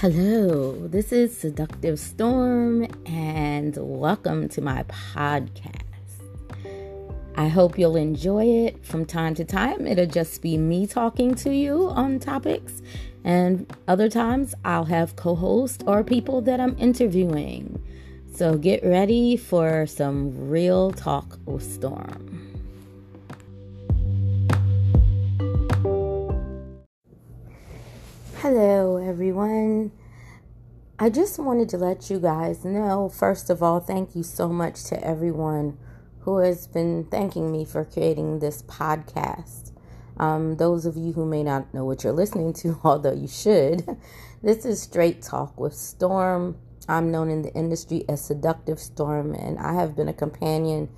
Hello, this is Seductive Storm, and welcome to my podcast. I hope you'll enjoy it from time to time. It'll just be me talking to you on topics, and other times I'll have co hosts or people that I'm interviewing. So get ready for some real talk with Storm. Hello, everyone. I just wanted to let you guys know, first of all, thank you so much to everyone who has been thanking me for creating this podcast. Um, those of you who may not know what you're listening to, although you should, this is Straight Talk with Storm. I'm known in the industry as Seductive Storm, and I have been a companion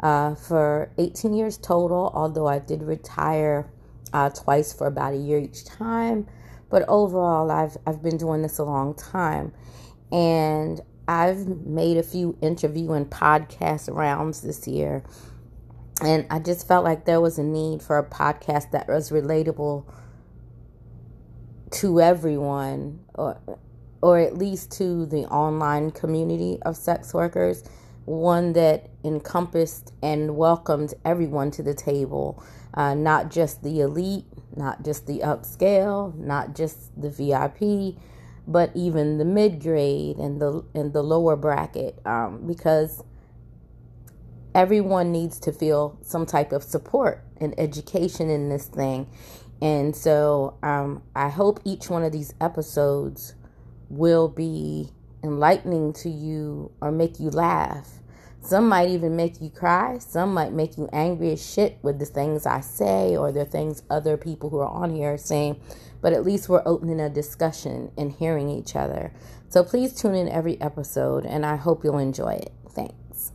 uh, for 18 years total, although I did retire uh, twice for about a year each time. But overall, I've I've been doing this a long time, and I've made a few interview and podcast rounds this year, and I just felt like there was a need for a podcast that was relatable to everyone, or or at least to the online community of sex workers, one that encompassed and welcomed everyone to the table, uh, not just the elite, not just the upscale, not just the VIP, but even the mid grade and the and the lower bracket, um, because everyone needs to feel some type of support and education in this thing. And so um, I hope each one of these episodes will be enlightening to you or make you laugh some might even make you cry. Some might make you angry as shit with the things I say or the things other people who are on here are saying. But at least we're opening a discussion and hearing each other. So please tune in every episode and I hope you'll enjoy it. Thanks.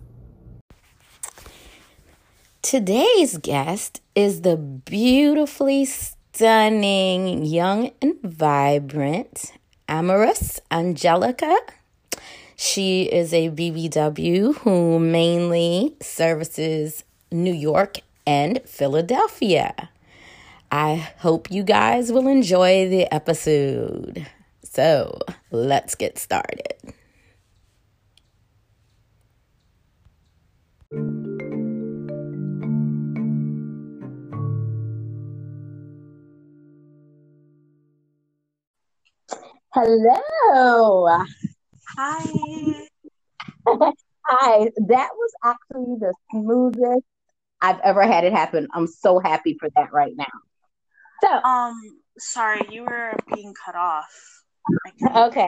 Today's guest is the beautifully stunning, young, and vibrant Amorous Angelica she is a BBW who mainly services New York and Philadelphia. I hope you guys will enjoy the episode. So let's get started. Hello. Hi. Hi. That was actually the smoothest I've ever had it happen. I'm so happy for that right now. So, um, sorry, you were being cut off. Okay,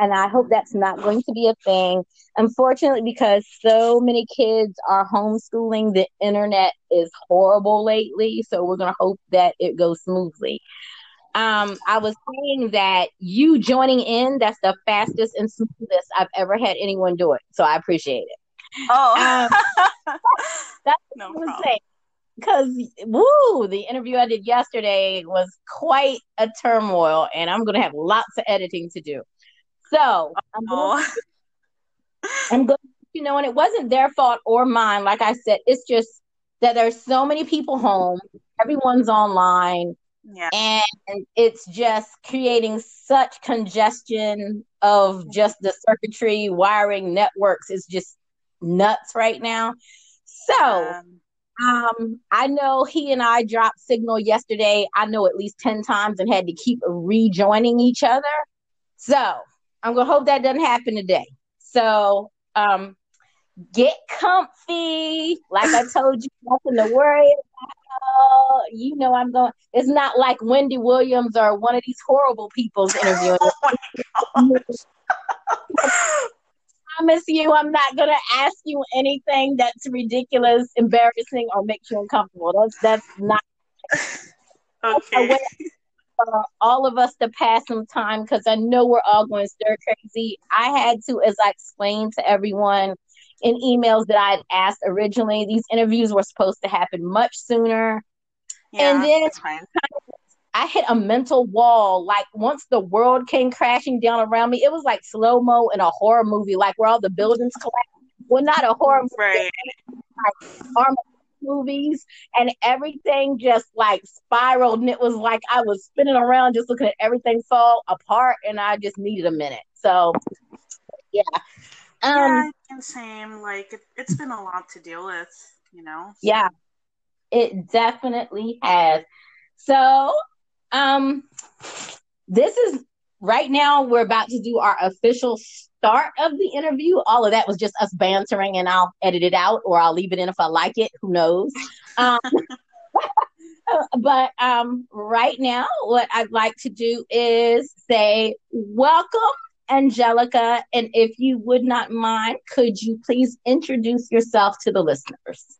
and I hope that's not going to be a thing. Unfortunately, because so many kids are homeschooling, the internet is horrible lately. So we're gonna hope that it goes smoothly um, I was saying that you joining in, that's the fastest and smoothest I've ever had anyone do it. So I appreciate it. Oh, um, that's no what I was saying. Because, woo, the interview I did yesterday was quite a turmoil, and I'm going to have lots of editing to do. So, I'm going I'm going to, you know, and it wasn't their fault or mine. Like I said, it's just that there's so many people home, everyone's online yeah. And it's just creating such congestion of just the circuitry, wiring networks is just nuts right now. So, um, um, I know he and I dropped signal yesterday, I know at least 10 times and had to keep rejoining each other. So, I'm going to hope that doesn't happen today. So, um, get comfy. Like I told you, nothing to worry about you know I'm going. It's not like Wendy Williams or one of these horrible people's interviewing. oh promise you, I'm not gonna ask you anything that's ridiculous, embarrassing, or makes you uncomfortable. That's that's not. okay. That's for all of us to pass some time because I know we're all going stir crazy. I had to, as I explained to everyone, in emails that I'd asked originally. These interviews were supposed to happen much sooner. Yeah, and then I hit a mental wall. Like once the world came crashing down around me, it was like slow mo in a horror movie, like where all the buildings collapse. Well, not a horror movie. Right. Like movies, and everything just like spiraled. And it was like I was spinning around just looking at everything fall apart, and I just needed a minute. So, yeah. Um, yeah, same. Like it, it's been a lot to deal with, you know. Yeah, it definitely has. So, um, this is right now. We're about to do our official start of the interview. All of that was just us bantering, and I'll edit it out or I'll leave it in if I like it. Who knows? Um, but um, right now, what I'd like to do is say welcome, Angelica. And if you would not mind, could you please introduce yourself to the listeners?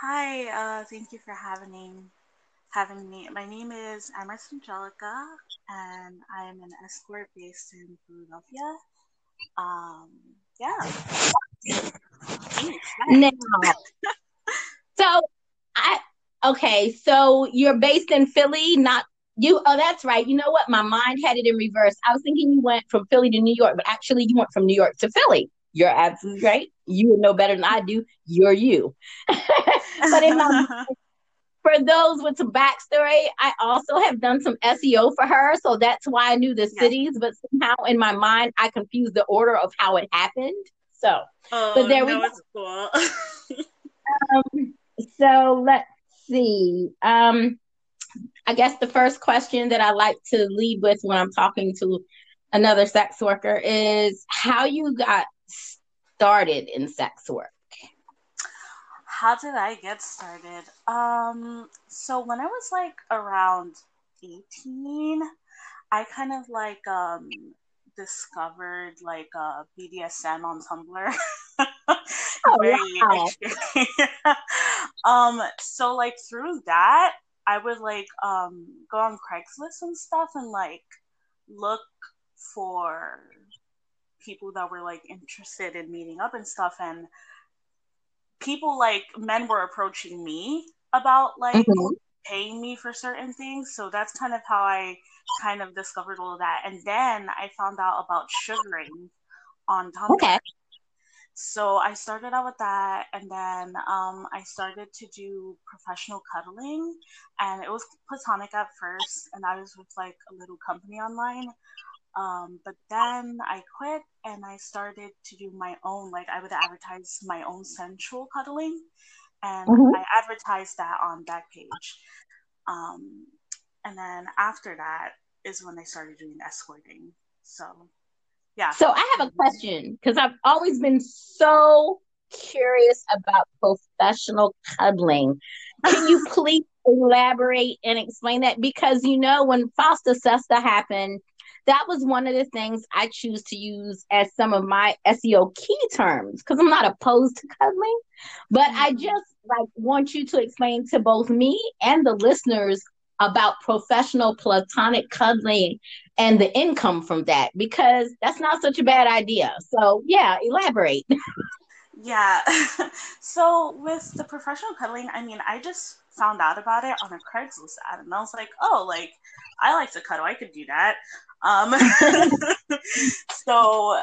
Hi, uh, thank you for having me. Having me. My name is Amorous Angelica, and I am an escort based in Philadelphia. Um, yeah. now, so I okay, so you're based in Philly, not you. Oh, that's right. You know what? My mind had it in reverse. I was thinking you went from Philly to New York, but actually you went from New York to Philly. You're absolutely right. You would know better than I do. You're you. but in my for those with some backstory, I also have done some SEO for her, so that's why I knew the yeah. cities. But somehow in my mind, I confused the order of how it happened. So, oh, but there no, we go. Cool. um, so let's see. Um, I guess the first question that I like to lead with when I'm talking to another sex worker is how you got started in sex work how did I get started? Um, so when I was like around 18, I kind of like um discovered like uh BDSM on Tumblr. oh, wow. um so like through that I would like um go on Craigslist and stuff and like look for people that were like interested in meeting up and stuff and people like men were approaching me about like mm-hmm. paying me for certain things. So that's kind of how I kind of discovered all of that. And then I found out about sugaring on Tumblr. Okay. So I started out with that, and then um, I started to do professional cuddling, and it was platonic at first, and I was with like a little company online. Um, but then I quit and I started to do my own, like I would advertise my own sensual cuddling. And mm-hmm. I advertised that on that page. Um, and then after that is when I started doing escorting. So, yeah. So I have a question because I've always been so curious about professional cuddling. Can you please elaborate and explain that? Because you know, when FOSTA SESTA happened, that was one of the things I choose to use as some of my SEO key terms because I'm not opposed to cuddling, but I mm-hmm. just like want you to explain to both me and the listeners about professional platonic cuddling and the income from that because that's not such a bad idea. So, yeah, elaborate. Yeah. so, with the professional cuddling, I mean, I just found out about it on a Craigslist ad and I was like, oh, like, I like to cuddle. I could do that. Um, so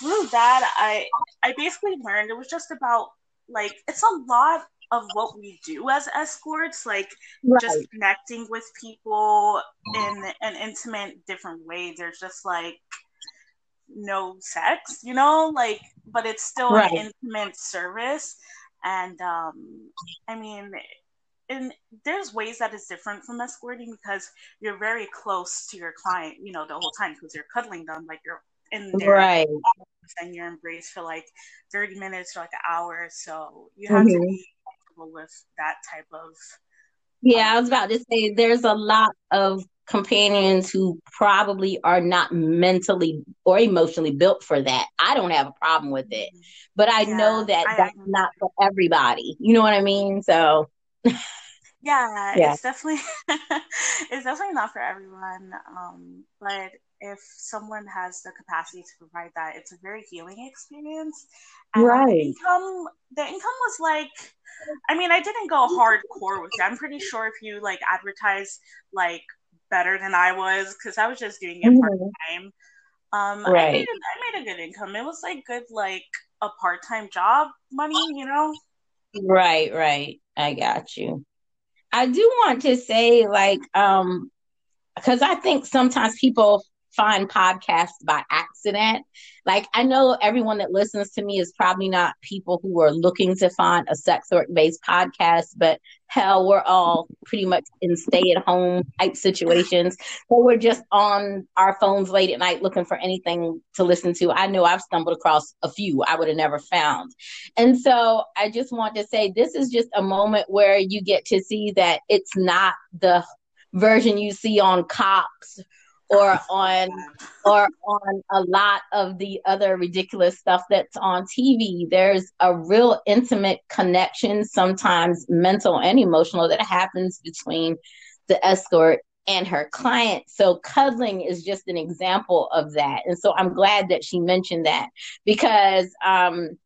through that, I I basically learned it was just about like it's a lot of what we do as escorts, like right. just connecting with people in an intimate, different way. There's just like no sex, you know, like, but it's still right. an intimate service. And um, I mean, and there's ways that is different from escorting because you're very close to your client, you know, the whole time because you're cuddling them, like you're in there, right? And you're embraced for like 30 minutes or like an hour, so you have mm-hmm. to be comfortable with that type of. Yeah, um, I was about to say there's a lot of companions who probably are not mentally or emotionally built for that. I don't have a problem with it, mm-hmm. but I yeah, know that I, that's not for everybody. You know what I mean? So yeah, yeah, it's definitely it's definitely not for everyone. Um, but if someone has the capacity to provide that, it's a very healing experience. And right. The income, the income was like, I mean, I didn't go hardcore with it. I'm pretty sure if you like advertise like better than I was, because I was just doing it mm-hmm. part time. Um, right. I made, I made a good income. It was like good, like a part time job money, you know. Right, right. I got you. I do want to say, like, um, because I think sometimes people find podcasts by accident. Like I know everyone that listens to me is probably not people who are looking to find a sex work based podcast, but hell, we're all pretty much in stay at home type situations. So we're just on our phones late at night looking for anything to listen to. I know I've stumbled across a few I would have never found. And so I just want to say this is just a moment where you get to see that it's not the version you see on cops or on or on a lot of the other ridiculous stuff that's on TV. There's a real intimate connection, sometimes mental and emotional, that happens between the escort and her client. So cuddling is just an example of that. And so I'm glad that she mentioned that because um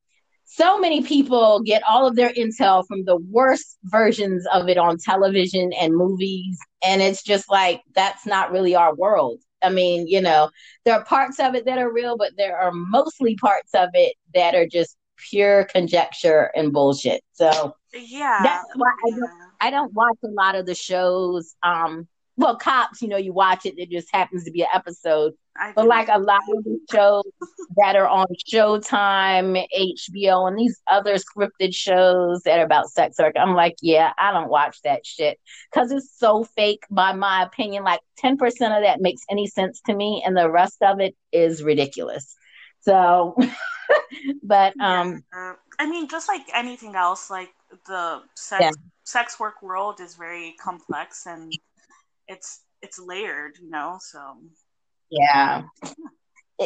so many people get all of their intel from the worst versions of it on television and movies and it's just like that's not really our world. I mean you know there are parts of it that are real but there are mostly parts of it that are just pure conjecture and bullshit. So yeah. that's why. I, don't, I don't watch a lot of the shows um well, cops, you know, you watch it, it just happens to be an episode. But like a lot of the shows that are on Showtime, HBO, and these other scripted shows that are about sex work, I'm like, yeah, I don't watch that shit because it's so fake. By my opinion, like 10% of that makes any sense to me, and the rest of it is ridiculous. So, but um, yeah. I mean, just like anything else, like the sex yeah. sex work world is very complex and it's it's layered, you know. So yeah.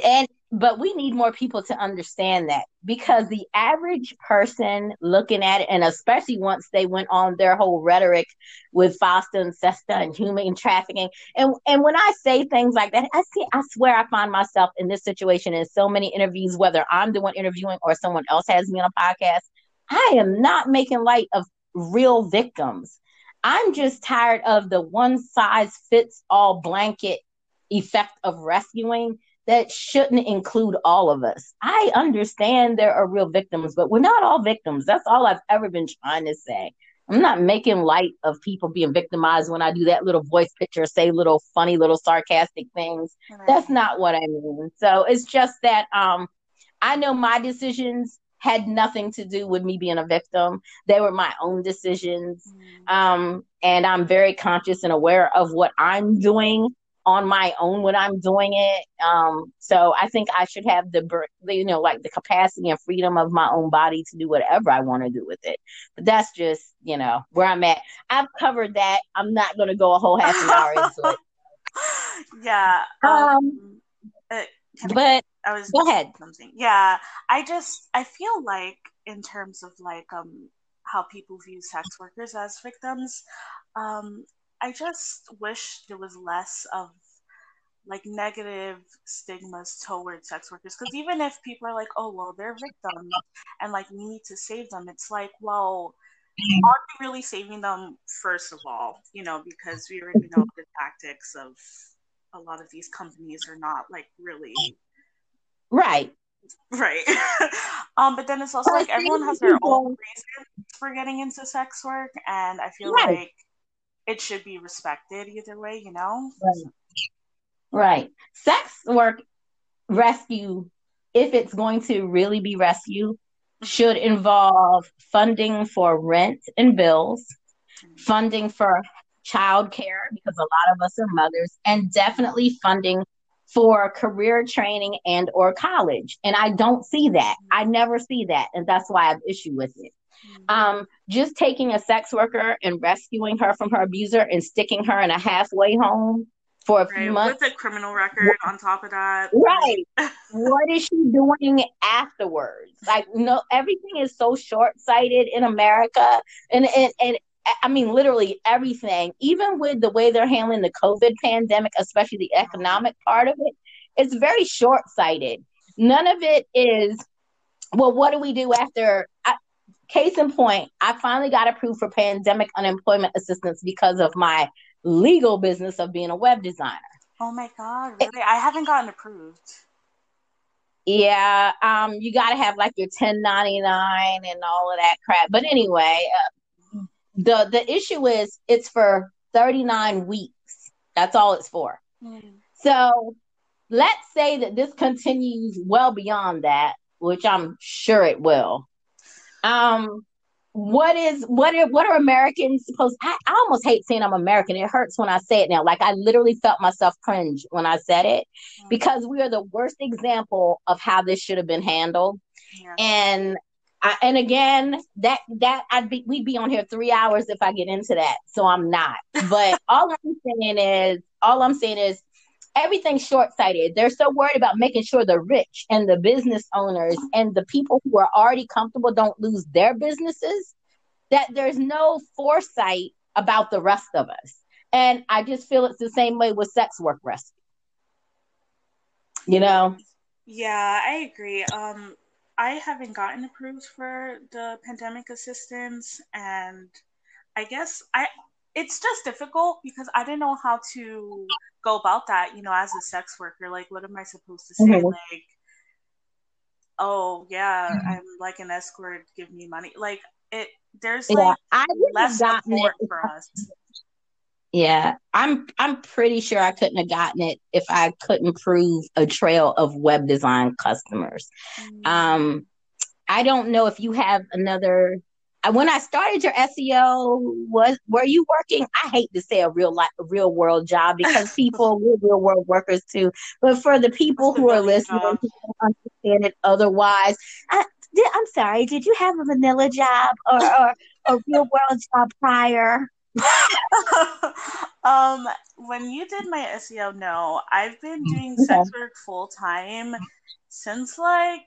And but we need more people to understand that because the average person looking at it, and especially once they went on their whole rhetoric with FOSTA and SESTA and human trafficking, and and when I say things like that, I see, I swear I find myself in this situation in so many interviews, whether I'm the one interviewing or someone else has me on a podcast. I am not making light of real victims. I'm just tired of the one size fits all blanket effect of rescuing that shouldn't include all of us. I understand there are real victims, but we're not all victims. That's all I've ever been trying to say. I'm not making light of people being victimized when I do that little voice picture, say little funny, little sarcastic things. Right. That's not what I mean. So it's just that um, I know my decisions had nothing to do with me being a victim. They were my own decisions. Mm. Um, and I'm very conscious and aware of what I'm doing on my own when I'm doing it. Um, so I think I should have the, you know, like the capacity and freedom of my own body to do whatever I want to do with it. But that's just, you know, where I'm at. I've covered that. I'm not going to go a whole half an hour into it. Yeah. Um, um uh, but I was go ahead. Something. Yeah, I just I feel like in terms of like um how people view sex workers as victims, um, I just wish there was less of like negative stigmas towards sex workers because even if people are like oh well they're victims and like we need to save them it's like well are we really saving them first of all you know because we already know the tactics of a lot of these companies are not like really Right. Right. um, but then it's also like everyone has their own reasons for getting into sex work, and I feel right. like it should be respected either way, you know? Right. right. Sex work rescue, if it's going to really be rescue, should involve funding for rent and bills, mm-hmm. funding for childcare because a lot of us are mothers, and definitely funding for career training and or college. And i don't see that. I never see that. And that's why i have issue with it. Mm-hmm. um, just taking a sex worker and rescuing her from her abuser and sticking her in a halfway home for a right, few months. with a criminal record what, on top of that. Right. What is she doing afterwards? Like no everything is so short-sighted in america. And and, and I mean, literally everything, even with the way they're handling the COVID pandemic, especially the economic part of it, it's very short sighted. None of it is, well, what do we do after? I, case in point, I finally got approved for pandemic unemployment assistance because of my legal business of being a web designer. Oh my God, really? I haven't gotten approved. Yeah, um, you got to have like your 1099 and all of that crap. But anyway, uh, the the issue is it's for 39 weeks. That's all it's for. Mm. So let's say that this continues well beyond that, which I'm sure it will. Um, what is what are what are Americans supposed? I, I almost hate saying I'm American. It hurts when I say it now. Like I literally felt myself cringe when I said it mm-hmm. because we are the worst example of how this should have been handled. Yeah. And I, and again, that that I'd be we'd be on here three hours if I get into that. So I'm not. But all I'm saying is all I'm saying is everything's short-sighted. They're so worried about making sure the rich and the business owners and the people who are already comfortable don't lose their businesses that there's no foresight about the rest of us. And I just feel it's the same way with sex work rescue. You know? Yeah, I agree. Um I haven't gotten approved for the pandemic assistance and I guess I it's just difficult because I didn't know how to go about that, you know, as a sex worker. Like, what am I supposed to say? Mm-hmm. Like, oh yeah, mm-hmm. I'm like an escort. Give me money. Like it. There's yeah, like I less support for us. Yeah, I'm. I'm pretty sure I couldn't have gotten it if I couldn't prove a trail of web design customers. Mm-hmm. Um, I don't know if you have another when I started your SEO, was were you working? I hate to say a real life, a real world job because people we're real world workers too. But for the people who are listening understand it otherwise, I, am sorry. Did you have a vanilla job or, or a real world job prior? um, when you did my SEO, no, I've been doing sex work full time since like,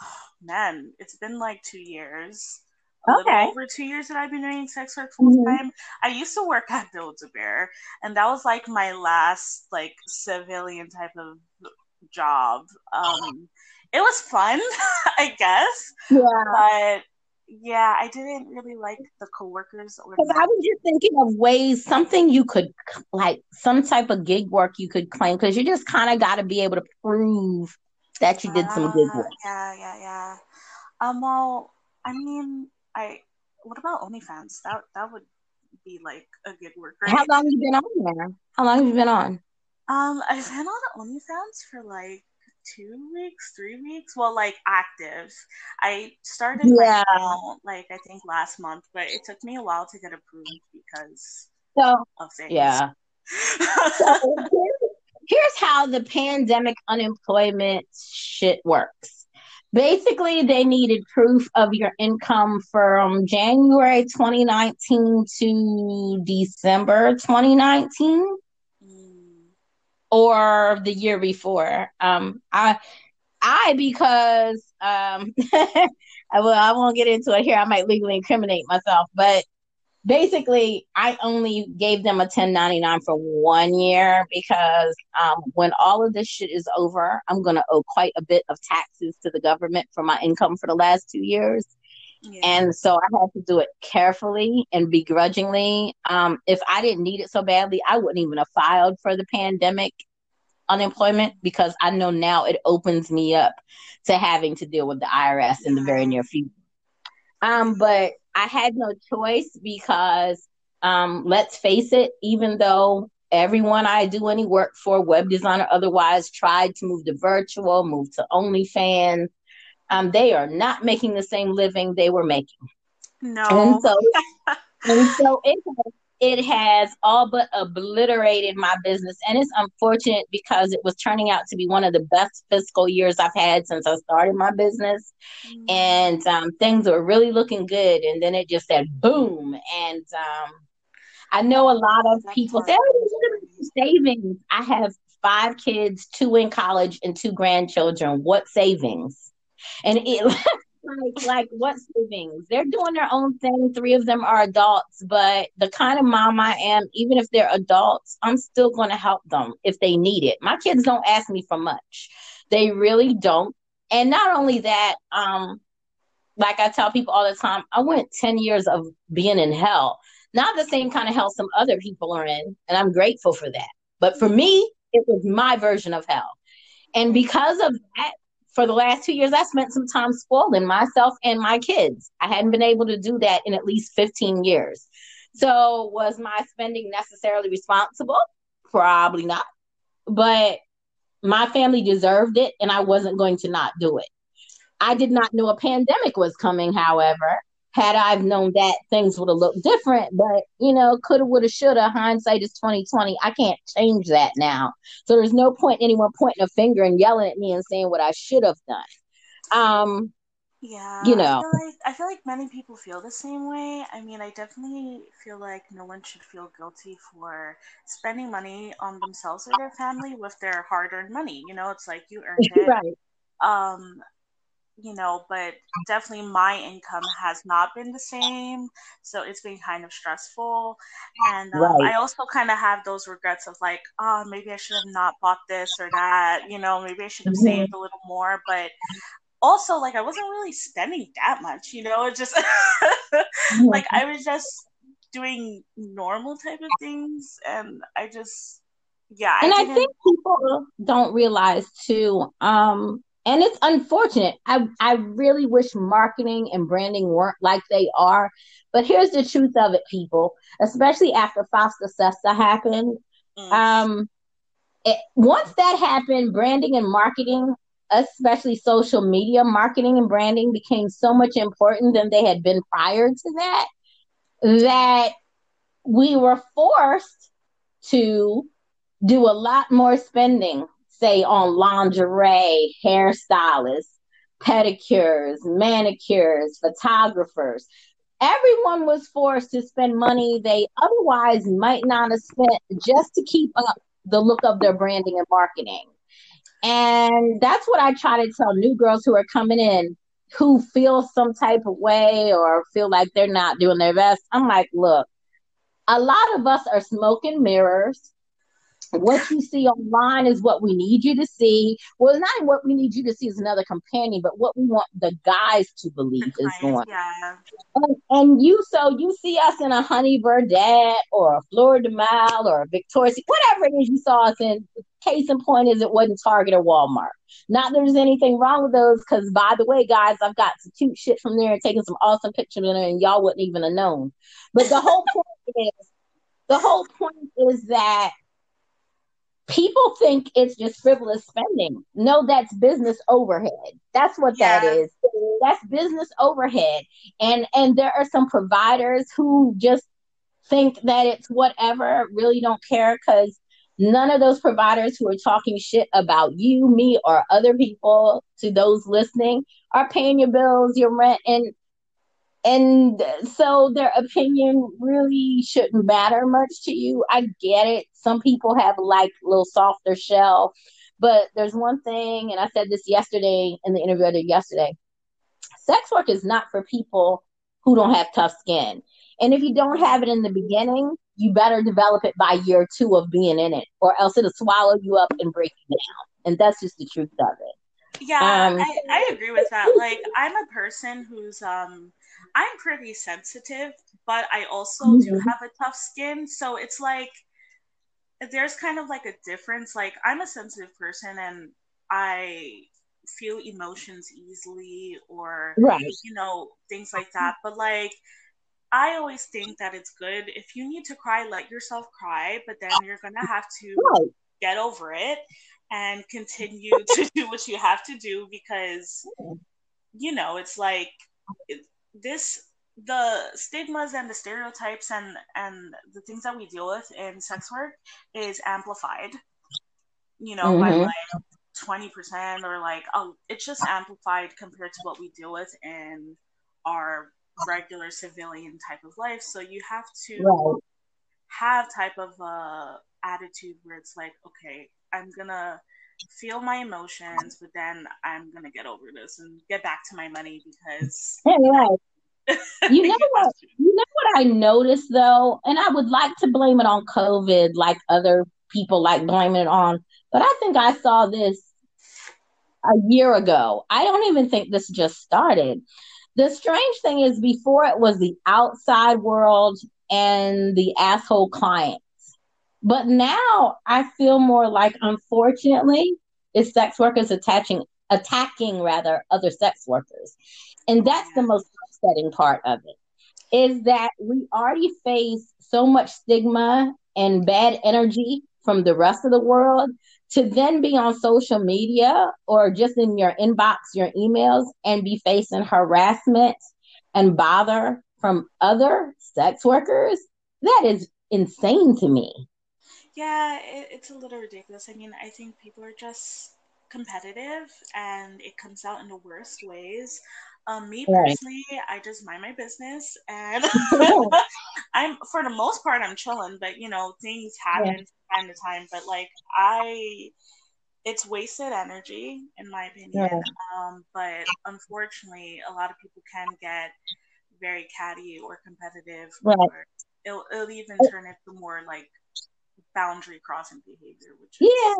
oh, man, it's been like two years okay. over two years that I've been doing sex work full time. Mm-hmm. I used to work at Build a Bear, and that was like my last like civilian type of job. Um, it was fun, I guess. Yeah. But yeah, I didn't really like the coworkers. Because I was just thinking of ways, something you could like, some type of gig work you could claim, because you just kind of got to be able to prove that you did some gig work. Yeah, yeah, yeah. Um, well, I mean, I what about OnlyFans? That that would be like a good work. Right? How long have you been on there? How long have you been on? Um, I've been on OnlyFans for like two weeks, three weeks. Well, like active. I started yeah. account like I think last month, but it took me a while to get approved because so, of things. Yeah. so here's how the pandemic unemployment shit works basically they needed proof of your income from January 2019 to December 2019 mm. Or the year before. Um, I, I because um, I will I won't get into it here. I might legally incriminate myself, but basically i only gave them a 1099 for one year because um, when all of this shit is over i'm to owe quite a bit of taxes to the government for my income for the last two years yeah. and so i had to do it carefully and begrudgingly. Um, if i didn't need it so badly i wouldn't even have filed for the pandemic unemployment because i know now it opens me up to having to deal with the irs in the very near future. Um, but I had no choice because um, let's face it, even though everyone I do any work for, web designer otherwise, tried to move to virtual, move to OnlyFans, um, they are not making the same living they were making. No. And so, and so it has it has all but obliterated my business. And it's unfortunate because it was turning out to be one of the best fiscal years I've had since I started my business. Mm-hmm. And um, things were really looking good. And then it just said boom. And um, I know a lot of people say, oh, savings. I have five kids, two in college, and two grandchildren. What savings? And it like like what savings? They're doing their own thing. Three of them are adults, but the kind of mom I am, even if they're adults, I'm still going to help them if they need it. My kids don't ask me for much. They really don't. And not only that, um, like I tell people all the time, I went 10 years of being in hell. Not the same kind of hell some other people are in, and I'm grateful for that. But for me, it was my version of hell. And because of that, for the last two years, I spent some time spoiling myself and my kids. I hadn't been able to do that in at least 15 years. So, was my spending necessarily responsible? Probably not. But my family deserved it, and I wasn't going to not do it. I did not know a pandemic was coming, however. Had I've known that, things would have looked different. But you know, coulda, woulda, shoulda. Hindsight is twenty twenty. I can't change that now. So there's no point in anyone pointing a finger and yelling at me and saying what I should have done. Um, yeah, you know. I feel like I feel like many people feel the same way. I mean, I definitely feel like no one should feel guilty for spending money on themselves or their family with their hard-earned money. You know, it's like you earned it. right. Um, you know, but definitely my income has not been the same. So it's been kind of stressful. And um, Right. I also kind of have those regrets of like, oh, maybe I should have not bought this or that. You know, maybe I should have Mhm. saved a little more. But also, like, I wasn't really spending that much, you know, it just like I was just doing normal type of things. And I just, yeah, and I didn't. think people don't realize too um and it's unfortunate. I i really wish marketing and branding weren't like they are. But here's the truth of it people especially after FOSTA SESTA happened. Mm, um it, once that happened branding and marketing especially social media marketing and branding became so much important than they had been prior to that that we were forced to do a lot more spending, say on lingerie, hairstylists, pedicures, manicures, photographers. Everyone was forced to spend money they otherwise might not have spent just to keep up the look of their branding and marketing. And that's what I try to tell new girls who are coming in who feel some type of way or feel like they're not doing their best. I'm like, look, a lot of us are smoke and mirrors. What you see online is what we need you to see. Well, not what we need you to see is another companion, but what we want the guys to believe is going. yeah. And, and you, so you see us in a Honey Birdette or a Fleur du Mal or a Victoria's, whatever it is you saw us in. Case in point is it wasn't Target or Walmart. Not that there's anything wrong with those, because by the way, guys, I've got some cute shit from there and taken some awesome pictures in there, and y'all wouldn't even have known. But the whole point is, the whole point is that people think it's just frivolous spending. No, that's business overhead. That's what that Yeah. is. That's business overhead. And and there are some providers who just think that it's whatever, really don't care because none of those providers who are talking shit about you, me, or other people to those listening are paying your bills, your rent, and and so their opinion really shouldn't matter much to you. I get it. Some people have like a little softer shell, but there's one thing, and I said this yesterday in the interview I did yesterday. Sex work is not for people who don't have tough skin. And if you don't have it in the beginning, you better develop it by year two of being in it, or else it'll swallow you up and break you down. And that's just the truth of it. Yeah, Um, I, I agree with that. Like, I'm a person who's um, I'm pretty sensitive, but I also do Mhm. have a tough skin. So it's like there's kind of like a difference. Like, I'm a sensitive person, and I feel emotions easily, or Right. you know things like that. But like, I always think that it's good if you need to cry, let yourself cry, but then you're gonna have to Right. get over it and continue to do what you have to do because you know it's like this the stigmas and the stereotypes and and the things that we deal with in sex work is amplified you know by Mhm. like 20% or like oh it's just amplified compared to what we deal with in our regular civilian type of life so you have to Right. have type of a attitude where it's like okay i'm gonna feel my emotions but then i'm gonna get over this and get back to my money because right. You know you what? You know what I noticed though, and I would like to blame it on COVID, like other people like blaming it on, but I think I saw this a year ago. I don't even think this just started. The strange thing is, before it was the outside world and the asshole clients, but now I feel more like, unfortunately, it's sex workers attaching attacking rather other sex workers. And that's the most upsetting part of it is that we already face so much stigma and bad energy from the rest of the world to then be on social media or just in your inbox, your emails, and be facing harassment and bother from other sex workers, that is insane to me. Yeah, it, it's a little ridiculous. I mean, I think people are just competitive and it comes out in the worst ways. Um, me personally. I just mind my business and I'm for the most part I'm chilling, but you know things happen yeah. from time to time. But like I, it's wasted energy in my opinion. Yeah. Um, but unfortunately, a lot of people can get very catty or competitive, right. or it'll, it'll even turn into more like boundary crossing behavior. Which is, yeah,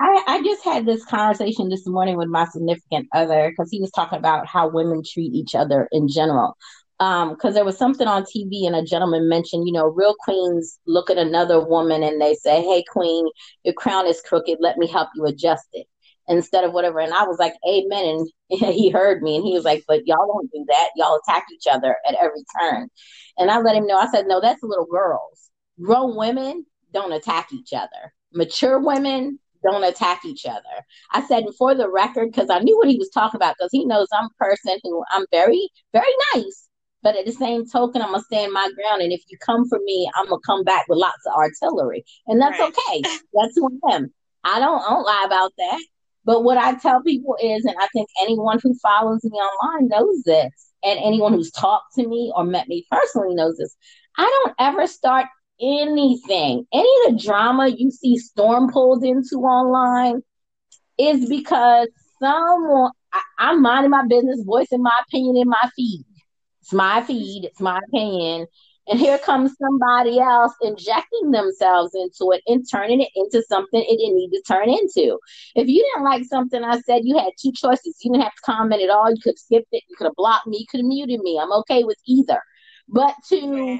I, I just had this conversation this morning with my significant other because he was talking about how women treat each other in general. Because um, there was something on TV and a gentleman mentioned, you know, real queens look at another woman and they say, "Hey, queen, your crown is crooked. Let me help you adjust it." Instead of whatever, and I was like, "Amen." And he heard me, and he was like, "But y'all don't do that. Y'all attack each other at every turn." And I let him know. I said, "No, that's little girls. Grown women don't attack each other. Mature women don't attack each other. I said, for the record, because I knew what he was talking about, because he knows I'm a person who I'm very, very nice. But at the same token, I'm gonna stand my ground, and if you come for me, I'm gonna come back with lots of artillery, and that's right. okay. That's who I am. I don't, I don't lie about that. But what I tell people is, and I think anyone who follows me online knows this, and anyone who's talked to me or met me personally knows this. I don't ever start anything, any of the drama you see Storm pulled into online is because someone, I, I'm minding my business, voicing my opinion in my feed. It's my feed, it's my opinion. And here comes somebody else injecting themselves into it and turning it into something it didn't need to turn into. If you didn't like something I said, you had two choices. You didn't have to comment at all. You could have skipped it. You could have blocked me. You could have muted me. I'm okay with either. But to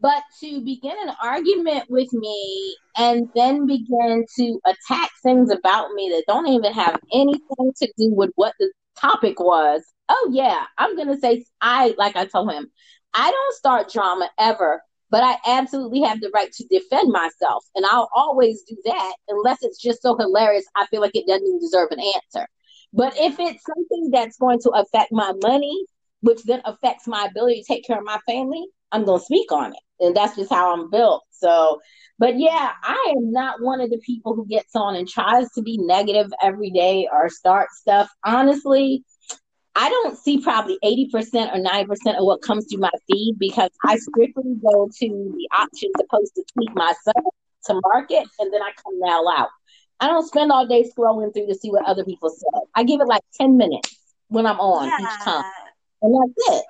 but to begin an argument with me and then begin to attack things about me that don't even have anything to do with what the topic was. Oh yeah, I'm gonna say I like I told him, I don't start drama ever, but I absolutely have the right to defend myself, and I'll always do that unless it's just so hilarious. I feel like it doesn't even deserve an answer. But if it's something that's going to affect my money, which then affects my ability to take care of my family, I'm going to speak on it. And that's just how I'm built. So, but yeah, I am not one of the people who gets on and tries to be negative every day or start stuff. Honestly, I don't see probably 80% or 90% of what comes through my feed because I strictly go to the option supposed to tweet myself to market and then I come now out. I don't spend all day scrolling through to see what other people say. I give it like 10 minutes when I'm on yeah. each time. And that's it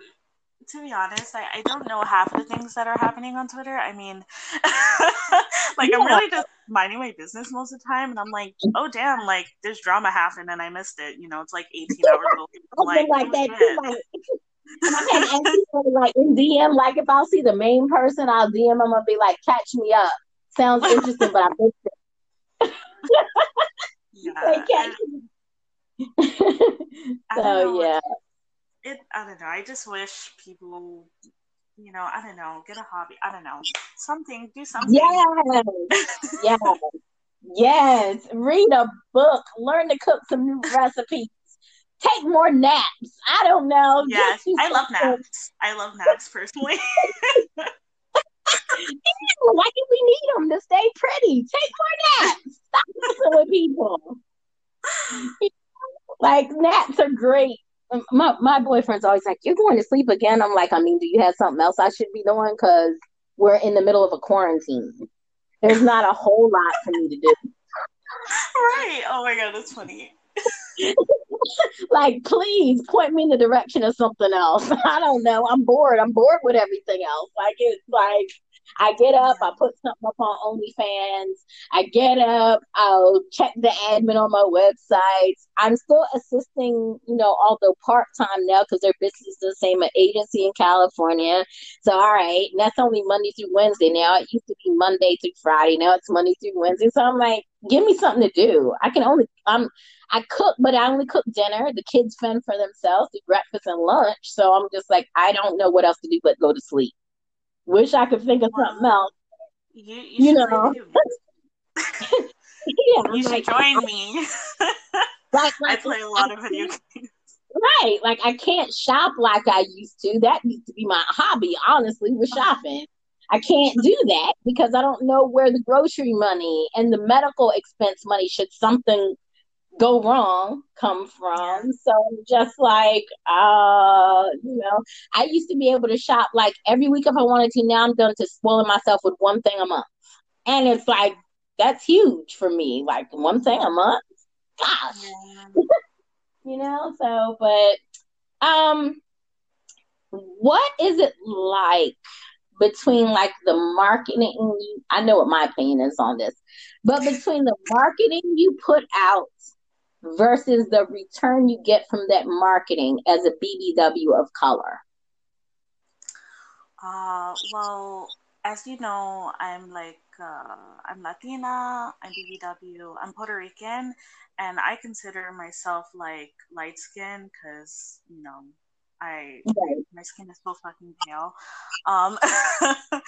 to be honest, I, I don't know half of the things that are happening on Twitter. I mean, like yeah. I'm really just minding my business most of the time, and I'm like, oh damn, like there's drama happening, and I missed it. You know, it's like 18 hours old. like, like oh, that too. Like, I had like in DM, like if I'll see the main person, I'll DM them and be like, catch me up. Sounds interesting, but I missed it. yeah. so yeah it I don't know. I just wish people you know, I don't know, get a hobby. I don't know. Something, do something. Yes. yes. Yes. Read a book. Learn to cook some new recipes. Take more naps. I don't know. Yes. I love naps. I love naps personally. like if we need them to stay pretty. Take more naps. Stop messing with people. like naps are great Um, my my boyfriend's always like, "You're going to sleep again." I'm like, "I mean, do you have something else I should be doing?" Because we're in the middle of a quarantine. There's not a whole lot for me to do. Right. Oh my god, that's funny. like, please point me in the direction of something else. I don't know. I'm bored. I'm bored with everything else. Like it's like I get up, I put something up on OnlyFans. I get up, I'll check the admin on my website. I'm still assisting, you know, although part time now because their business is the same an agency in California. So all right, and that's only Monday through Wednesday now. It used to be Monday through Friday. Now it's Monday through Wednesday. So I'm like, give me something to do. I can only I'm I cook, but I only cook dinner. The kids fend for themselves, do breakfast and lunch. So I'm just like, I don't know what else to do but go to sleep. Wish I could think of something else. You, you, you know. yeah, you should like, join me. like, like, I play a lot I of video games. Right. Like I can't shop like I used to. That used to be my hobby, honestly, with shopping. I can't do that because I don't know where the grocery money and the medical expense money should something go wrong come from. So just like uh, you know, I used to be able to shop like every week if I wanted to. Now I'm done to spoiling myself with one thing a month. And it's like that's huge for me. Like one thing a month. Gosh. Yeah. you know, so but um what is it like between like the marketing I know what my opinion is on this, but between the marketing you put out versus the return you get from that marketing as a BBW of color? Uh, well, as you know, I'm like uh, I'm Latina, I'm BBW, I'm Puerto Rican, and I consider myself like light skin because you know I right. my skin is so fucking pale. Um,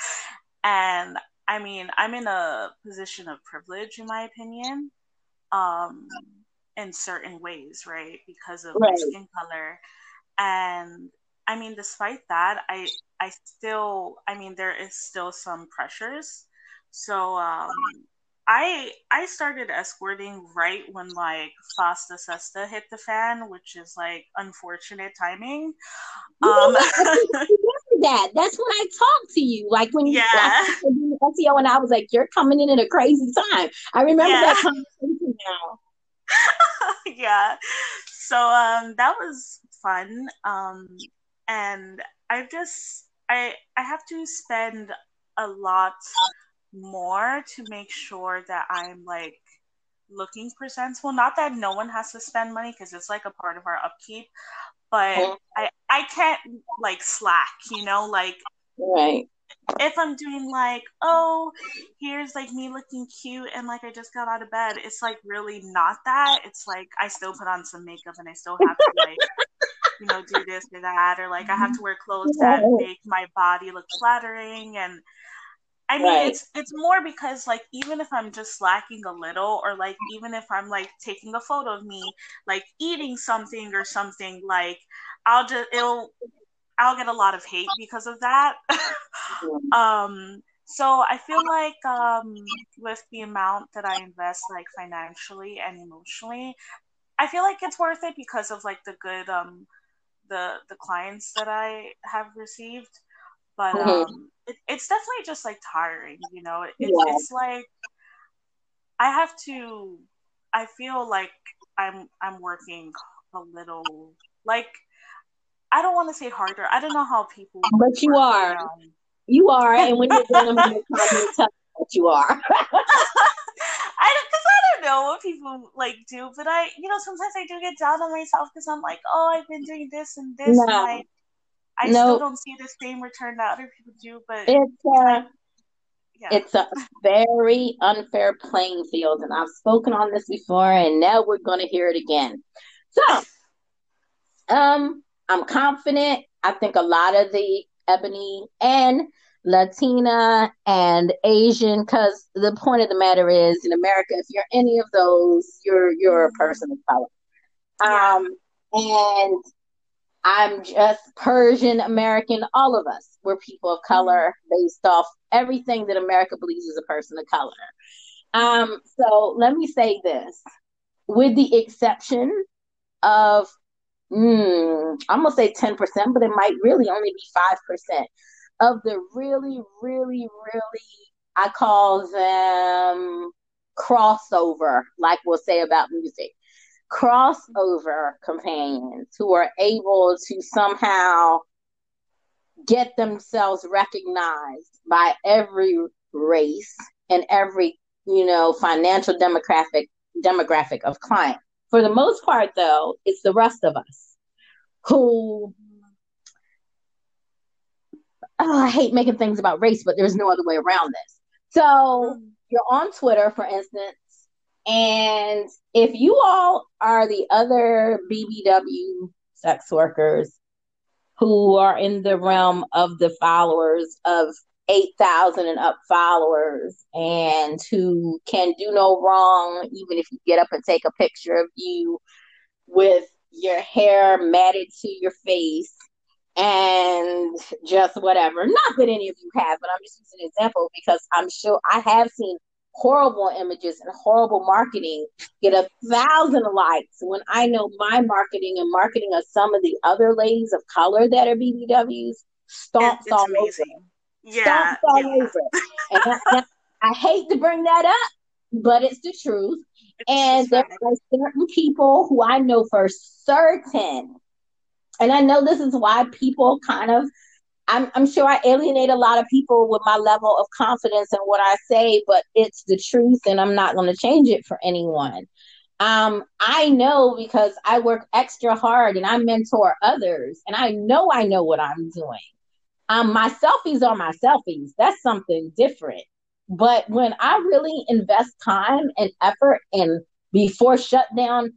and I mean I'm in a position of privilege in my opinion. Um, in certain ways, right? Because of right. my skin color. And I mean, despite that, I I still I mean there is still some pressures. So um I I started escorting right when like FOSTA SESTA hit the fan, which is like unfortunate timing. Um that. That's when I talked to you. Like when you yeah. SEO and I was like, You're coming in at a crazy time. I remember yeah. that conversation now. yeah. So um that was fun. Um and I've just I I have to spend a lot more to make sure that I'm like looking presentable. Not that no one has to spend money because it's like a part of our upkeep, but. I I can't like slack, you know, like right if I'm doing like, oh, here's like me looking cute and like I just got out of bed, it's like really not that. It's like I still put on some makeup and I still have to like, you know, do this or that, or like I have to wear clothes that make my body look flattering and I mean, right. it's it's more because like even if I'm just slacking a little, or like even if I'm like taking a photo of me like eating something or something, like I'll just it'll I'll get a lot of hate because of that. um, so I feel like um, with the amount that I invest, like financially and emotionally, I feel like it's worth it because of like the good um, the the clients that I have received. But mm-hmm. um, it, it's definitely just like tiring, you know. It, yeah. It's like I have to. I feel like I'm I'm working a little like I don't want to say harder. I don't know how people. But you are. Around. You are, and when you're doing them, you tell you what you are. I don't, cause I don't know what people like do, but I, you know, sometimes I do get down on myself because I'm like, oh, I've been doing this and this, no. and I, I no. still don't see the same return that other people do. But it's uh, yeah. it's a very unfair playing field, and I've spoken on this before, and now we're going to hear it again. So, um, I'm confident. I think a lot of the ebony and Latina and Asian, because the point of the matter is, in America, if you're any of those, you're you're a person of color. Um, and I'm just Persian American. All of us, we're people of color based off everything that America believes is a person of color. Um, so let me say this, with the exception of mm, I'm gonna say 10%, but it might really only be 5% of the really, really, really, I call them crossover, like we'll say about music. Crossover companions who are able to somehow get themselves recognized by every race and every you know financial demographic demographic of client for the most part though it's the rest of us who oh, i hate making things about race but there's no other way around this. So you're on twitter for instance and if you all are the other bbw sex workers who are in the realm of the followers of 8,000 and up followers and who can do no wrong, even if you get up and take a picture of you with your hair matted to your face and just whatever. Not that any of you have, but I'm just using an example because I'm sure I have seen horrible images and horrible marketing get a thousand likes when I know my marketing and marketing of some of the other ladies of color that are BBWs stomps all amazing. over. Yeah, all yeah. over. And I, I, hate to bring that up, but it's the truth. It's and there are certain people who I know for certain, and I know this is why people kind of I'm, I'm sure I alienate a lot of people with my level of confidence in what I say, but it's the truth and I'm not going to change it for anyone. Um, I know because I work extra hard and I mentor others and I know I know what I'm doing. Um, my selfies are my selfies. That's something different. But when I really invest time and effort and before shutdown,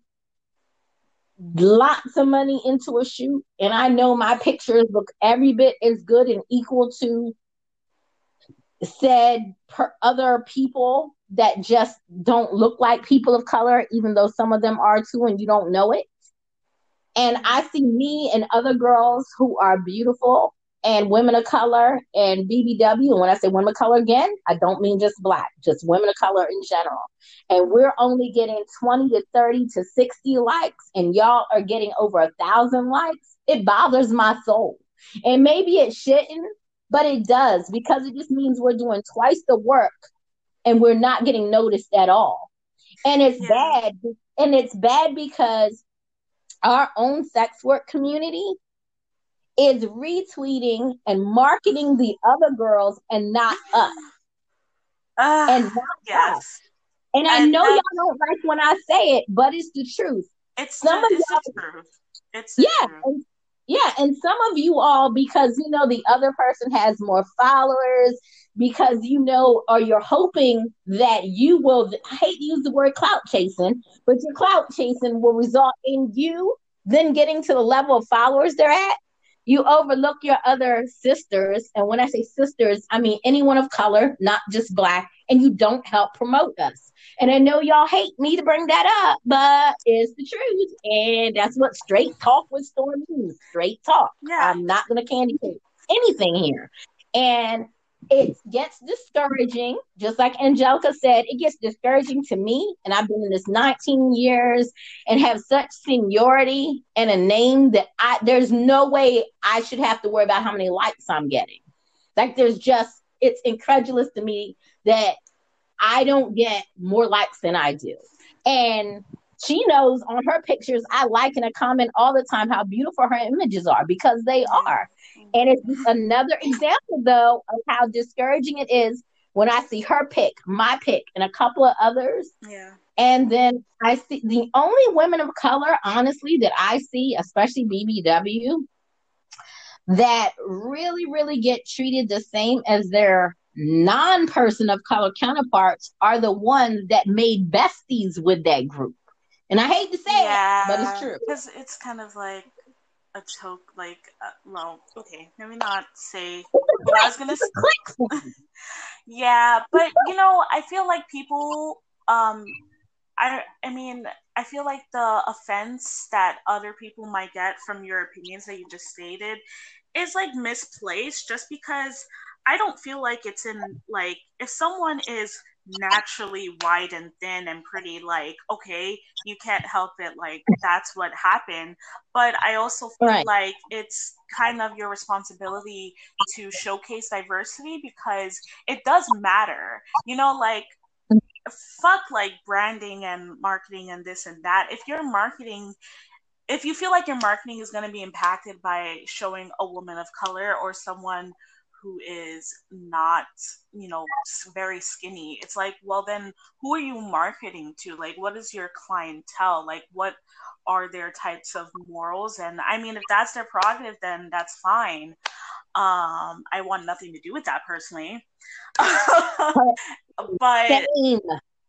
lots of money into a shoot and I know my pictures look every bit as good and equal to said per other people that just don't look like people of color, even though some of them are too, and you don't know it. And I see me and other girls who are beautiful and women of color and BBW. And when I say women of color again, I don't mean just black, just women of color in general. And we're only getting 20 to 30 to 60 likes, and y'all are getting over a thousand likes. It bothers my soul. And maybe it shouldn't, but it does because it just means we're doing twice the work and we're not getting noticed at all. And it's yeah. bad. And it's bad because our own sex work community is retweeting and marketing the other girls and not us. Uh, and not yes. us. And I know y'all don't like when I say it, but it's the truth. It's some the, of y'all, the truth. It's yeah, and, yeah, and some of you all because you know the other person has more followers because you know or you're hoping that you will. I hate to use the word clout chasing, but your clout chasing will result in you then getting to the level of followers they're at you overlook your other sisters. And when I say sisters, I mean anyone of color, not just black, and you don't help promote us. And I know y'all hate me to bring that up, but it's the truth. And that's what straight talk with Storm means. Straight talk. Yeah. I'm not gonna candy paint anything here. And it gets discouraging, just like Angelica said, it gets discouraging to me. And I've been in this 19 years and have such seniority and a name that I there's no way I should have to worry about how many likes I'm getting. Like there's just it's incredulous to me that I don't get more likes than I do. And she knows on her pictures, I like and I comment all the time how beautiful her images are because they are. And it's another example, though, of how discouraging it is when I see her pick, my pick, and a couple of others. Yeah. And then I see the only women of color, honestly, that I see, especially BBW, that really, really get treated the same as their non person of color counterparts are the ones that made besties with that group. And I hate to say yeah, it, but it's true. Because it's kind of like a choke, like, uh, well, okay, let me not say what I was gonna say. yeah, but you know, I feel like people, um, I, I mean, I feel like the offense that other people might get from your opinions that you just stated is like misplaced just because I don't feel like it's in like if someone is naturally wide and thin and pretty like okay you can't help it like that's what happened. But i also feel right. like it's kind of your responsibility to showcase diversity because it does matter. You know like fuck like branding and marketing and this and that. If your marketing if you feel like your marketing is going to be impacted by showing a woman of color or someone who is not, you know, very skinny, it's like, well, then who are you marketing to? Like, what is your clientele? Like, what are their types of morals? And I mean, if that's their prerogative, then that's fine. Um, I want nothing to do with that personally. but Same.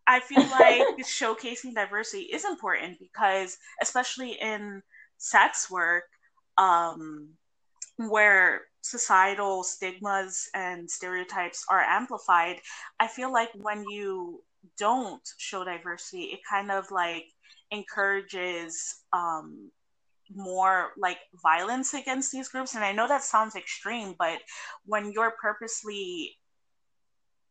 I feel like showcasing diversity is important because, especially in sex work, um, where societal stigmas and stereotypes are amplified, I feel like when you don't show diversity, it kind of like encourages um, more like violence against these groups. And I know that sounds extreme, but when you're purposely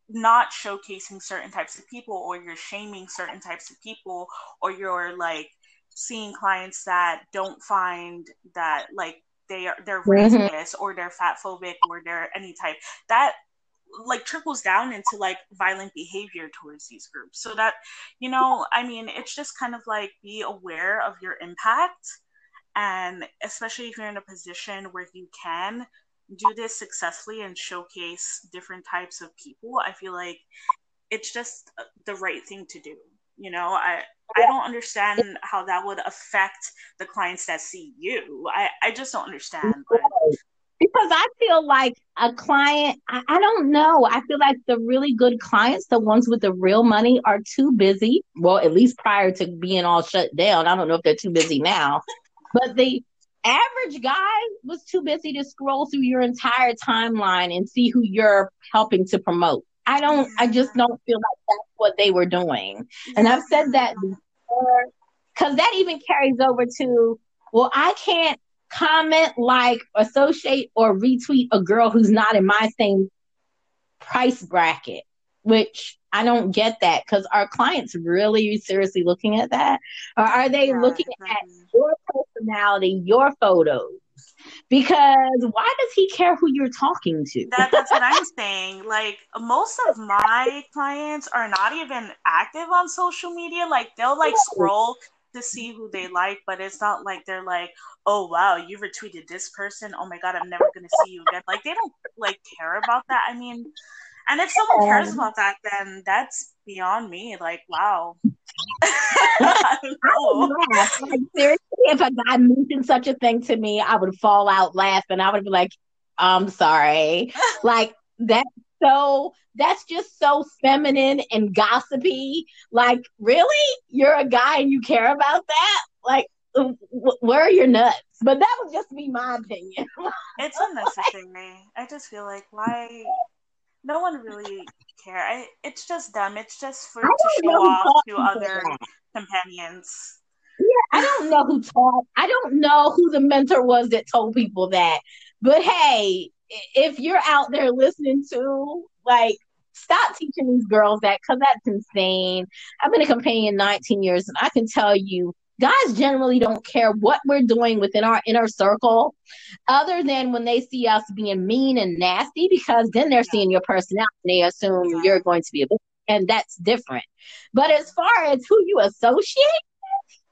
not showcasing certain types of people or you're shaming certain types of people or you're like seeing clients that don't find that like they are they're mm-hmm. racist or they're fat phobic or they're any type that like trickles down into like violent behavior towards these groups so that you know i mean it's just kind of like be aware of your impact and especially if you're in a position where you can do this successfully and showcase different types of people i feel like it's just the right thing to do you know i I don't understand how that would affect the clients that see you. I, I just don't understand. But... Because I feel like a client, I, I don't know. I feel like the really good clients, the ones with the real money, are too busy. Well, at least prior to being all shut down. I don't know if they're too busy now. But the average guy was too busy to scroll through your entire timeline and see who you're helping to promote. I don't, I just don't feel like that's what they were doing. And I've said that before, because that even carries over to, well, I can't comment, like, associate, or retweet a girl who's not in my same price bracket, which I don't get that because our clients really seriously looking at that? Or are they yeah, looking exactly. at your personality, your photos? Because why does he care who you're talking to? That, that's what I'm saying. Like most of my clients are not even active on social media. Like they'll like scroll to see who they like, but it's not like they're like, oh wow, you retweeted this person. Oh my god, I'm never gonna see you again. Like they don't like care about that. I mean, and if someone cares um, about that, then that's beyond me. Like wow. Like, seriously, if a guy mentioned such a thing to me, I would fall out laughing. I would be like, I'm sorry. like that's so that's just so feminine and gossipy. Like, really? You're a guy and you care about that? Like, where are your nuts? But that would just be my opinion. it's unnecessary. I just feel like why no one really care. I, it's just them. It's just for to show off to other that. companions. Yeah, I don't know who taught. I don't know who the mentor was that told people that. But hey, if you're out there listening to like stop teaching these girls that because that's insane. I've been a companion 19 years and I can tell you guys generally don't care what we're doing within our inner circle other than when they see us being mean and nasty because then they're seeing your personality and they assume you're going to be a and that's different. But as far as who you associate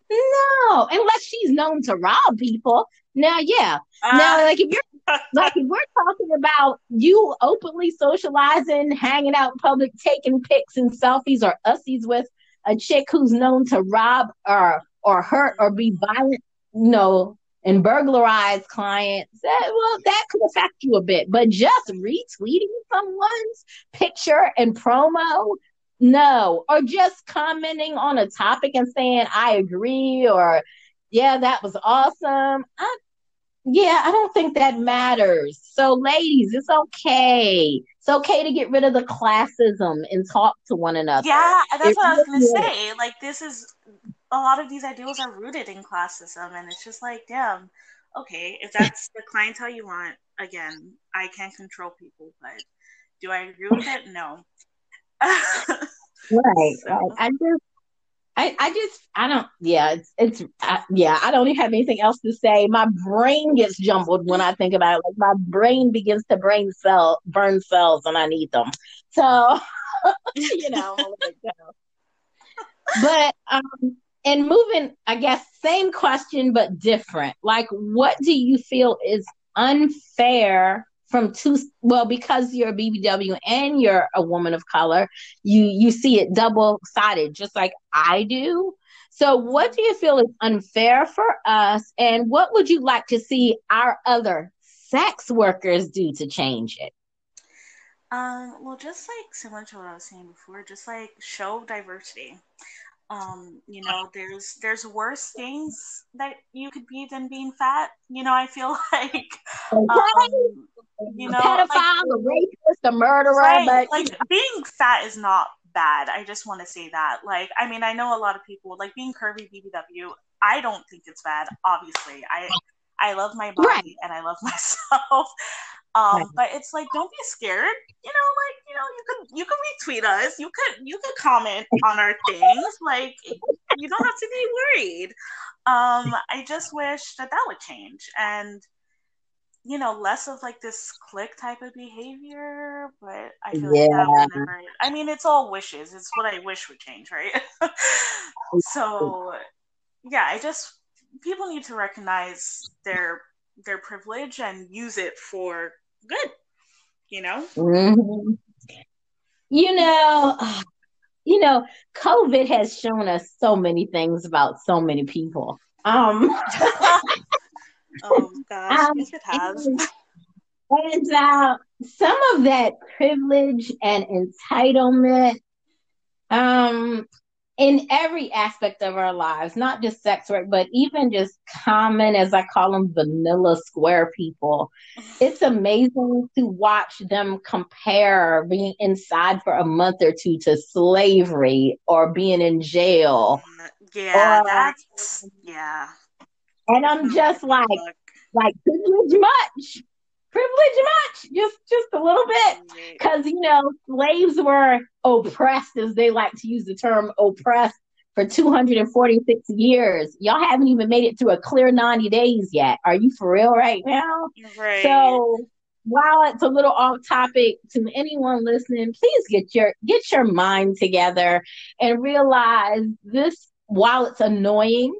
no unless she's known to rob people. Now yeah. Uh, now like if you're like if we're talking about you openly socializing hanging out in public taking pics and selfies or ussies with a chick who's known to rob or or hurt or be violent, you know, and burglarize clients, that, well, that could affect you a bit. But just retweeting someone's picture and promo, no. Or just commenting on a topic and saying, I agree, or yeah, that was awesome. I, yeah, I don't think that matters. So, ladies, it's okay. It's okay to get rid of the classism and talk to one another. Yeah, that's it what I was going to say. Like, this is a lot of these ideals are rooted in classism, and it's just like, damn, okay, if that's the clientele you want, again, I can't control people, but do I agree with it? No. right, so. right. I just, I, I just, I don't, yeah, it's, it's, I, yeah, I don't even have anything else to say. My brain gets jumbled when I think about it. Like my brain begins to brain cell, burn cells, and I need them. So, you know, but um, and moving, I guess, same question but different. Like, what do you feel is unfair from two? Well, because you're a BBW and you're a woman of color, you you see it double sided, just like I do. So, what do you feel is unfair for us, and what would you like to see our other sex workers do to change it? Um, well, just like similar to what I was saying before, just like show diversity um you know there's there's worse things that you could be than being fat you know i feel like um, you know pedophile like, the rapist the murderer right, but like being fat is not bad i just want to say that like i mean i know a lot of people like being curvy bbw i don't think it's bad obviously i i love my body right. and i love myself um, but it's like, don't be scared. You know, like you know, you can you can retweet us. You could you could comment on our things. Like you don't have to be worried. Um, I just wish that that would change and you know less of like this click type of behavior. But I feel yeah. like that whenever I mean, it's all wishes. It's what I wish would change, right? so yeah, I just people need to recognize their their privilege and use it for good you know mm-hmm. You know you know covid has shown us so many things about so many people. Um oh gosh. um, yes it has. and, and uh, some of that privilege and entitlement um in every aspect of our lives, not just sex work, but even just common, as I call them, vanilla square people. It's amazing to watch them compare being inside for a month or two to slavery or being in jail. Yeah, or, that's yeah. And I'm just oh, like, like privilege much privilege much? Just just a little bit. Because you know slaves were oppressed as they like to use the term oppressed for 246 years. Y'all haven't even made it through a clear 90 days yet. Are you for real right now? Right. So while it's a little off topic to anyone listening please get your get your mind together and realize this while it's annoying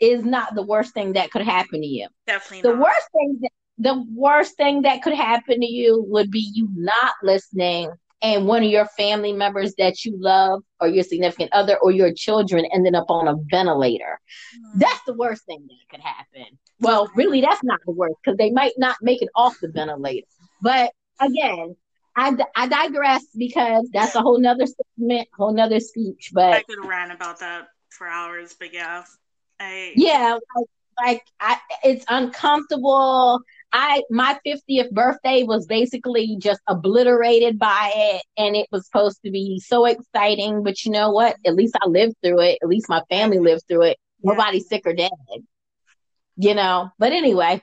is not the worst thing that could happen to you. Definitely the not. worst thing that the worst thing that could happen to you would be you not listening and one of your family members that you love or your significant other or your children ended up on a ventilator. Mm-hmm. That's the worst thing that could happen. Well, really, that's not the worst because they might not make it off the ventilator. But again, I, I digress because that's a whole nother segment, whole nother speech. But I could rant about that for hours. But yeah, I yeah, like, like I, it's uncomfortable. I my 50th birthday was basically just obliterated by it and it was supposed to be so exciting, but you know what? At least I lived through it. At least my family lived through it. Nobody's sick or dead. You know. But anyway,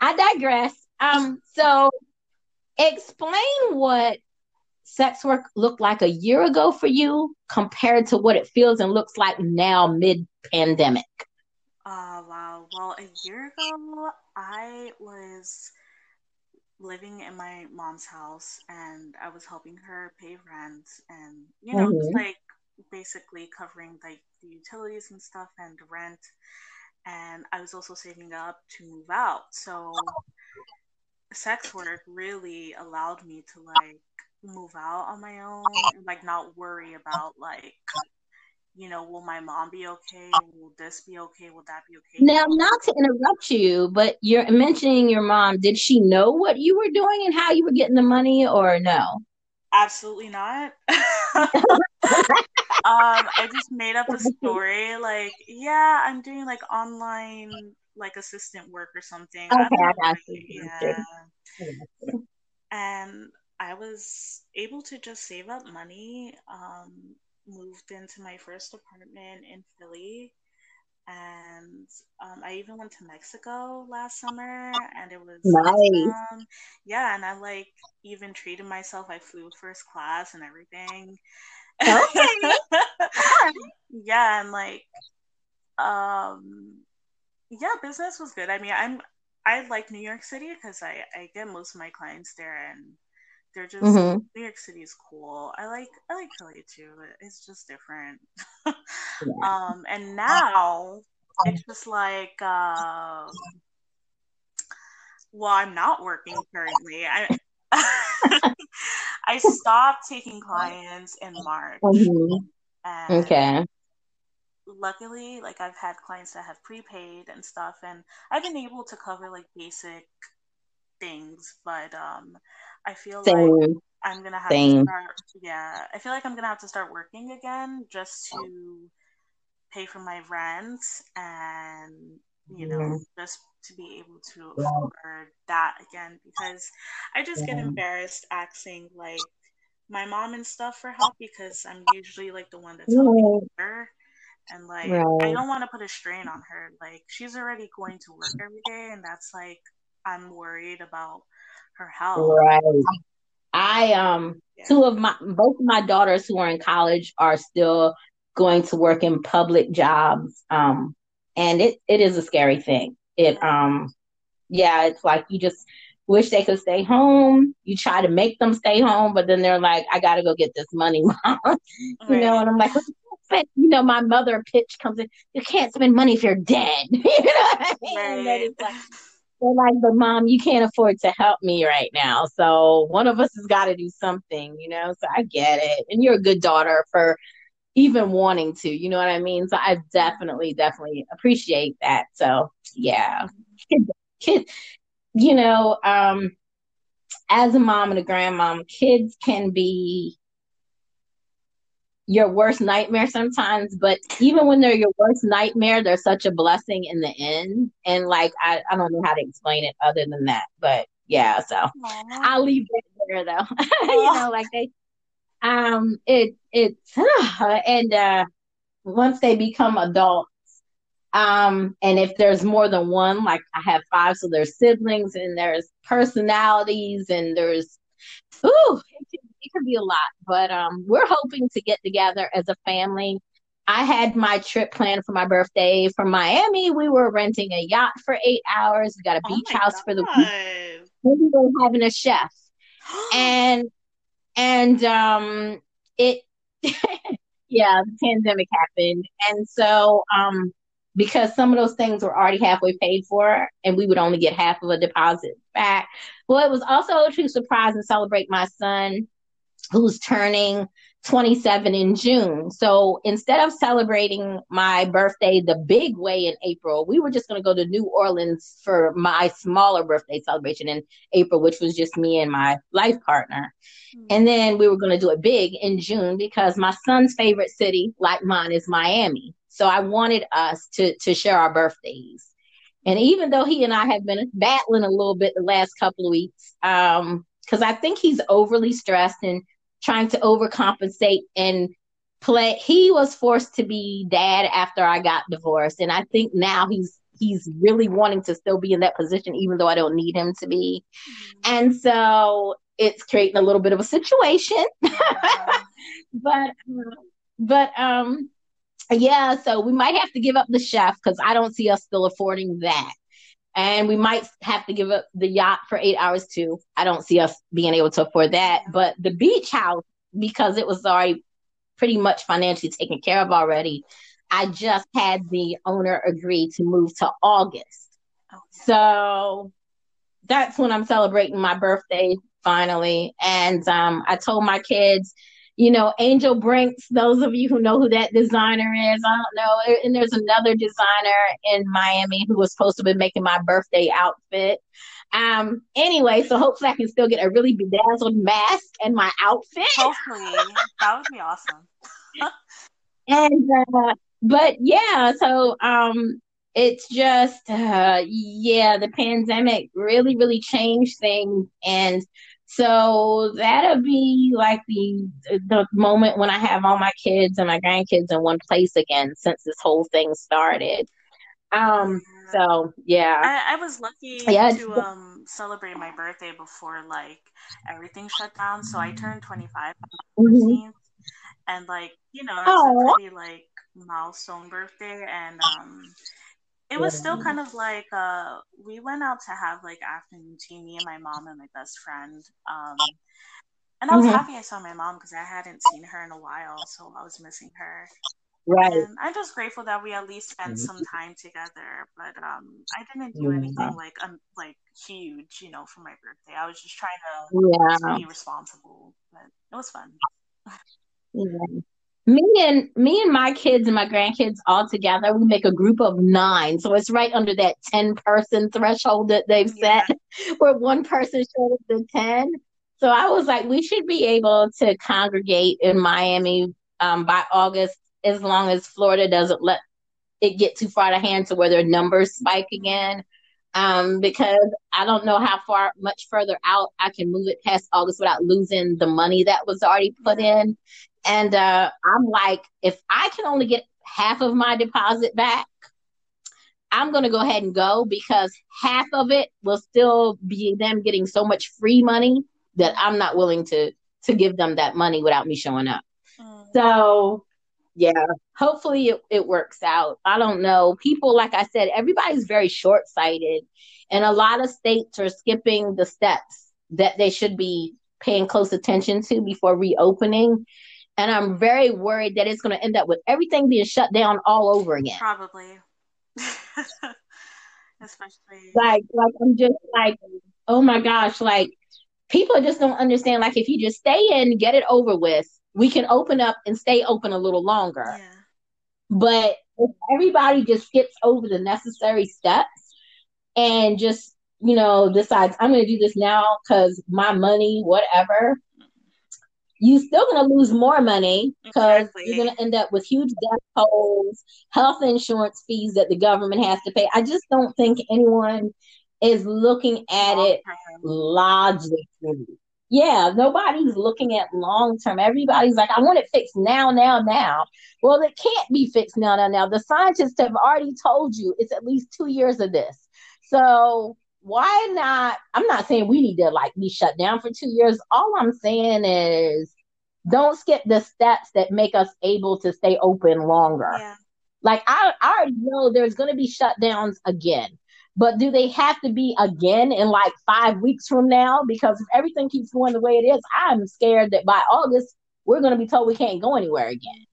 I digress. Um so explain what sex work looked like a year ago for you compared to what it feels and looks like now mid pandemic. Oh, wow. Well, a year ago, I was living in my mom's house and I was helping her pay rent and, you know, mm-hmm. like basically covering like the utilities and stuff and rent. And I was also saving up to move out. So, sex work really allowed me to like move out on my own and like not worry about like you know, will my mom be okay? Will this be okay? Will that be okay? Now, not to interrupt you, but you're mentioning your mom. Did she know what you were doing and how you were getting the money, or no? Absolutely not. um, I just made up a story like, yeah, I'm doing like online like assistant work or something. Okay, I, I got you. Yeah. And I was able to just save up money. Um, moved into my first apartment in Philly. And um, I even went to Mexico last summer, and it was nice. Awesome. Yeah, and I like even treated myself. I flew first class and everything. Okay. yeah, and like, um, yeah, business was good. I mean, I'm I like New York City because I I get most of my clients there, and they're just mm-hmm. New York City is cool. I like I like Philly too. But it's just different. Um, and now it's just like uh, well, I'm not working currently. I I stopped taking clients in March. Mm-hmm. okay. Luckily, like I've had clients that have prepaid and stuff, and I've been able to cover like basic things, but um, I feel Same. like I'm gonna have Same. to start. Yeah, I feel like I'm gonna have to start working again just to pay for my rent and you know just to be able to afford that again because I just yeah. get embarrassed asking like my mom and stuff for help because I'm usually like the one that's helping her. And like right. I don't want to put a strain on her. Like she's already going to work every day and that's like I'm worried about her health. Right. I um yeah. two of my both of my daughters who are in college are still going to work in public jobs. Um and it, it is a scary thing. It um yeah, it's like you just wish they could stay home. You try to make them stay home, but then they're like, I gotta go get this money, mom. you right. know, and I'm like, you know, my mother pitch comes in, you can't spend money if you're dead. you know what I mean? Right. Like, they're like, but mom, you can't afford to help me right now. So one of us has got to do something, you know. So I get it. And you're a good daughter for even wanting to, you know what I mean? So I definitely, definitely appreciate that. So yeah. Kid, kid you know, um, as a mom and a grandmom, kids can be your worst nightmare sometimes, but even when they're your worst nightmare, they're such a blessing in the end. And like I, I don't know how to explain it other than that. But yeah, so Aww. I'll leave it there though. you know, like they um it it's and uh once they become adults, um, and if there's more than one, like I have five, so there's siblings and there's personalities and there's ooh, it can, it can be a lot. But um we're hoping to get together as a family I had my trip planned for my birthday from Miami. We were renting a yacht for eight hours. We got a oh beach house God. for the week. We were having a chef, and and um, it yeah, the pandemic happened, and so um, because some of those things were already halfway paid for, and we would only get half of a deposit back. Well, it was also to surprise and celebrate my son, who's turning 27 in June. So instead of celebrating my birthday the big way in April, we were just going to go to New Orleans for my smaller birthday celebration in April, which was just me and my life partner. Mm-hmm. And then we were going to do it big in June because my son's favorite city, like mine, is Miami. So I wanted us to to share our birthdays. And even though he and I have been battling a little bit the last couple of weeks, um, because I think he's overly stressed and trying to overcompensate and play he was forced to be dad after I got divorced and I think now he's he's really wanting to still be in that position even though I don't need him to be. Mm-hmm. And so it's creating a little bit of a situation. but but um yeah, so we might have to give up the chef cuz I don't see us still affording that. And we might have to give up the yacht for eight hours too. I don't see us being able to afford that. But the beach house, because it was already pretty much financially taken care of already, I just had the owner agree to move to August. So that's when I'm celebrating my birthday finally. And um, I told my kids, you know, Angel Brinks, those of you who know who that designer is, I don't know. And there's another designer in Miami who was supposed to be making my birthday outfit. Um, anyway, so hopefully I can still get a really bedazzled mask and my outfit. Hopefully. that would be awesome. and uh, but yeah, so um it's just uh yeah, the pandemic really, really changed things and so that'll be like the the moment when I have all my kids and my grandkids in one place again since this whole thing started. Um so yeah. I, I was lucky yeah, to um celebrate my birthday before like everything shut down. So I turned twenty five on the 14th. Mm-hmm. And like, you know, it's a pretty like milestone birthday and um it was still kind of like uh we went out to have like afternoon tea me and my mom and my best friend um and I was mm-hmm. happy I saw my mom because I hadn't seen her in a while, so I was missing her. Right. And I'm just grateful that we at least spent some time together. But um, I didn't do anything like um like huge, you know, for my birthday. I was just trying to yeah. be responsible, but it was fun. yeah. Me and me and my kids and my grandkids all together, we make a group of nine. So it's right under that ten person threshold that they've set, where one person showed up to ten. So I was like, we should be able to congregate in Miami um, by August as long as Florida doesn't let it get too far to hand to where their numbers spike again. Um, because I don't know how far much further out I can move it past August without losing the money that was already put in. And uh, I'm like, if I can only get half of my deposit back, I'm going to go ahead and go because half of it will still be them getting so much free money that I'm not willing to to give them that money without me showing up. Mm. So yeah hopefully it, it works out i don't know people like i said everybody's very short-sighted and a lot of states are skipping the steps that they should be paying close attention to before reopening and i'm very worried that it's going to end up with everything being shut down all over again probably especially like like i'm just like oh my gosh like people just don't understand like if you just stay in get it over with we can open up and stay open a little longer. Yeah. But if everybody just skips over the necessary steps and just, you know, decides I'm going to do this now because my money, whatever, you're still going to lose more money because exactly. you're going to end up with huge debt tolls, health insurance fees that the government has to pay. I just don't think anyone is looking at it logically yeah, nobody's looking at long term. Everybody's like, I want it fixed now, now, now. Well, it can't be fixed now, now, now. The scientists have already told you it's at least two years of this. So why not? I'm not saying we need to like be shut down for two years. All I'm saying is don't skip the steps that make us able to stay open longer. Yeah. Like I, I already know there's going to be shutdowns again. But do they have to be again in like five weeks from now? Because if everything keeps going the way it is, I'm scared that by August we're going to be told we can't go anywhere again.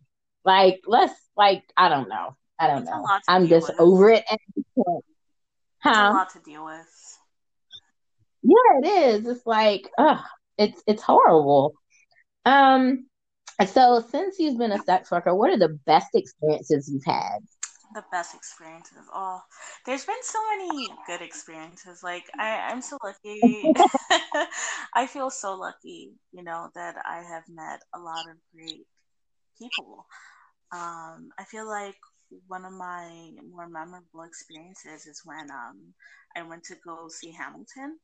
Like, let's like, I don't know. I don't it's know. I'm just with. over it at this point. Huh? a lot to deal with. Yeah, it is. It's like, ugh, it's it's horrible. Um, so since you've been a sex worker, what are the best experiences you've had? the best experiences. Oh, there's been so many good experiences. Like I, I'm so lucky. I feel so lucky, you know, that I have met a lot of great people. Um, I feel like one of my more memorable experiences is when um, I went to go see Hamilton.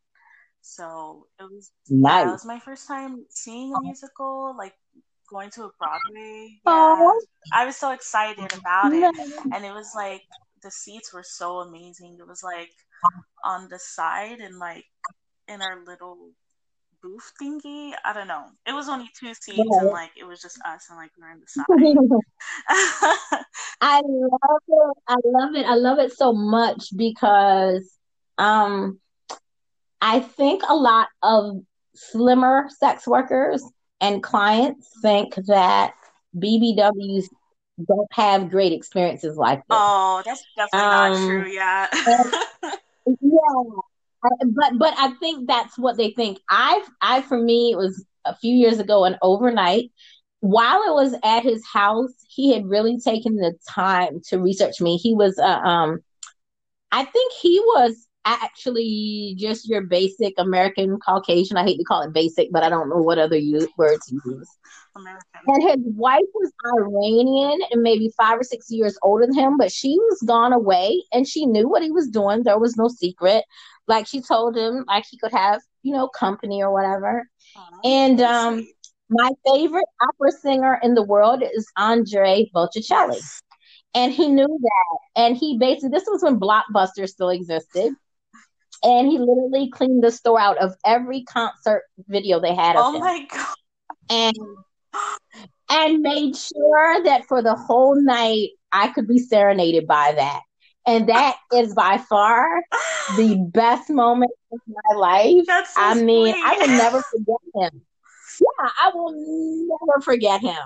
So it was nice. that was my first time seeing a musical, like going to a Broadway. Yeah. I was so excited about it. And it was like the seats were so amazing. It was like on the side and like in our little booth thingy. I don't know. It was only two seats yeah. and like it was just us and like we are in the side. I love it. I love it. I love it so much because um I think a lot of slimmer sex workers and clients think that BBWs don't have great experiences like this. Oh, that's definitely um, not true. Yeah. yeah. But but I think that's what they think. I I for me it was a few years ago an overnight. While I was at his house, he had really taken the time to research me. He was uh, um I think he was actually just your basic American Caucasian. I hate to call it basic, but I don't know what other use, words to use. American. And his wife was Iranian and maybe five or six years older than him, but she was gone away and she knew what he was doing. There was no secret. Like she told him, like he could have, you know, company or whatever. Oh, and um, my favorite opera singer in the world is Andre. Yes. And he knew that. And he basically, this was when Blockbuster still existed and he literally cleaned the store out of every concert video they had. oh him. my god! And and made sure that for the whole night I could be serenaded by that. And that is by far the best moment of my life. That's so I mean, sweet. I will never forget him. Yeah, I will never forget him.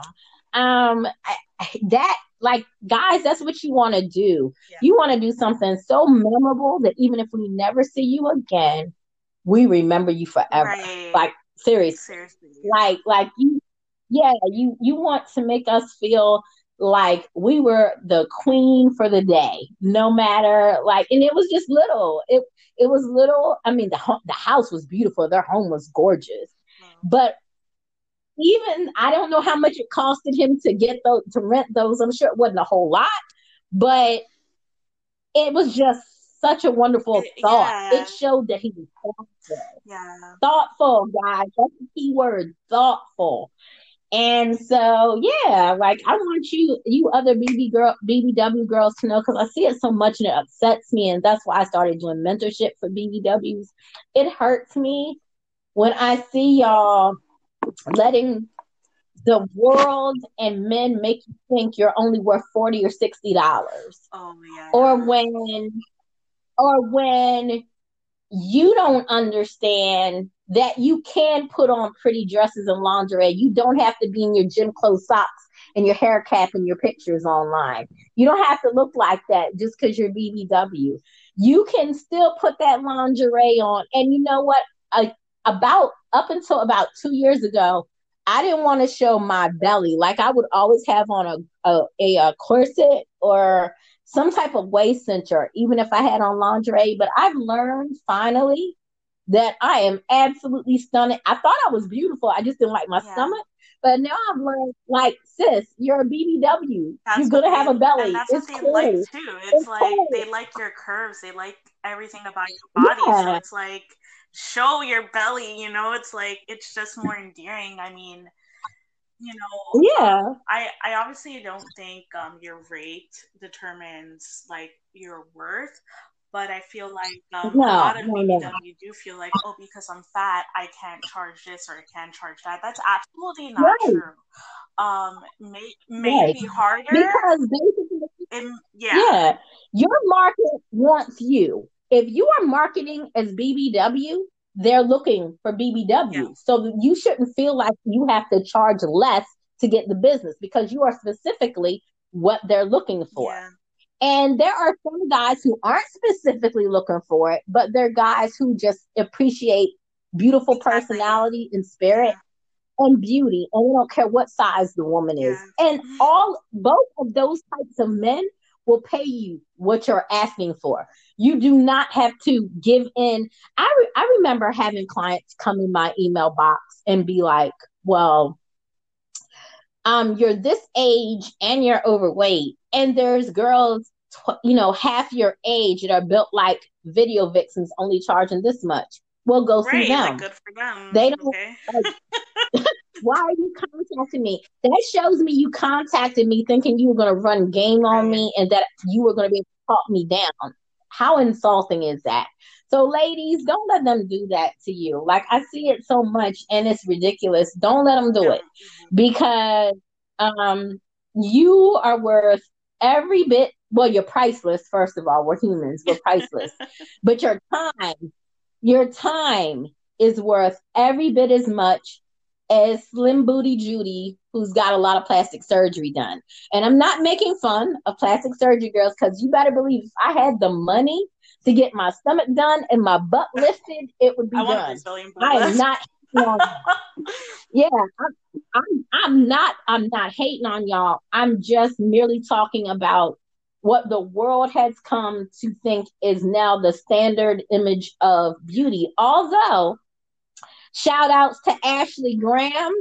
Um, I, that like guys, that's what you want to do. Yeah. You want to do something so memorable that even if we never see you again, we remember you forever. Right. Like seriously. seriously. Like like you yeah, you you want to make us feel like we were the queen for the day, no matter like, and it was just little. It it was little. I mean, the the house was beautiful. Their home was gorgeous, mm-hmm. but even I don't know how much it costed him to get those to rent those. I'm sure it wasn't a whole lot, but it was just such a wonderful it, thought. Yeah. It showed that he was thoughtful. Yeah. Thoughtful, guys. That's the key word. Thoughtful. And so, yeah, like I want you, you other BB girl, BBW girls to know because I see it so much and it upsets me, and that's why I started doing mentorship for BBWs. It hurts me when I see y'all letting the world and men make you think you're only worth forty or sixty dollars. Oh yeah. Or when, or when you don't understand that you can put on pretty dresses and lingerie. You don't have to be in your gym clothes socks and your hair cap and your pictures online. You don't have to look like that just because you're BBW. You can still put that lingerie on. And you know what? I, about up until about two years ago, I didn't want to show my belly. Like I would always have on a, a, a, a corset or some type of waist cincher, even if I had on lingerie. But I've learned finally that I am absolutely stunning. I thought I was beautiful. I just didn't like my yeah. stomach. But now I've learned, like, sis, you're a BBW. That's you're gonna they, have a belly. That's it's what they cool. like too. It's, it's like cool. they like your curves. They like everything about your body. Yeah. So it's like show your belly. You know, it's like it's just more endearing. I mean, you know, yeah. I I obviously don't think um your rate determines like your worth, but I feel like um, no, a lot of no, no. do feel like, oh, because I'm fat, I can't charge this or I can't charge that. That's absolutely not right. true. Um, may, may right. be harder because basically, yeah, yeah, your market wants you. If you are marketing as BBW, they're looking for BBW. Yeah. So you shouldn't feel like you have to charge less to get the business because you are specifically what they're looking for. Yeah. And there are some guys who aren't specifically looking for it, but they're guys who just appreciate beautiful exactly. personality and spirit yeah. and beauty. And they don't care what size the woman is. And mm-hmm. all both of those types of men will pay you what you're asking for. You do not have to give in. I re- I remember having clients come in my email box and be like, "Well, um, you're this age and you're overweight, and there's girls you know, half your age that are built like video vixens, only charging this much. We'll go right, see them. Like good for them. They don't. Okay. Like, why are you contacting me? That shows me you contacted me thinking you were going to run game on me and that you were going to be able to talk me down. How insulting is that? So, ladies, don't let them do that to you. Like I see it so much, and it's ridiculous. Don't let them do it because um, you are worth every bit well, you're priceless, first of all. We're humans, we're priceless. but your time, your time is worth every bit as much as Slim Booty Judy, who's got a lot of plastic surgery done. And I'm not making fun of plastic surgery girls because you better believe if I had the money to get my stomach done and my butt lifted, it would be I done. I am not. yeah, I'm, I'm, I'm not. I'm not hating on y'all. I'm just merely talking about what the world has come to think is now the standard image of beauty. Although, shout outs to Ashley Graham,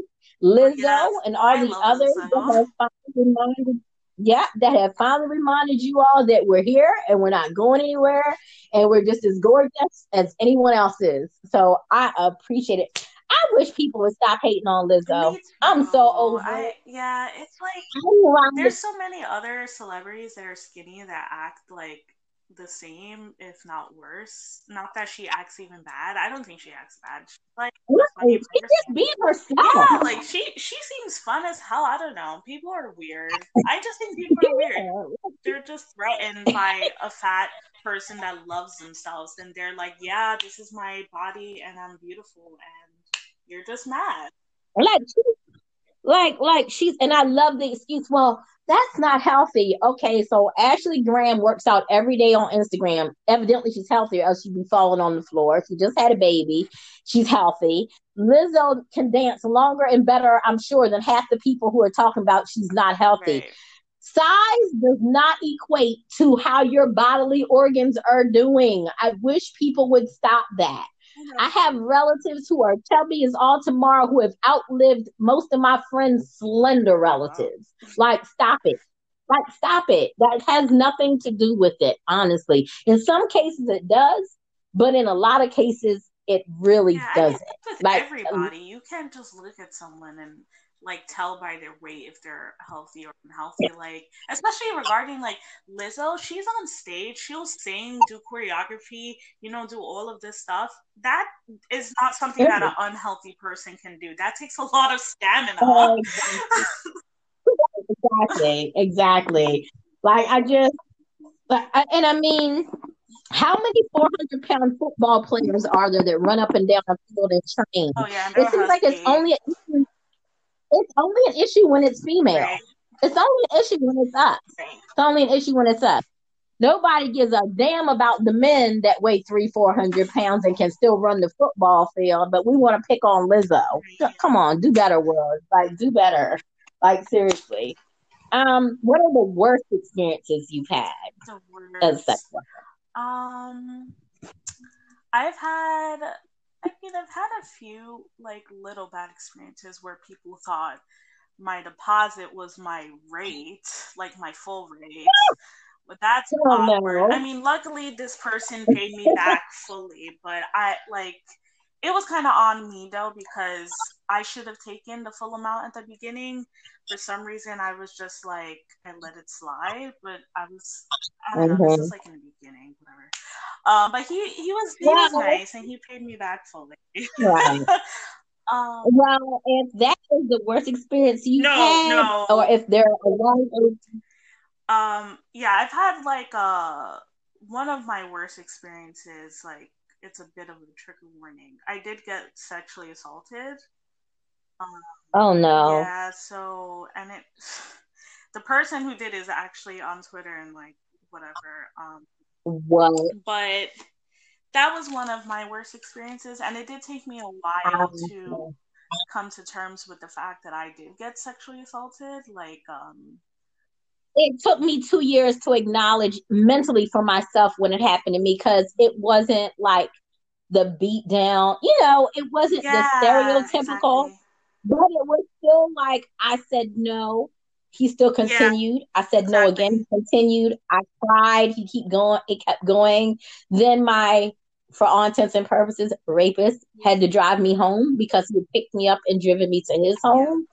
Lizzo, yes, and all I the others that have reminded, yeah, that have finally reminded you all that we're here and we're not going anywhere and we're just as gorgeous as anyone else is. So I appreciate it. I wish people would stop hating on Lizzo. I'm so over I. Yeah, it's like there's so many other celebrities that are skinny that act like the same, if not worse. Not that she acts even bad. I don't think she acts bad. She's like right. she just being herself. Yeah, like she she seems fun as hell. I don't know. People are weird. I just think people are weird. They're just threatened by a fat person that loves themselves, and they're like, "Yeah, this is my body, and I'm beautiful." And you're just mad. Like, like, like she's, and I love the excuse. Well, that's not healthy. Okay, so Ashley Graham works out every day on Instagram. Evidently, she's healthier, or else she'd be falling on the floor. She just had a baby. She's healthy. Lizzo can dance longer and better, I'm sure, than half the people who are talking about she's not healthy. Right. Size does not equate to how your bodily organs are doing. I wish people would stop that. I have relatives who are chubby as all tomorrow who have outlived most of my friends' slender relatives. Like, stop it. Like, stop it. That has nothing to do with it, honestly. In some cases, it does, but in a lot of cases, it really Yeah, doesn't. with Like, everybody. You can't just look at someone and like tell by their weight if they're healthy or unhealthy. Like, especially regarding like Lizzo, she's on stage, she'll sing, do choreography, you know, do all of this stuff. That is not something that an unhealthy person can do. That takes a lot of stamina. Oh, exactly. exactly. Like I just, but I- and I mean, how many four hundred pound football players are there that run up and down the field and train? oh yeah, It seems like it's only it's only an issue when it's female. Right, It's only an issue when it's us. right. It's only an issue when it's us. Nobody gives a damn about the men that weigh three, four hundred pounds and can still run the football field, but we want to pick on Lizzo. Come on, do better, world. Like, do better. Like, seriously. Um, what are the worst experiences you've had The as worst. sex worker? Um, I've had, I mean, I've had a few like little bad experiences where people thought my deposit was my rate, like my full rate. But that's Oh, awkward. no. I mean, luckily this person paid me back fully, but I like it was kind of on me though because I should have taken the full amount at the beginning. For some reason, I was just like I let it slide, but I was I don't know. This Mhm. is like in the beginning, whatever. Um, but he he was he was nice and he paid me back fully. Right. um, Well, if that is the worst experience you've No, had, no. or if there are one, Um, yeah, I've had like uh one of my worst experiences, like it's a bit of a trigger warning. I did get sexually assaulted. Um, oh no, yeah, so and it the person who did is actually on Twitter and like whatever. Um, what? but that was one of my worst experiences, and it did take me a while Um, to come to terms with the fact that I did get sexually assaulted. Like, um, it took me two years to acknowledge mentally for myself when it happened to me because it wasn't like the beat down, you know, it wasn't yeah, the stereotypical, exactly. but it was still like I said no. He still continued. I said no again. Continued. I cried. He keep going. It kept going. Then my, for all intents and purposes, rapist had to drive me home because he picked me up and driven me to his home.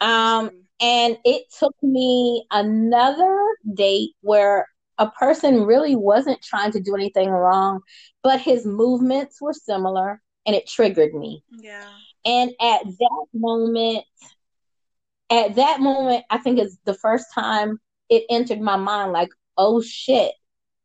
Um, and it took me another date where a person really wasn't trying to do anything wrong, but his movements were similar and it triggered me. yeah, And at that moment, at that moment, I think it's the first time it entered my mind like, oh shit,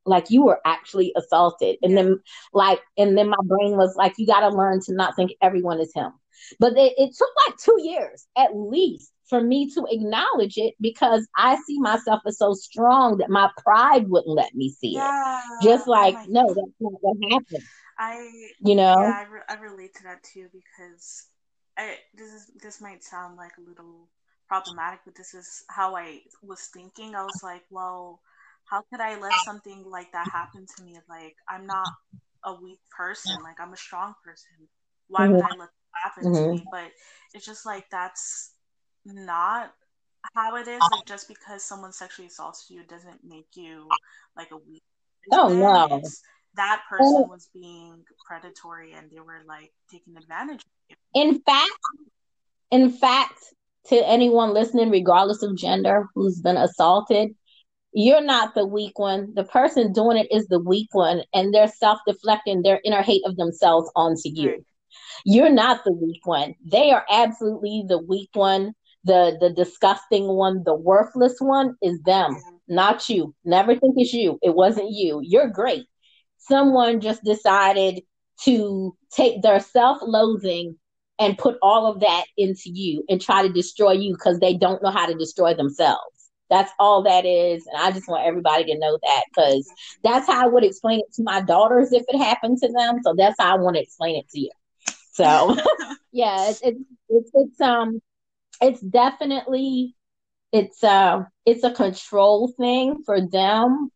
like you were actually assaulted. And Yeah. then like and then my brain was like, you gotta learn to not think everyone is him. But it, it took like two years at least for me to acknowledge it because I see myself as so strong that my pride wouldn't let me see it. Just Oh like, my no, that's not what happened. I You know? yeah, I, re- I relate to that too because I this is this might sound like a little problematic, but this is how I was thinking. I was like, well, how could I let something like that happen to me? Like, I'm not a weak person. Like, I'm a strong person. Why would I let that happen to Mhm. me? But it's just like that's not how it is. Like, just because someone sexually assaults you doesn't make you like a weak Oh, no. That person oh. was being predatory and they were like taking advantage of you. In fact, in fact, to anyone listening, regardless of gender, who's been assaulted, you're not the weak one. The person doing it is the weak one, and they're self deflecting their inner hate of themselves onto you. You're not the weak one. They are absolutely the weak one, the the disgusting one, the worthless one is them, not you. Never think it's you. It wasn't you. You're great. Someone just decided to take their self loathing and put all of that into you and try to destroy you because they don't know how to destroy themselves. That's all that is. And I just want everybody to know that because that's how I would explain it to my daughters if it happened to them. So that's how I want to explain it to you. So yeah, it's, it's, it's, um, it's definitely, it's, uh, it's a control thing for them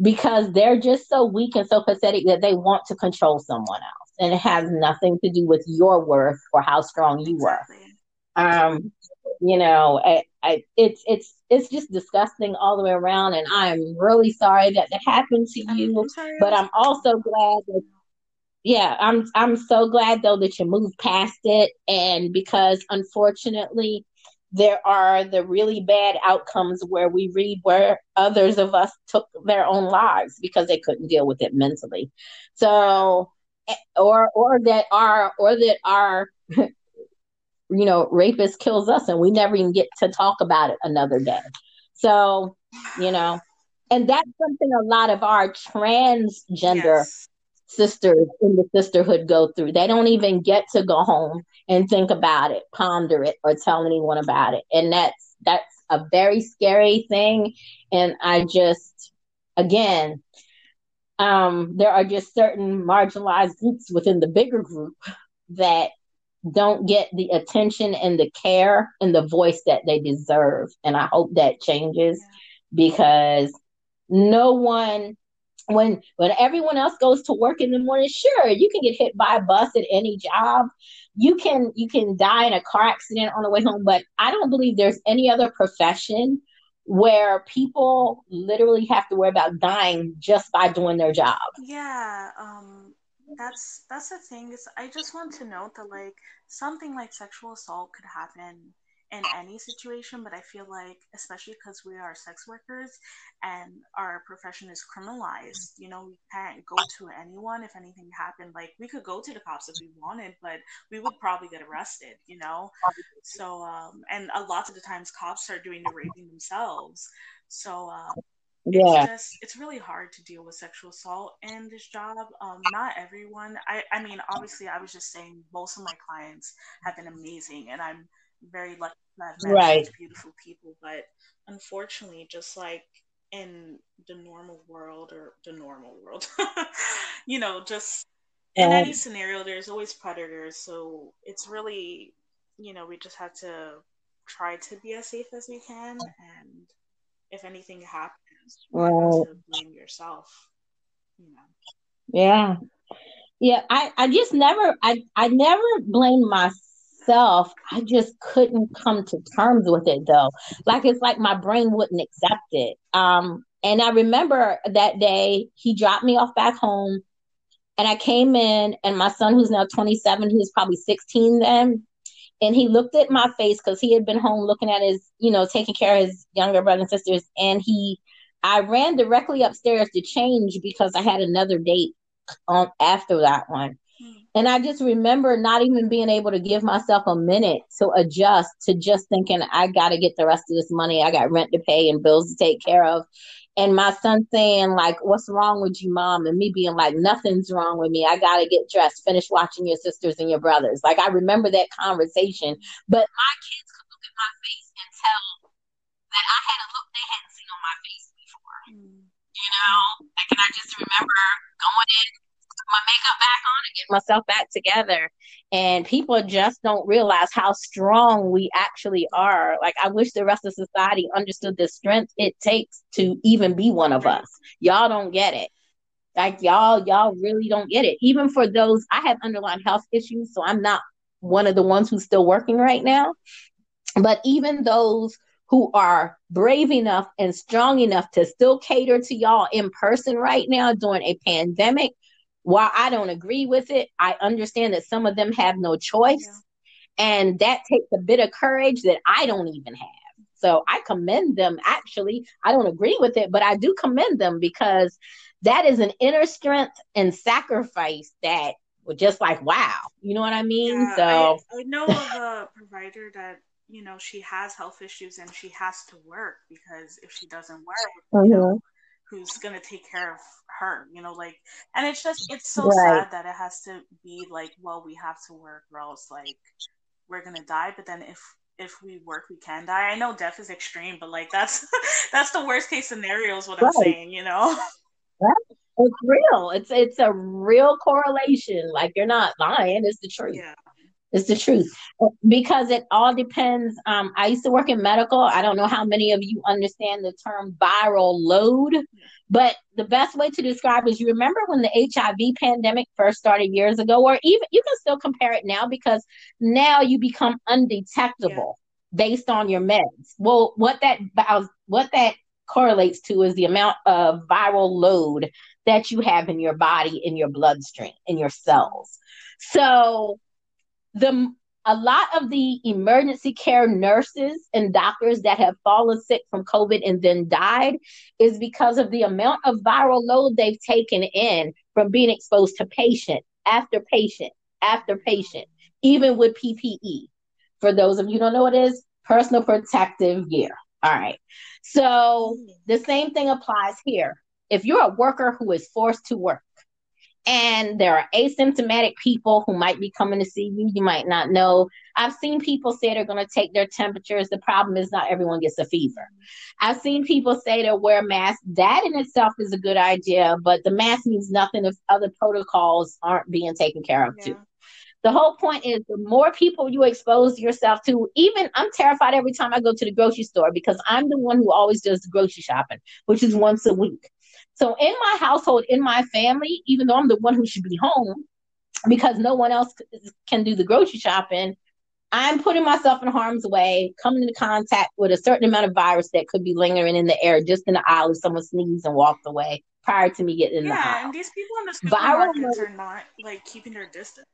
because they're just so weak and so pathetic that they want to control someone else and it has nothing to do with your worth or how strong you were. Um, you know, I, I, it's it's it's just disgusting all the way around, and I'm really sorry that that happened to you. I'm but I'm also glad that yeah, I'm I'm so glad though that you moved past it, and because unfortunately there are the really bad outcomes where we read where others of us took their own lives because they couldn't deal with it mentally. So eh, or or that our or that our you know rapist kills us and we never even get to talk about it another day so you know and that's something a lot of our transgender yes. Sisters in the sisterhood go through. They don't even get to go home and think about it ponder it or tell anyone about it. And that's that's a very scary thing. And i just again um, there are just certain marginalized groups within the bigger group that don't get the attention and the care and the voice that they deserve. And I hope that changes because no one when when everyone else goes to work in the morning sure you can get hit by a bus at any job you can you can die in a car accident on the way home but i don't believe there's any other profession where people literally have to worry about dying just by doing their job. Yeah, um that's that's the thing is I just want to note that like something like sexual assault could happen in any situation, but I feel like, especially because we are sex workers and our profession is criminalized, you know, we can't go to anyone if anything happened. Like, we could go to the cops if we wanted, but we would probably get arrested, you know? So, um, and a lot of the times cops are doing the raping themselves. So, um, yeah. it's just it's really hard to deal with sexual assault in this job um not everyone i i mean obviously i was just saying most of my clients have been amazing and i'm very lucky have met right. such beautiful people. But unfortunately, just like in the normal world or the normal world, you know, just in any scenario, there's always predators. So it's really, you know, we just have to try to be as safe as we can. And if anything happens, well, to blame yourself, you know. Yeah. Yeah, I, I just never I, I never blame myself myself, I just couldn't come to terms with it though. Like it's like my brain wouldn't accept it. Um, and I remember that day he dropped me off back home and I came in and my son who's now 27, he was probably 16 then. And he looked at my face because he had been home looking at his, you know, taking care of his younger brothers and sisters. And he, I ran directly upstairs to change because I had another date on after that one. And I just remember not even being able to give myself a minute to adjust to just thinking, I got to get the rest of this money. I got rent to pay and bills to take care of. And my son saying, like, what's wrong with you, mom? And me being like, nothing's wrong with me. I got to get dressed, finish watching your sisters and your brothers. Like, I remember that conversation. But my kids could look at my face and tell that I had a look they hadn't seen on my face before. Mm. You know? Like, and I just remember going in my makeup back on and get myself back together. And people just don't realize how strong we actually are. Like, I wish the rest of society understood the strength it takes to even be one of us. Y'all don't get it. Like, y'all, y'all really don't get it. Even for those, I have underlying health issues, so I'm not one of the ones who's still working right now. But even those who are brave enough and strong enough to still cater to y'all in person right now during a pandemic while I don't agree with it, I understand that some of them have no choice. Yeah. And that takes a bit of courage that I don't even have. So I commend them. Actually, I don't agree with it, but I do commend them because that is an inner strength and sacrifice that was just like, wow. You know what I mean? Yeah, so I, I know of a provider that you know she has health issues and she has to work because if she doesn't work, mm-hmm. you know, who's gonna take care of her you know like and it's just it's so right. sad that it has to be like well we have to work or else like we're gonna die but then if if we work we can die. I know death is extreme but like that's that's the worst case scenario is what right. i'm saying you know? It's real. It's it's a real correlation. Like you're not lying. It's the truth. Yeah it's the truth because it all depends. Um, I used to work in medical. I don't know how many of you understand the term viral load, but the best way to describe is you remember when the HIV pandemic first started years ago, or even you can still compare it now because now you become undetectable yeah. based on your meds. Well, what that what that correlates to is the amount of viral load that you have in your body, in your bloodstream, in your cells. So the a lot of the emergency care nurses and doctors that have fallen sick from COVID and then died is because of the amount of viral load they've taken in from being exposed to patient after patient after patient, even with PPE. For those of you don't know what it is, personal protective gear. All right. So the same thing applies here. If you're a worker who is forced to work, and there are asymptomatic people who might be coming to see you. You might not know. I've seen people say they're going to take their temperatures. The problem is not everyone gets a fever. I've seen people say to wear masks. That in itself is a good idea, but the mask means nothing if other protocols aren't being taken care of yeah. too. The whole point is the more people you expose yourself to, even I'm terrified every time I go to the grocery store because I'm the one who always does the grocery shopping, which is once a week. So in my household, in my family, even though I'm the one who should be home because no one else can do the grocery shopping, I'm putting myself in harm's way, coming into contact with a certain amount of virus that could be lingering in the air just in the aisle if someone sneezed and walked away prior to me getting in yeah, the house. Yeah, and these people in the supermarkets are not like keeping their distance.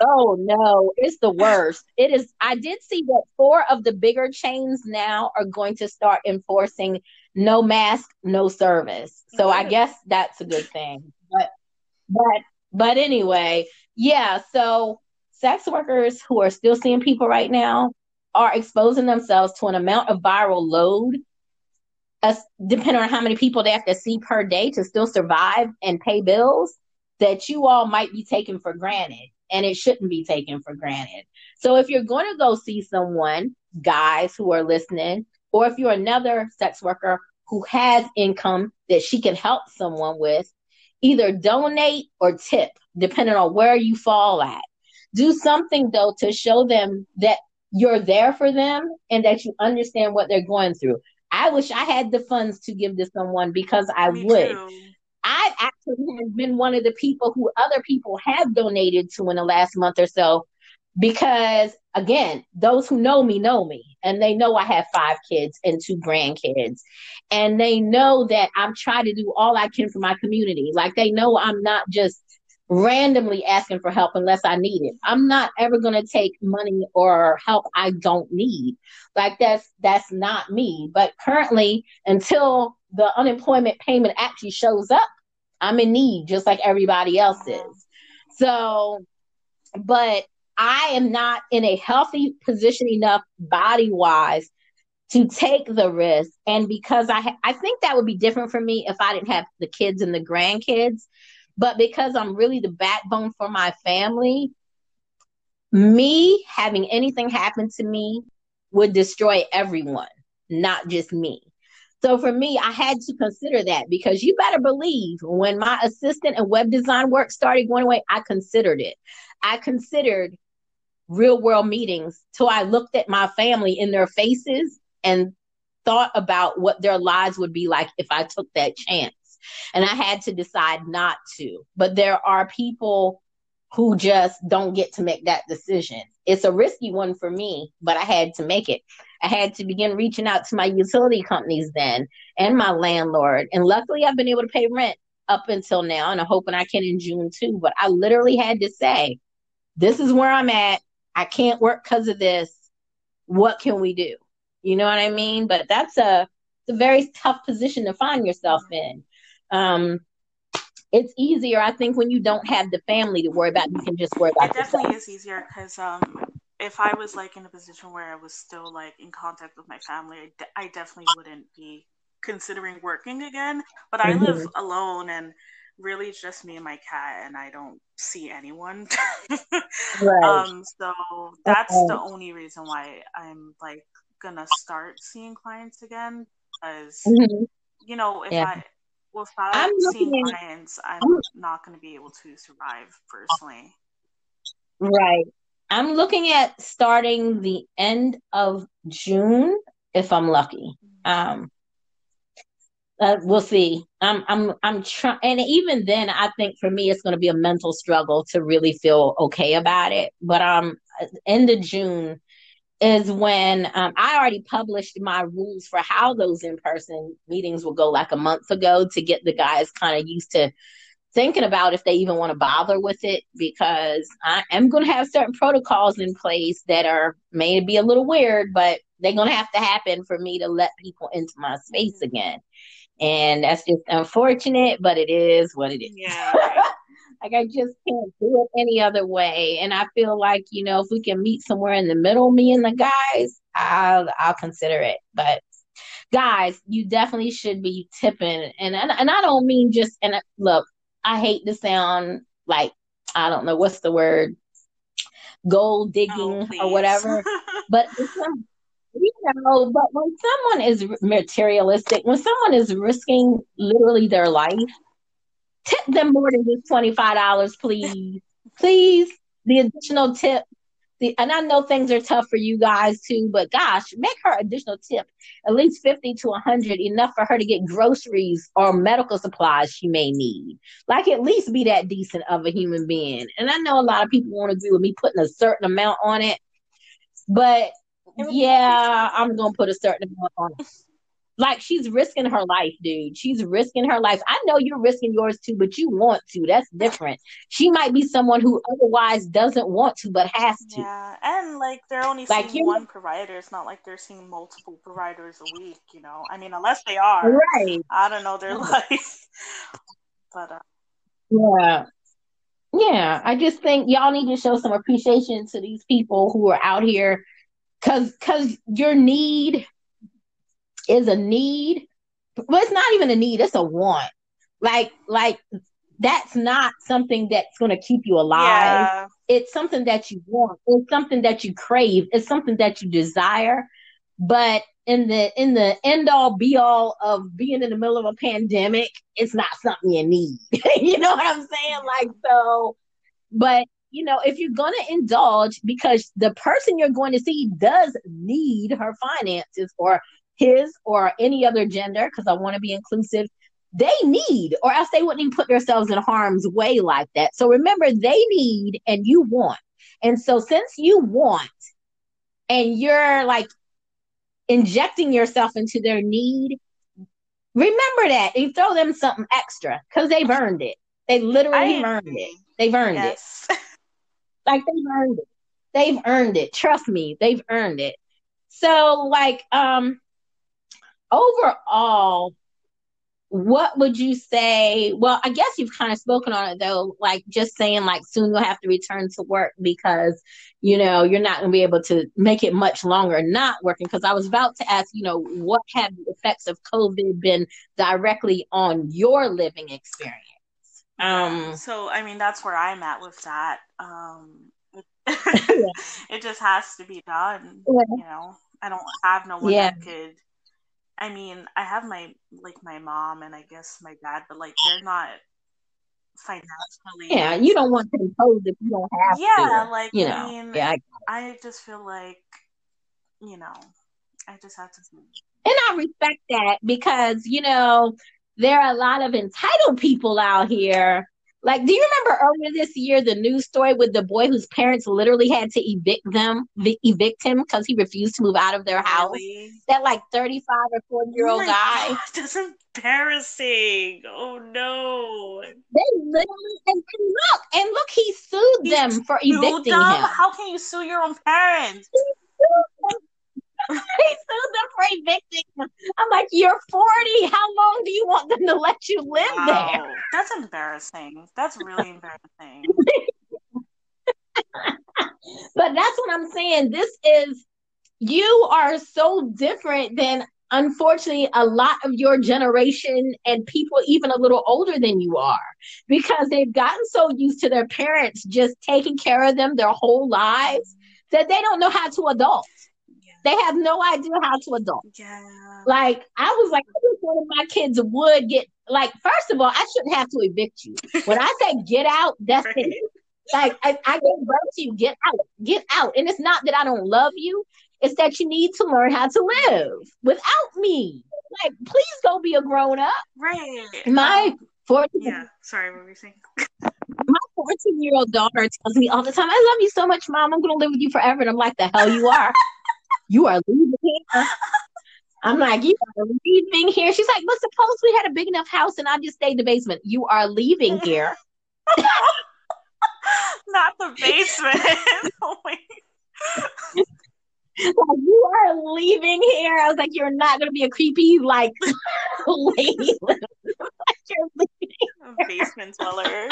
Oh no, it's the worst. It is. I did see that four of the bigger chains now are going to start enforcing no mask, no service. So I mm-hmm. guess that's a good thing. But but but anyway, yeah, so sex workers who are still seeing people right now are exposing themselves to an amount of viral load as depending on how many people they have to see per day to still survive and pay bills that you all might be taken for granted and it shouldn't be taken for granted. So if you're going to go see someone, guys who are listening, or if you're another sex worker who has income that she can help someone with, either donate or tip, depending on where you fall at. Do something though to show them that you're there for them and that you understand what they're going through. I wish I had the funds to give to someone because I Me would. Too. I actually have been one of the people who other people have donated to in the last month or so because again, those who know me know me and they know I have five kids and two grandkids. And they know that I'm trying to do all I can for my community. Like they know I'm not just randomly asking for help unless I need it. I'm not ever going to take money or help I don't need. Like that's that's not me. But currently until the unemployment payment actually shows up, I'm in need just like everybody else is. So but I am not in a healthy position enough body wise to take the risk. And because I, I think that would be different for me if I didn't have the kids and the grandkids. But because I'm really the backbone for my family, me having anything happen to me would destroy everyone, not just me. So for me, I had to consider that because you better believe when my assistant and web design work started going away, I considered it. I considered real world meetings till I looked at my family in their faces and thought about what their lives would be like if I took that chance. And I had to decide not to. But there are people who just don't get to make that decision. It's a risky one for me, but I had to make it. I had to begin reaching out to my utility companies then and my landlord. And luckily, I've been able to pay rent up until now, and I'm hoping I can in June too. But I literally had to say, this is where I'm at. I can't work because of this. What can we do? You know what I mean? But that's a it's a very tough position to find yourself in. Um, it's easier, I think, when you don't have the family to worry about. You can just worry about. It definitely yourself. is easier because um, if I was like in a position where I was still like in contact with my family, I, de- I definitely wouldn't be considering working again. But I mm-hmm. live alone and really just me and my cat and I don't see anyone. right. Um so that's okay. the only reason why I'm like gonna start seeing clients again because mm-hmm. you know if yeah. I without I'm seeing clients I'm, I'm not gonna be able to survive personally. Right. I'm looking at starting the end of June if I'm lucky. Mm-hmm. Um uh, we'll see. I'm I'm I'm trying, and even then, I think for me, it's going to be a mental struggle to really feel okay about it. But um, end of June is when um, I already published my rules for how those in person meetings will go, like a month ago, to get the guys kind of used to thinking about if they even want to bother with it because I am going to have certain protocols in place that are may be a little weird, but they're going to have to happen for me to let people into my space again. And that's just unfortunate, but it is what it is. Yeah. like I just can't do it any other way. And I feel like, you know, if we can meet somewhere in the middle, me and the guys, I'll I'll consider it. But guys, you definitely should be tipping and and, and I don't mean just and look, I hate to sound like I don't know what's the word gold digging oh, or whatever. but you know, but when someone is materialistic, when someone is risking literally their life, tip them more than just $25, please. please. The additional tip. The, and I know things are tough for you guys too, but gosh, make her additional tip at least 50 to 100, enough for her to get groceries or medical supplies she may need. Like, at least be that decent of a human being. And I know a lot of people won't agree with me putting a certain amount on it, but yeah, I'm gonna put a certain amount on it. Like she's risking her life, dude. She's risking her life. I know you're risking yours too, but you want to. That's different. She might be someone who otherwise doesn't want to, but has to. Yeah, and like they're only like, seeing one provider. It's not like they're seeing multiple providers a week. You know, I mean, unless they are. Right. I don't know their life, but uh, yeah. Yeah, I just think y'all need to show some appreciation to these people who are out here Cause cause your need is a need. Well, it's not even a need, it's a want. Like like that's not something that's going to keep you alive. Yeah. It's something that you want. It's something that you crave. It's something that you desire. But in the in the end all be all of being in the middle of a pandemic, it's not something you need. you know what I'm saying? Like so, but you know, if you're going to indulge because the person you're going to see does need her finances or his or any other gender, because I want to be inclusive, they need, or else they wouldn't even put themselves in harm's way like that. So remember, they need and you want. And so since you want and you're like injecting yourself into their need, remember that and throw them something extra because they've earned it. They literally earned it. They've earned yes. it. Like they've earned it. They've earned it. Trust me, they've earned it. So, like, um, overall, what would you say? Well, I guess you've kind of spoken on it though, like just saying like soon you'll have to return to work because you know you're not going to be able to make it much longer not working. Because I was about to ask, you know, what have the effects of COVID been directly on your living experience? Um, so I mean, that's where I'm at with that. Um, it just has to be done. Yeah. You know, I don't have no one yeah. that could. I mean, I have my like my mom and I guess my dad, but like they're not financially. Yeah, you don't want to impose if you don't have yeah, to. like you know, I mean, yeah, I, I just feel like, you know, I just have to. And I respect that because you know there are a lot of entitled people out here. Like, do you remember earlier this year the news story with the boy whose parents literally had to evict them, evict him because he refused to move out of their house? Really? That like thirty-five or forty-year-old oh guy. God, that's embarrassing. Oh no! They literally and, and look and look, he sued he them for evicting them? him. How can you sue your own parents? Them for evicting. I'm like, you're 40. How long do you want them to let you live wow. there? That's embarrassing. That's really embarrassing. but that's what I'm saying. This is you are so different than unfortunately a lot of your generation and people even a little older than you are because they've gotten so used to their parents just taking care of them their whole lives that they don't know how to adult. They have no idea how to adult. Yeah. Like I was like, I one of my kids would get like. First of all, I shouldn't have to evict you. When I say get out, that's right. it. Like I, I gave birth to you. Get out. Get out. And it's not that I don't love you. It's that you need to learn how to live without me. Like, please go be a grown up. Right. My um, 14 Yeah. Sorry, what were you saying? My 14 year old daughter tells me all the time, I love you so much, mom. I'm going to live with you forever. And I'm like, the hell you are. you are leaving here. I'm like, you are leaving here. She's like, but suppose we had a big enough house and I just stayed in the basement. You are leaving here. Not the basement. oh like you are leaving here. I was like, you're not gonna be a creepy like lady. you're leaving. Basement dweller.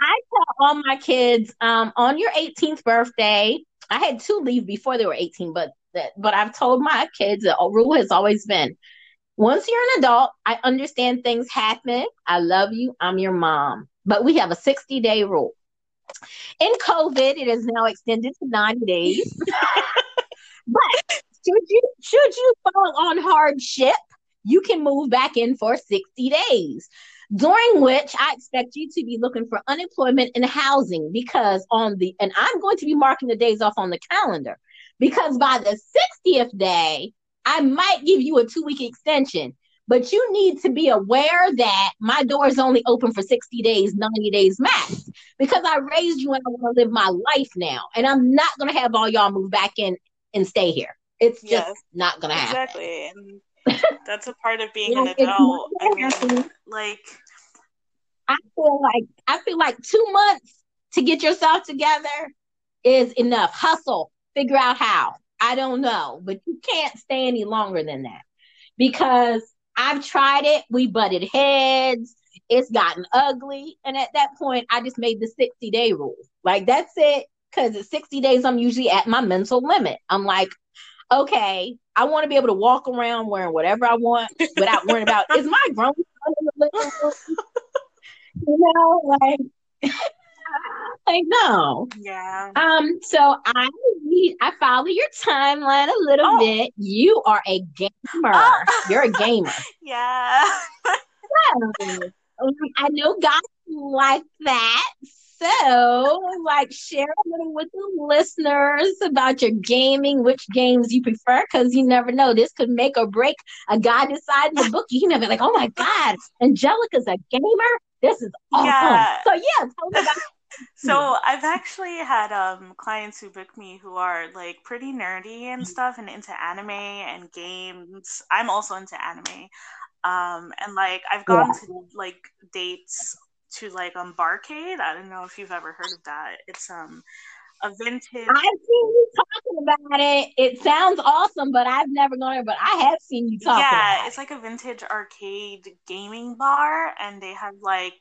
I tell all my kids, um, on your 18th birthday, I had two leave before they were 18, but that, but I've told my kids the rule has always been once you're an adult, I understand things happen. I love you. I'm your mom. But we have a 60 day rule. In COVID, it is now extended to 90 days. but should you should you fall on hardship, you can move back in for 60 days. During which I expect you to be looking for unemployment and housing because on the and I'm going to be marking the days off on the calendar because by the 60th day, I might give you a two week extension but you need to be aware that my door is only open for 60 days, 90 days max, because I raised you and I want to live my life now. And I'm not going to have all y'all move back in and stay here. It's just yes, not going to happen. Exactly. And that's a part of being an adult. I mean, like, I feel like, I feel like two months to get yourself together is enough. Hustle, figure out how. I don't know, but you can't stay any longer than that because I've tried it. We butted heads. It's gotten ugly. And at that point, I just made the 60 day rule. Like, that's it. Because at 60 days, I'm usually at my mental limit. I'm like, okay, I want to be able to walk around wearing whatever I want without worrying about is my grown son in the living you know, like like no. Yeah. Um. So I need I follow your timeline a little oh. bit. You are a gamer. Oh. You're a gamer. yeah. I know guys like that. So, like, share a little with the listeners about your gaming, which games you prefer, because you never know. This could make or break a guy deciding to book. You can be like, oh my God, Angelica's a gamer. This is awesome. Yeah. So, yeah, tell me about so I've actually had um clients who book me who are like pretty nerdy and stuff and into anime and games. I'm also into anime. Um and like I've gone yeah. to like dates to like um Barcade. I don't know if you've ever heard of that. It's um a vintage. I've seen you talking about it. It sounds awesome, but I've never gone there. But I have seen you talk. Yeah, it's like a vintage arcade gaming bar, and they have like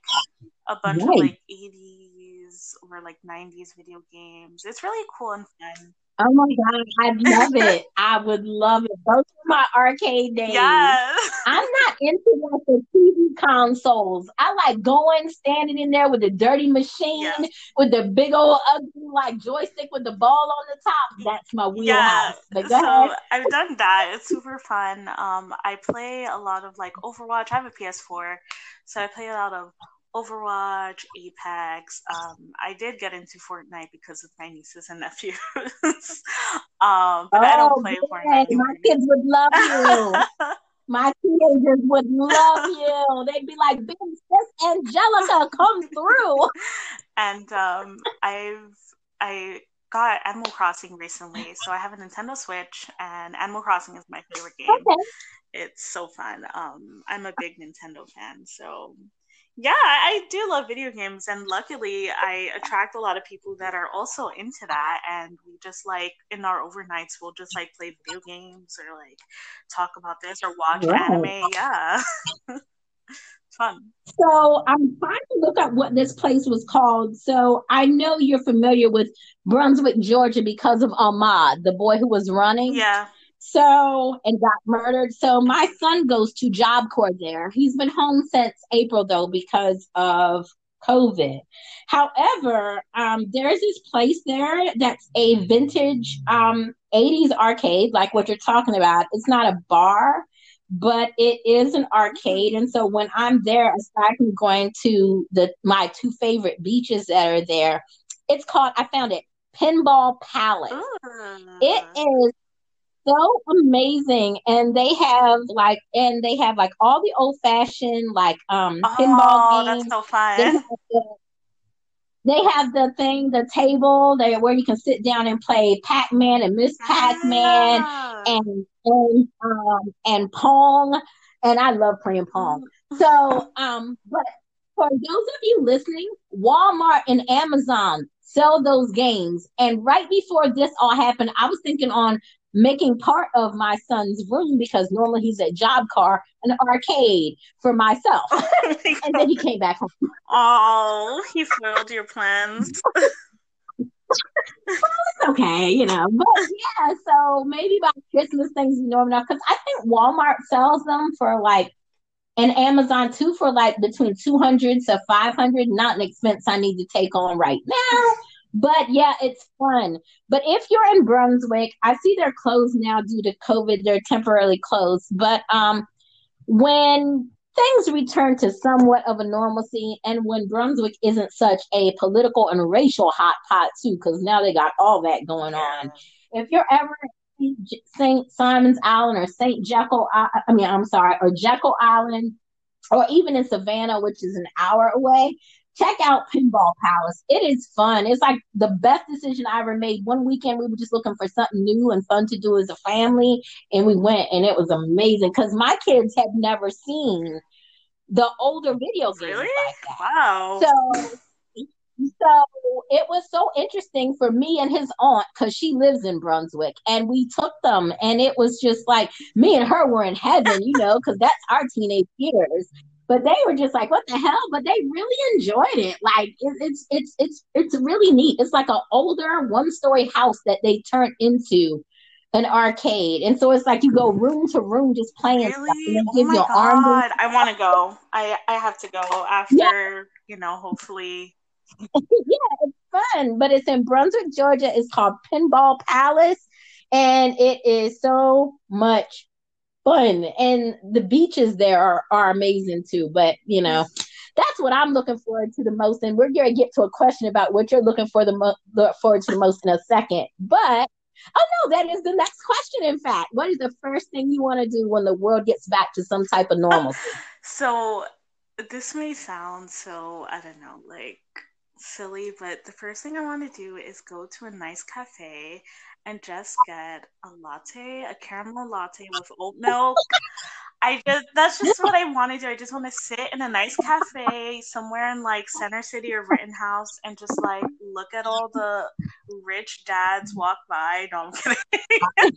a bunch nice. of like 80s or like 90s video games. It's really cool and fun. Oh my god, I love it. I would love it. Those are my arcade days. Yes. I'm not into like the TV consoles. I like going, standing in there with the dirty machine, yes. with the big old ugly like joystick with the ball on the top. That's my wheelhouse. Yeah. so I've done that. It's super fun. Um, I play a lot of like Overwatch. I have a PS4, so I play a lot of Overwatch, Apex. Um, I did get into Fortnite because of my nieces and nephews. um, but oh, I don't oh, play Fortnite. Anymore. My kids would love you. my teenagers would love you. They'd be like, "Big sis Angelica, come through." and um, I've I got Animal Crossing recently, so I have a Nintendo Switch, and Animal Crossing is my favorite game. Okay. It's so fun. Um, I'm a big Nintendo fan, so yeah, I do love video games, and luckily, I attract a lot of people that are also into that. And we just like in our overnights, we'll just like play video games or like talk about this or watch anime. Yeah, fun. So I'm trying to look up what this place was called. So I know you're familiar with Brunswick, Georgia, because of Ahmaud, the boy who was running. Yeah. So, and got murdered. So, my son goes to Job Corps there. He's been home since April, though, because of COVID. However, um, there's this place there that's a vintage um, 80s arcade, like what you're talking about. It's not a bar, but it is an arcade. And so when I'm there, aside from going to the my two favorite beaches that are there, it's called I found it Pinball Palace. It is so amazing. And they have like and they have like all the old fashioned like um Oh, pinball games. that's so they fun. have the, they have the thing the table there where you can sit down and play pac-man and miss pac-man Yeah. and and um and pong. And i love playing pong. So um but for those of you listening walmart and amazon sell those games. And right before this all happened i was thinking on making part of my son's room because normally he's at Job Corps an arcade for myself oh and then he came back home Oh, he foiled your plans. well, it's okay, you know. But yeah, so maybe by Christmas things you know enough because I think Walmart sells them for like and Amazon too for like between two hundred to five hundred. Not an expense I need to take on right now. But yeah, it's fun. But if you're in Brunswick, I see they're closed now due to COVID. They're temporarily closed. But um when things return to somewhat of a normalcy and when Brunswick isn't such a political and racial hot pot too, because now they got all that going on. If you're ever in St. Simon's Island or St. Jekyll, I I mean, I'm sorry, or Jekyll Island, or even in Savannah, which is an hour away, check out Pinball Palace. It is fun. It's like the best decision I ever made. One weekend we were just looking for something new and fun to do as a family, and we went, and it was amazing because my kids had never seen the older video games Really? like that. Wow. So, so it was so interesting for me and his aunt because she lives in Brunswick, and we took them, and it was just like me and her were in heaven, you know, because that's our teenage years. But they were just like, "What the hell?" But they really enjoyed it. Like it, it's it's it's it's really neat. It's like an older one story house that they turned into an arcade, and so it's like you go room to room just playing Really? Oh give my god. I want to go. I I have to go after, you know, hopefully. yeah, it's fun, but it's in Brunswick, Georgia. It's called Pinball Palace, and it is so much fun. And the beaches there are, are amazing too. But you know, that's what I'm looking forward to the most. And we're going to get to a question about what you're looking for the mo- look forward to the most in a second. But oh no, that is the next question. In fact, what is the first thing you want to do when the world gets back to some type of normalcy? So this may sound so, I don't know, like silly, but the first thing I want to do is go to a nice cafe and just get a latte, a caramel latte with oat milk. I just that's just what I want to do. I just want to sit in a nice cafe somewhere in like Center City or Rittenhouse and just like look at all the rich dads walk by. No, I'm kidding.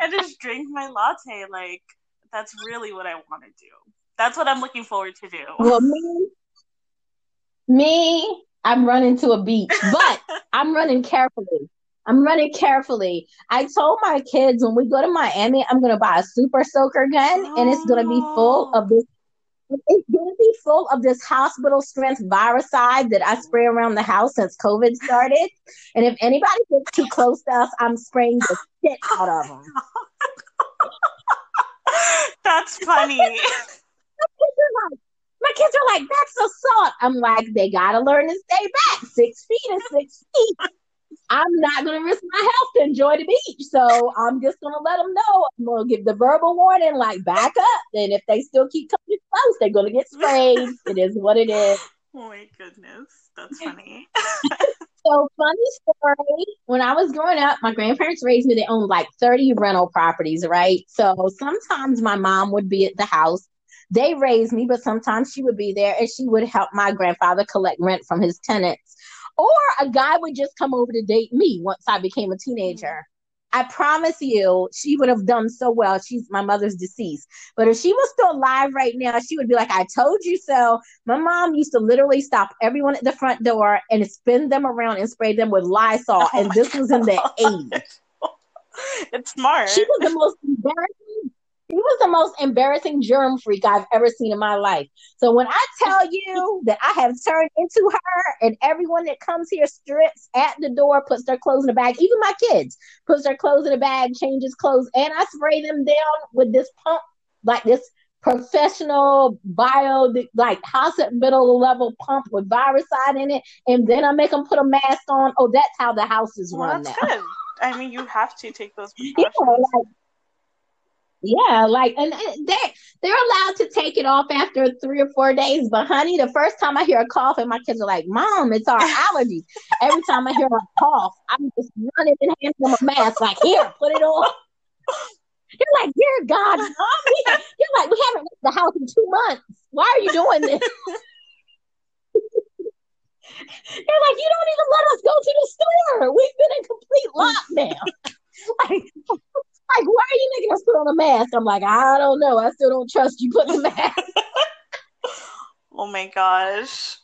and just drink my latte. Like that's really what I want to do. That's what I'm looking forward to do. Well, me, me, I'm running to a beach, but I'm running carefully. I'm running carefully. I told my kids when we go to Miami, I'm gonna buy a super soaker gun, and it's gonna be full of oh. this. It's gonna be full of this hospital strength viricide that I spray around the house since COVID started. And if anybody gets too close to us, I'm spraying the shit out of them. That's funny. My kids are like, that's assault. I'm like, they gotta learn to stay back. Six feet is six feet. I'm not gonna risk my health to enjoy the beach. So I'm just gonna let them know. I'm gonna give the verbal warning, like back up. And if they still keep coming close, they're gonna get sprayed. It is what it is. Oh my goodness. That's funny. So funny story. When I was growing up, my grandparents raised me. They owned like 30 rental properties, right? So sometimes my mom would be at the house. They raised me, but sometimes she would be there and she would help my grandfather collect rent from his tenants. Or a guy would just come over to date me once I became a teenager. I promise you, she would have done so well. She's my mother's deceased. But if she was still alive right now, she would be like, I told you so. My mom used to literally stop everyone at the front door and spin them around and spray them with Lysol. Oh and this was in the 80s. it's smart. She was the most embarrassing. She was the most embarrassing germ freak I've ever seen in my life. So when I tell you that I have turned into her, and everyone that comes here strips at the door, puts their clothes in a bag, even my kids puts their clothes in a bag, changes clothes, and I spray them down with this pump, like this professional bio like hospital middle level pump with virucide in it and then i make them put a mask on oh that's how the house is well, run that's now. good i mean you have to take those precautions. yeah like, yeah like and they they're allowed to take it off after three or four days but honey the first time i hear a cough and my kids are like mom it's our allergies every time i hear a cough i'm just running and handing them a mask like here put it on you're like, dear God, mommy. You're like, we haven't left the house in two months. Why are you doing this? You're like, you don't even let us go to the store. We've been in complete lockdown. like, like, why are you making us put on a mask? I'm like, I don't know. I still don't trust you putting the mask. oh my gosh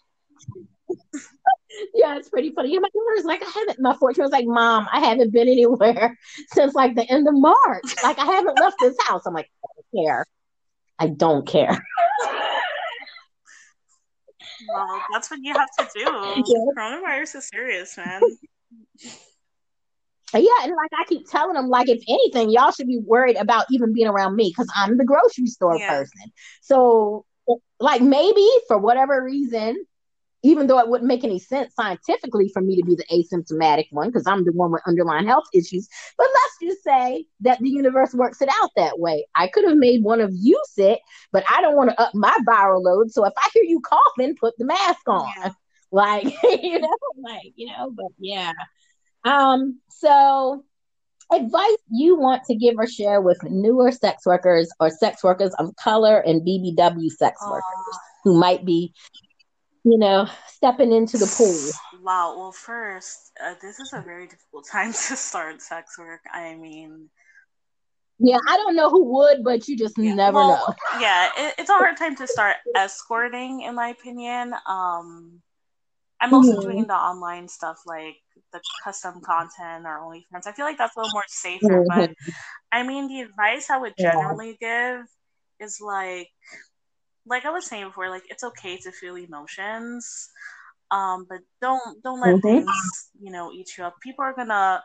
yeah, it's pretty funny. Yeah, my daughter's like, I haven't. My 14 was like, Mom, I haven't been anywhere since like the end of March. Like, I haven't left this house. I'm like, I don't care. I don't care. Well, that's what you have to do. Yeah. Coronavirus is serious, man. Yeah, and like I keep telling them, like if anything, y'all should be worried about even being around me because I'm the grocery store yeah. person. So, like maybe for whatever reason, even though it wouldn't make any sense scientifically for me to be the asymptomatic one because I'm the one with underlying health issues. But let's just say that the universe works it out that way. I could have made one of you sick, but I don't want to up my viral load. So if I hear you coughing, put the mask on. Yeah. Like, you know, like, you know, but yeah. Um, so advice you want to give or share with newer sex workers or sex workers of color and BBW sex workers who might be you know, stepping into the pool? Wow. Well, first, uh, this is a very difficult time to start sex work. I mean, yeah, I don't know who would, but you just yeah. never well, know. Yeah, it, it's a hard time to start escorting, in my opinion. Um, I'm also mm-hmm. doing the online stuff like the custom content or OnlyFans. I feel like that's a little more safer. Mm-hmm. But I mean, the advice I would generally yeah. give is like like I was saying before, like it's okay to feel emotions, um, but don't don't let mm-hmm. things you know eat you up. People are gonna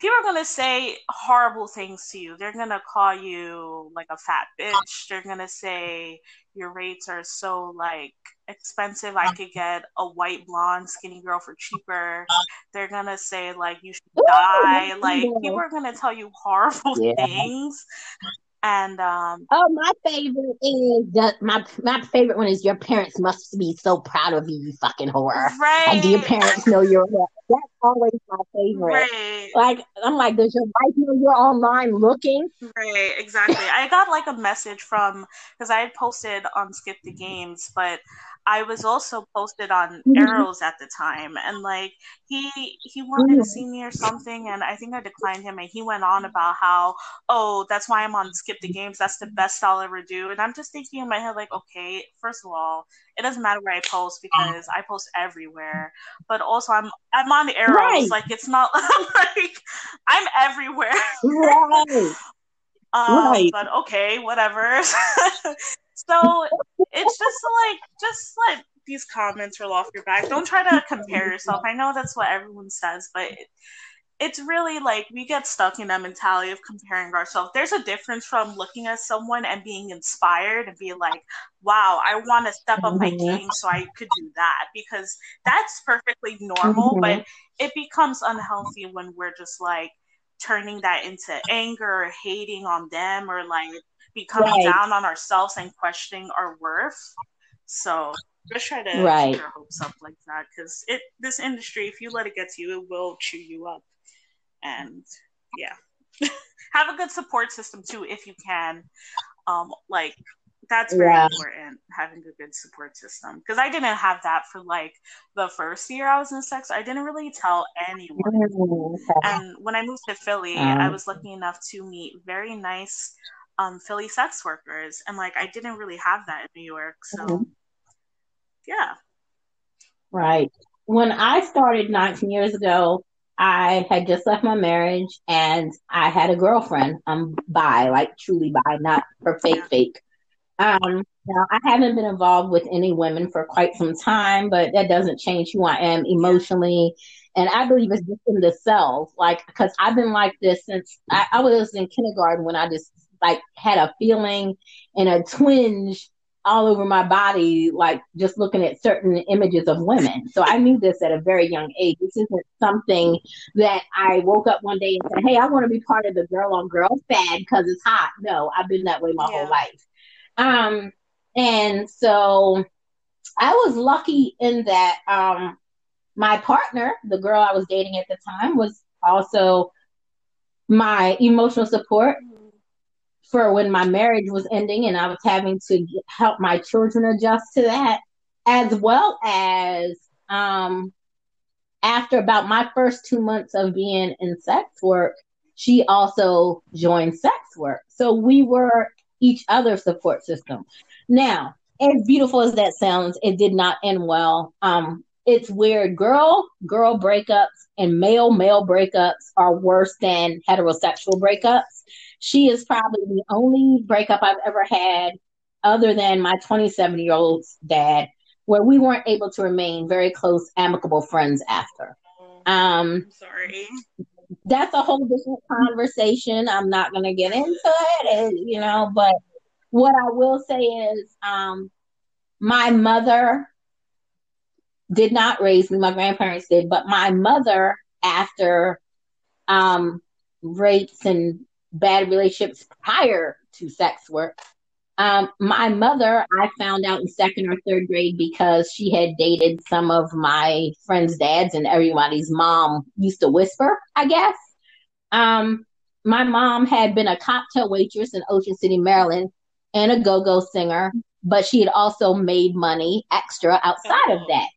people are gonna say horrible things to you. They're gonna call you like a fat bitch. They're gonna say your rates are so like expensive. I could get a white blonde skinny girl for cheaper. They're gonna say like you should die. Like people are gonna tell you horrible yeah. things and um, oh, my favorite is the, my my favorite one is your parents must be so proud of you, you fucking whore. Right? Like, do your parents know you're? That's always my favorite. Right. Like, I'm like, does your wife know you're online looking? Right. Exactly. I got like a message from because I had posted on Skip the Games, but I was also posted on mm-hmm. Eros at the time, and like he he wanted to see me or something, and I think I declined him, and he went on about how oh that's why I'm on Skip the Games, that's the best I'll ever do, and I'm just thinking in my head like okay, first of all, it doesn't matter where I post because I post everywhere, but also I'm I'm on Eros, right. like it's not like I'm everywhere. Right. um, right. But okay, whatever. So it's just like just let these comments roll off your back. Don't try to compare yourself. I know that's what everyone says, but it's really like we get stuck in that mentality of comparing ourselves. There's a difference from looking at someone and being inspired and being like, wow, I want to step up my mm-hmm. game so I could do that because that's perfectly normal, mm-hmm. but it becomes unhealthy when we're just like turning that into anger or hating on them or like becoming right. down on ourselves and questioning our worth. So just try to right. keep your hopes up like that because it this industry, if you let it get to you, it will chew you up. And yeah, have a good support system too if you can. Um, like that's very yeah. important having a good support system because I didn't have that for like the first year I was in sex. I didn't really tell anyone. Mm-hmm. And when I moved to Philly, um, I was lucky enough to meet very nice um, Philly sex workers, and like I didn't really have that in New York, so mm-hmm. yeah. Right. When I started 19 years ago, I had just left my marriage and I had a girlfriend. I'm bi, like truly bi, not for fake fake. Um, now I haven't been involved with any women for quite some time, but that doesn't change who I am emotionally. And I believe it's just in the cells, like because I've been like this since I, I was in kindergarten when I just like had a feeling and a twinge all over my body, like just looking at certain images of women. So I knew this at a very young age. This isn't something that I woke up one day and said, Hey, I want to be part of the girl on girl fad because it's hot. No, I've been that way my yeah. whole life. Um, and so I was lucky in that um, my partner, the girl I was dating at the time, was also my emotional support for when my marriage was ending and I was having to help my children adjust to that, as well as um, after about my first two months of being in sex work, she also joined sex work. So we were each other's support system. Now, as beautiful as that sounds, it did not end well. Um, it's weird. Girl, girl breakups and male, male breakups are worse than heterosexual breakups she is probably the only breakup I've ever had, other than my 27 year old's dad, where we weren't able to remain very close, amicable friends after. Um, sorry. That's a whole different conversation. I'm not going to get into it, you know, but what I will say is um, my mother did not raise me, my grandparents did, but my mother, after um, rapes and bad relationships prior to sex work. Um, my mother, I found out in second or third grade because she had dated some of my friends' dads, and everybody's mom used to whisper, I guess. Um, my mom had been a cocktail waitress in Ocean City, Maryland, and a go go singer, but she had also made money extra outside of that.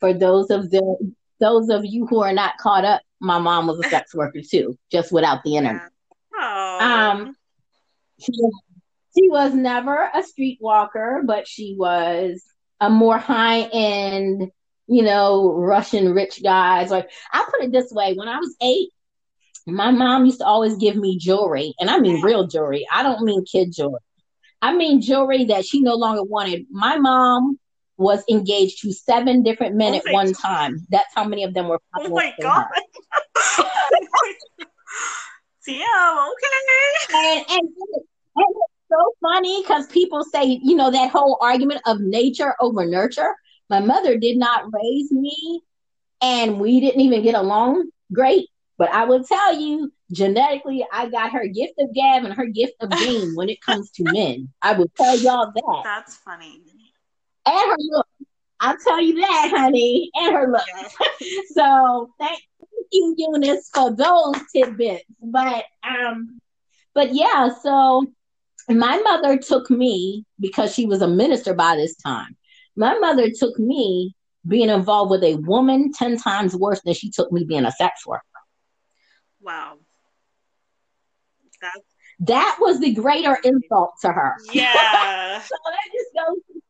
For those of the those of you who are not caught up, my mom was a sex worker too, just without the internet. Um, she was, she was never a streetwalker, but she was a more high end, you know, Russian rich guys. Like I put it this way: when I was eight, my mom used to always give me jewelry, and I mean real jewelry. I don't mean kid jewelry. I mean jewelry that she no longer wanted. My mom was engaged to seven different men oh at one God. time. That's how many of them were. Oh my God. Damn, okay. And, and, and it's so funny because people say, you know, that whole argument of nature over nurture. My mother did not raise me, and we didn't even get along great. But I will tell you, genetically, I got her gift of gab and her gift of game when it comes to men. I will tell y'all that. That's funny. And her look. I'll tell you that, honey. And her look. so thank you, Eunice, for those tidbits. But um, but yeah, so my mother took me because she was a minister by this time. My mother took me being involved with a woman 10 times worse than she took me being a sex worker. Wow. That's... That was the greater insult to her. Yeah. so that just goes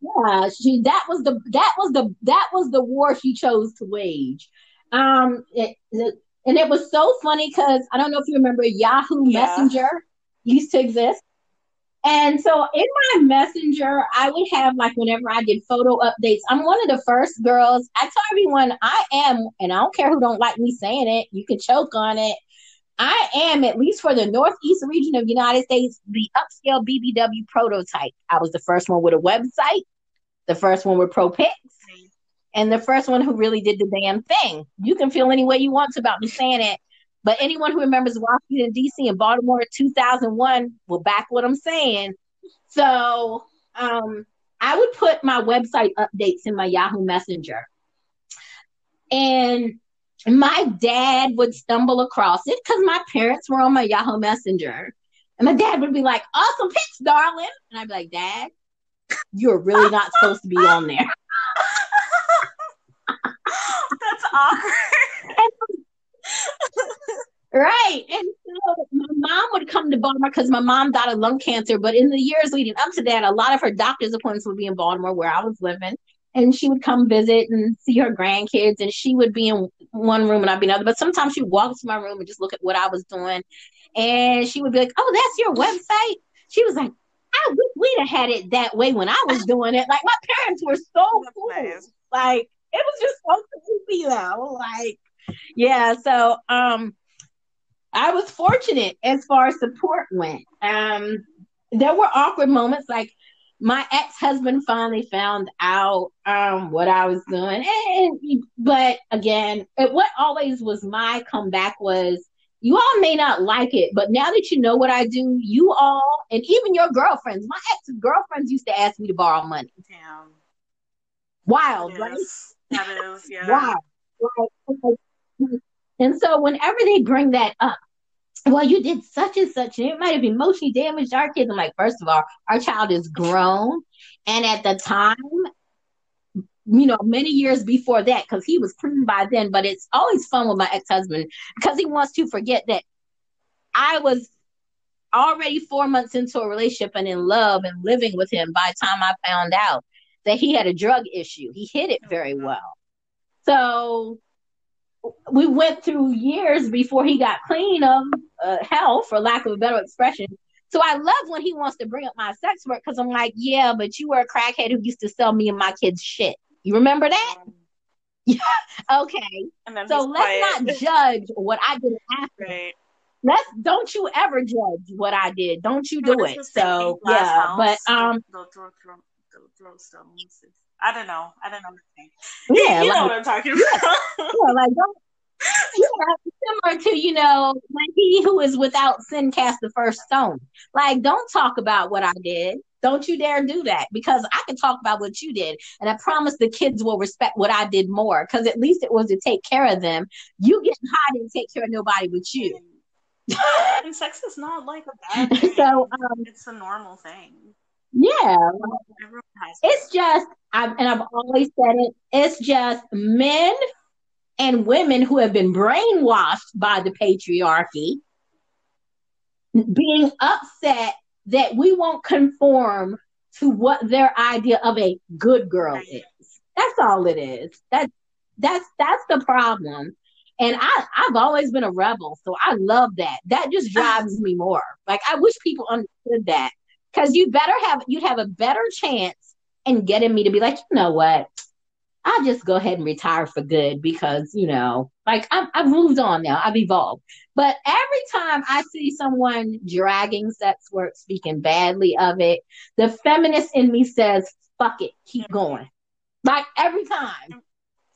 yeah, she that was the that was the that was the war she chose to wage. Um, it, it, and it was so funny because I don't know if you remember Yahoo yeah. Messenger used to exist. And so in my messenger, I would have like whenever I did photo updates, I'm one of the first girls. I tell everyone I am, and I don't care who don't like me saying it, you can choke on it. I am, at least for the Northeast region of the United States, the upscale BBW prototype. I was the first one with a website, the first one with pro pics, and the first one who really did the damn thing. You can feel any way you want about me saying it, but anyone who remembers Washington D.C. and Baltimore 2001 will back what I'm saying. So um, I would put my website updates in my Yahoo Messenger, and my dad would stumble across it because my parents were on my Yahoo Messenger. And my dad would be like, awesome pics, darling. And I'd be like, Dad, you're really not supposed to be on there. That's awkward. right. And so my mom would come to Baltimore because my mom died of lung cancer. But in the years leading up to that, a lot of her doctor's appointments would be in Baltimore where I was living. And she would come visit and see her grandkids, and she would be in one room and I'd be another. But sometimes she would walk to my room and just look at what I was doing. And she would be like, Oh, that's your website? She was like, I wish we'd have had it that way when I was doing it. Like my parents were so cool. Like it was just so creepy though. Like, yeah, so um I was fortunate as far as support went. Um there were awkward moments like my ex-husband finally found out um, what I was doing. And but again, it, what always was my comeback was you all may not like it, but now that you know what I do, you all and even your girlfriends, my ex girlfriends used to ask me to borrow money. Damn. Wild, right? That is, yeah. Wild. And so whenever they bring that up, well, you did such and such, and it might have emotionally damaged our kids. I'm like, first of all, our child is grown. And at the time, you know, many years before that, because he was clean by then, but it's always fun with my ex husband because he wants to forget that I was already four months into a relationship and in love and living with him by the time I found out that he had a drug issue. He hid it very well. So we went through years before he got clean of uh, hell, for lack of a better expression. So I love when he wants to bring up my sex work because I'm like, yeah, but you were a crackhead who used to sell me and my kids shit. You remember that? Yeah. okay. So let's quiet. not judge what I did after. Right. Let's don't you ever judge what I did. Don't you do it. So yeah, house, but um, throw, throw, they'll throw stones. I don't know. I don't know. Yeah, you like, know what I'm talking about. yeah, like don't yeah, similar to you know when he who is without sin cast the first stone. Like, don't talk about what I did. Don't you dare do that because I can talk about what you did, and I promise the kids will respect what I did more because at least it was to take care of them. You get high didn't take care of nobody but you. and sex is not like a bad thing. So um, it's a normal thing. Yeah, it's just, I've, and I've always said it. It's just men and women who have been brainwashed by the patriarchy being upset that we won't conform to what their idea of a good girl is. That's all it is. That that's that's the problem. And I I've always been a rebel, so I love that. That just drives me more. Like I wish people understood that because you better have you'd have a better chance in getting me to be like, you know what, I'll just go ahead and retire for good because, you know, like i have moved on now. I've evolved. But every time I see someone dragging sex work, speaking badly of it, the feminist in me says, fuck it, keep going. Like every time.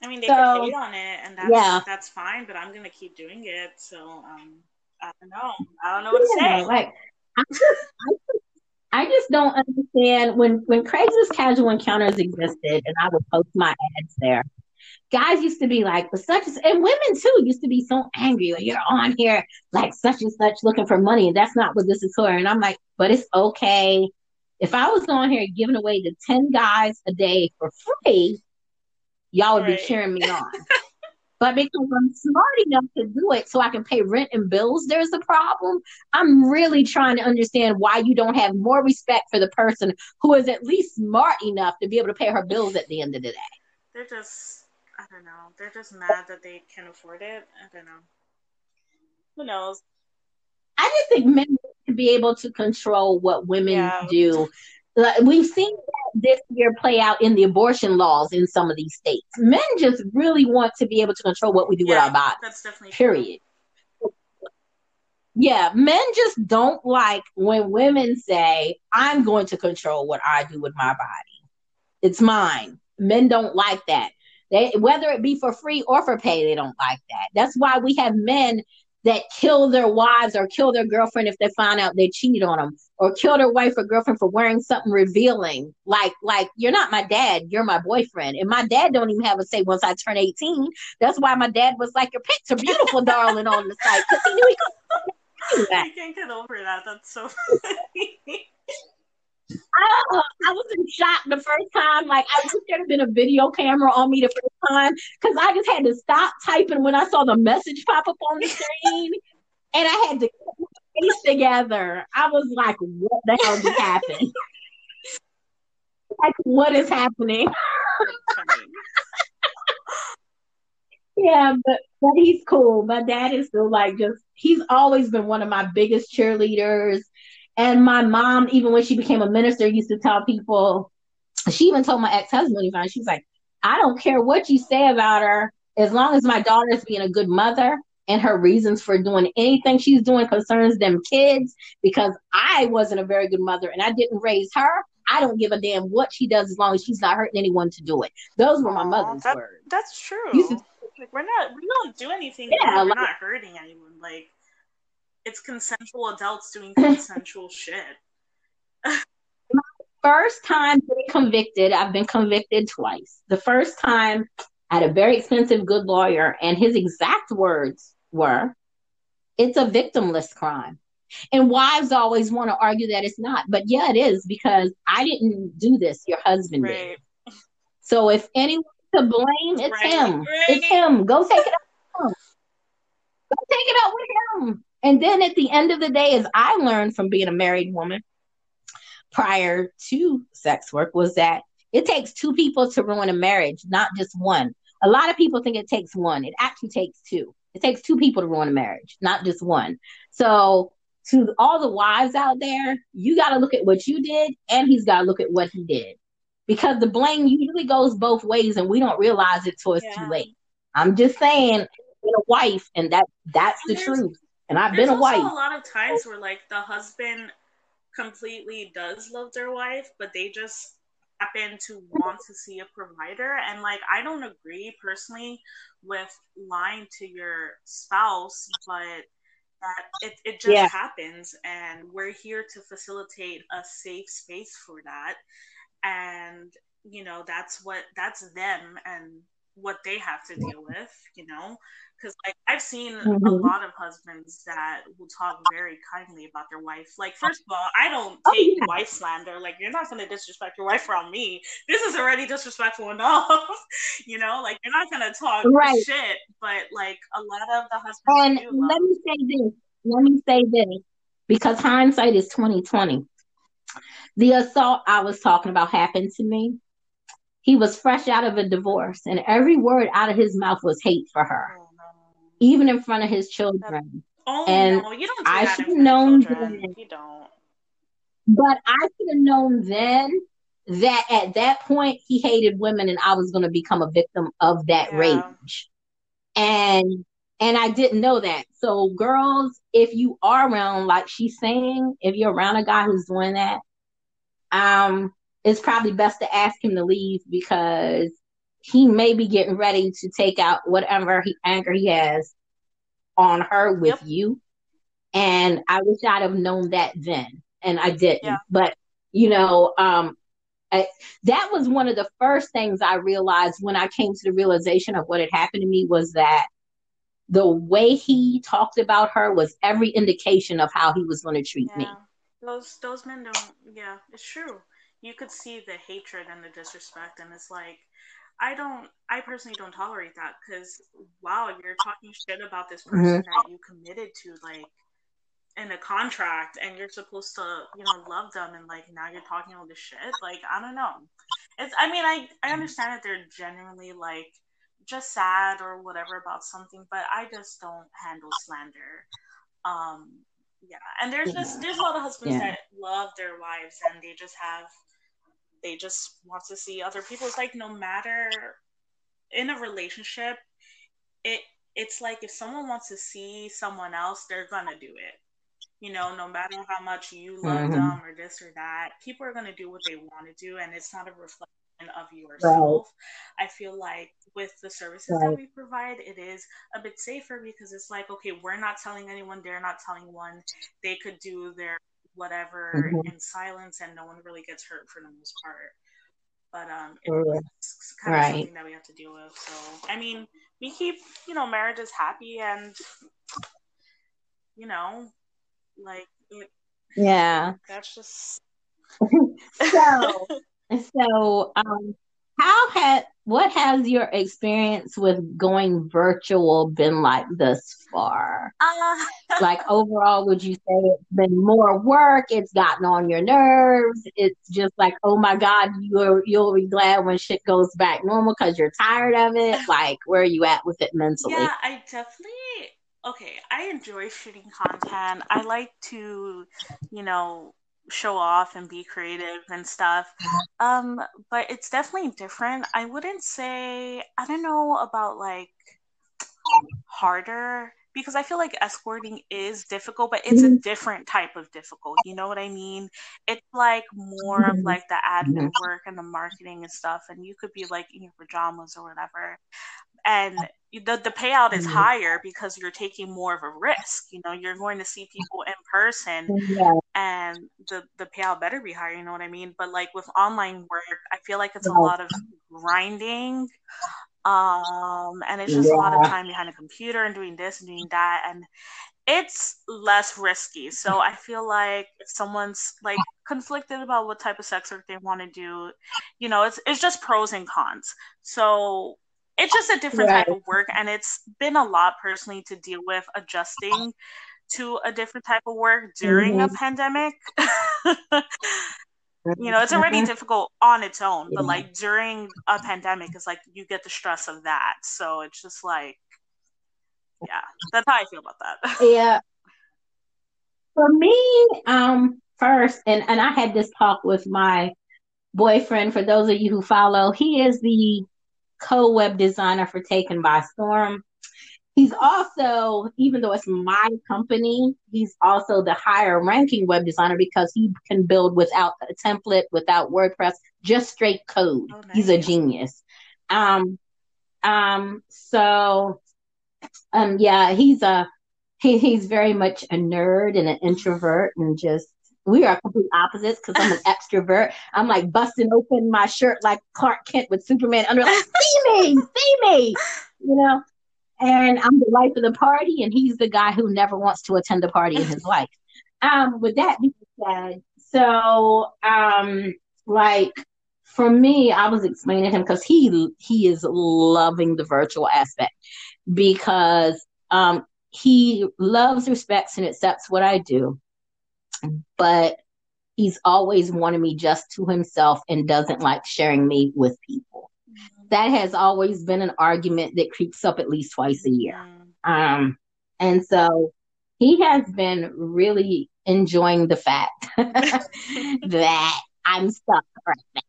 I mean, they so, can hate on it, and that's yeah. that's fine. But I'm gonna keep doing it. So um, I don't know. I don't know what yeah, to say. Like, I just, I I just don't understand when when Craigslist casual encounters existed, and I would post my ads there. Guys used to be like, but such as, and women too used to be so angry when you're on here like such and such looking for money, and that's not what this is for. And I'm like, but it's okay. If I was on here giving away to ten guys a day for free, y'all would right. be cheering me on. But because I'm smart enough to do it so I can pay rent and bills, there's a problem. I'm really trying to understand why you don't have more respect for the person who is at least smart enough to be able to pay her bills at the end of the day. They're just, I don't know, they're just mad that they can't afford it. I don't know. Who knows? I just think men need to be able to control what women yeah. do we've seen this year play out in the abortion laws in some of these states. Men just really want to be able to control what we do yeah, with our bodies. That's definitely period. True. Yeah, men just don't like when women say, "I'm going to control what I do with my body. It's mine." Men don't like that. They, whether it be for free or for pay, they don't like that. That's why we have men that kill their wives or kill their girlfriend if they find out they cheated on them or kill their wife or girlfriend for wearing something revealing like like you're not my dad you're my boyfriend and my dad don't even have a say once i turn 18 that's why my dad was like your pics are beautiful darling on the site because he knew he could I can't get over that. That's so funny. I, I was in shock the first time. Like I wish there had been a video camera on me the first time because I just had to stop typing when I saw the message pop up on the screen, and I had to put my face together. I was like, "What the hell just happened? like, what is happening?" Yeah, but but he's cool. My dad is still like just he's always been one of my biggest cheerleaders. And my mom, even when she became a minister, used to tell people, she even told my ex-husband, she was like, I don't care what you say about her, as long as my daughter's being a good mother and her reasons for doing anything she's doing concerns them kids, because I wasn't a very good mother and I didn't raise her. I don't give a damn what she does as long as she's not hurting anyone to do it. Those were my mother's that, words. That's true. like we're not we don't do anything. Yeah, we're like, not hurting anyone. Like it's consensual adults doing consensual shit. first time being convicted, I've been convicted twice. The first time I had a very expensive good lawyer, and his exact words were, "It's a victimless crime." And wives always want to argue that it's not, but yeah, it is because I didn't do this. Your husband right. did. So if anyone to blame, it's right. him. Right. It's him. Go take it up. Go take it up with him. And then at the end of the day, as I learned from being a married woman prior to sex work, was that it takes two people to ruin a marriage, not just one. A lot of people think it takes one. It actually takes two. It takes two people to ruin a marriage, not just one. So to all the wives out there, you got to look at what you did, and he's got to look at what he did, because the blame usually goes both ways, and we don't realize it till it's yeah. too late. I'm just saying, a wife, and that that's and the truth. And I've been a wife. a lot of times where like the husband completely does love their wife, but they just happen to want to see a provider. And like, I don't agree personally with lying to your spouse, but that it, it just yeah. happens and we're here to facilitate a safe space for that and you know that's what that's them and what they have to deal with you know because like I've seen mm-hmm. a lot of husbands that will talk very kindly about their wife. Like, first of all, I don't oh, take oh, yeah. wife slander. Like, you're not gonna disrespect your wife around me. This is already disrespectful enough. you know, like you're not gonna talk right. shit. But like a lot of the husbands. And let me say this let me say this because hindsight is 2020. The assault I was talking about happened to me. He was fresh out of a divorce, and every word out of his mouth was hate for her, oh, no. even in front of his children. Oh, and no. you don't do I should have known then. You don't. But I should have known then that at that point he hated women, and I was going to become a victim of that yeah. rage. And and I didn't know that. So, girls, if you are around, like she's saying, if you're around a guy who's doing that, um, it's probably best to ask him to leave because he may be getting ready to take out whatever he, anger he has on her with yep. you. And I wish I'd have known that then, and I didn't. Yeah. But you know, um, I, that was one of the first things I realized when I came to the realization of what had happened to me was that the way he talked about her was every indication of how he was going to treat yeah. me. Those those men don't. Yeah, it's true. You could see the hatred and the disrespect, and it's like, I don't. I personally don't tolerate that because wow, you're talking shit about this person mm-hmm. that you committed to, like in a contract and you're supposed to you know love them and like now you're talking all this shit like i don't know it's i mean i i understand that they're genuinely like just sad or whatever about something, but I just don't handle slander. Um, yeah, and there's just there's a lot of husbands yeah. that love their wives and they just have they just want to see other people. It's like no matter in a relationship, it it's like if someone wants to see someone else, they're gonna do it. You know, no matter how much you love mm-hmm. them or this or that, people are gonna do what they want to do, and it's not a reflection of yourself. Right. I feel like with the services right. that we provide, it is a bit safer because it's like, okay, we're not telling anyone, they're not telling one. They could do their whatever mm-hmm. in silence and no one really gets hurt for the most part. But um it's kind right. of something that we have to deal with. So I mean, we keep, you know, marriages happy and you know, like it, yeah. That's just so so, um, how had what has your experience with going virtual been like thus far? Uh, like overall, would you say it's been more work? It's gotten on your nerves. It's just like, oh my God, you'll you'll be glad when shit goes back normal because you're tired of it. Like, where are you at with it mentally? Yeah, I definitely okay, I enjoy shooting content. I like to, you know, show off and be creative and stuff. Um, but it's definitely different. I wouldn't say I don't know about like harder because I feel like escorting is difficult, but it's a mm-hmm. different type of difficult. You know what I mean? It's like more of mm-hmm. like the admin work and the marketing and stuff, and you could be like in your pajamas or whatever and the the payout is mm-hmm. higher because you're taking more of a risk. You know, you're going to see people in person, yeah. and the the payout better be higher. You know what I mean? But like with online work, I feel like it's yeah. a lot of grinding, um, and it's just yeah. a lot of time behind a computer and doing this and doing that, and it's less risky. So I feel like if someone's like conflicted about what type of sex work they want to do, you know, it's it's just pros and cons. So it's just a different right. type of work and it's been a lot personally to deal with adjusting to a different type of work during mm-hmm. a pandemic you know it's already mm-hmm. difficult on its own but like during a pandemic it's like you get the stress of that so it's just like yeah that's how i feel about that yeah for me um first and and i had this talk with my boyfriend for those of you who follow he is the co-web designer for Taken by Storm. He's also, even though it's my company, he's also the higher ranking web designer because he can build without a template, without WordPress, just straight code. Oh, nice. He's a genius. Um, um, so, um, yeah, he's a, he, he's very much a nerd and an introvert and just we are complete opposites because I'm an extrovert. I'm like busting open my shirt like Clark Kent with Superman under, like, see me, see me, you know. And I'm the life of the party, and he's the guy who never wants to attend a party in his life. Um, with that being said, so um, like for me, I was explaining to him because he he is loving the virtual aspect because um, he loves, respects, and accepts what I do but he's always wanted me just to himself and doesn't like sharing me with people. That has always been an argument that creeps up at least twice a year. Um, and so he has been really enjoying the fact that I'm stuck right now.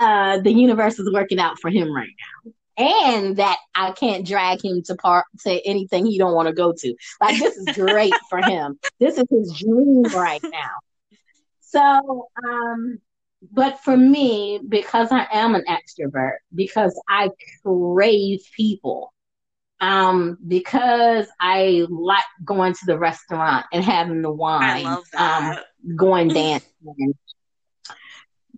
Uh, the universe is working out for him right now and that I can't drag him to part to anything he don't want to go to. Like this is great for him. This is his dream right now. So, um, but for me, because I am an extrovert, because I crave people, um, because I like going to the restaurant and having the wine, um, going dancing.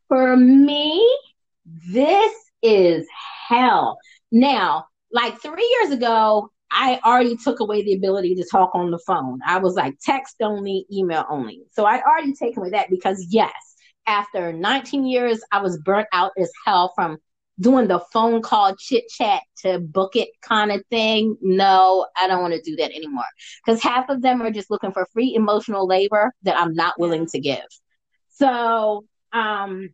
for me, this is hell. Now, like three years ago, I already took away the ability to talk on the phone. I was like text only, email only. So I'd already taken away that because, yes, after 19 years, I was burnt out as hell from doing the phone call chit chat to book it kind of thing. No, I don't want to do that anymore because half of them are just looking for free emotional labor that I'm not willing to give. So, um,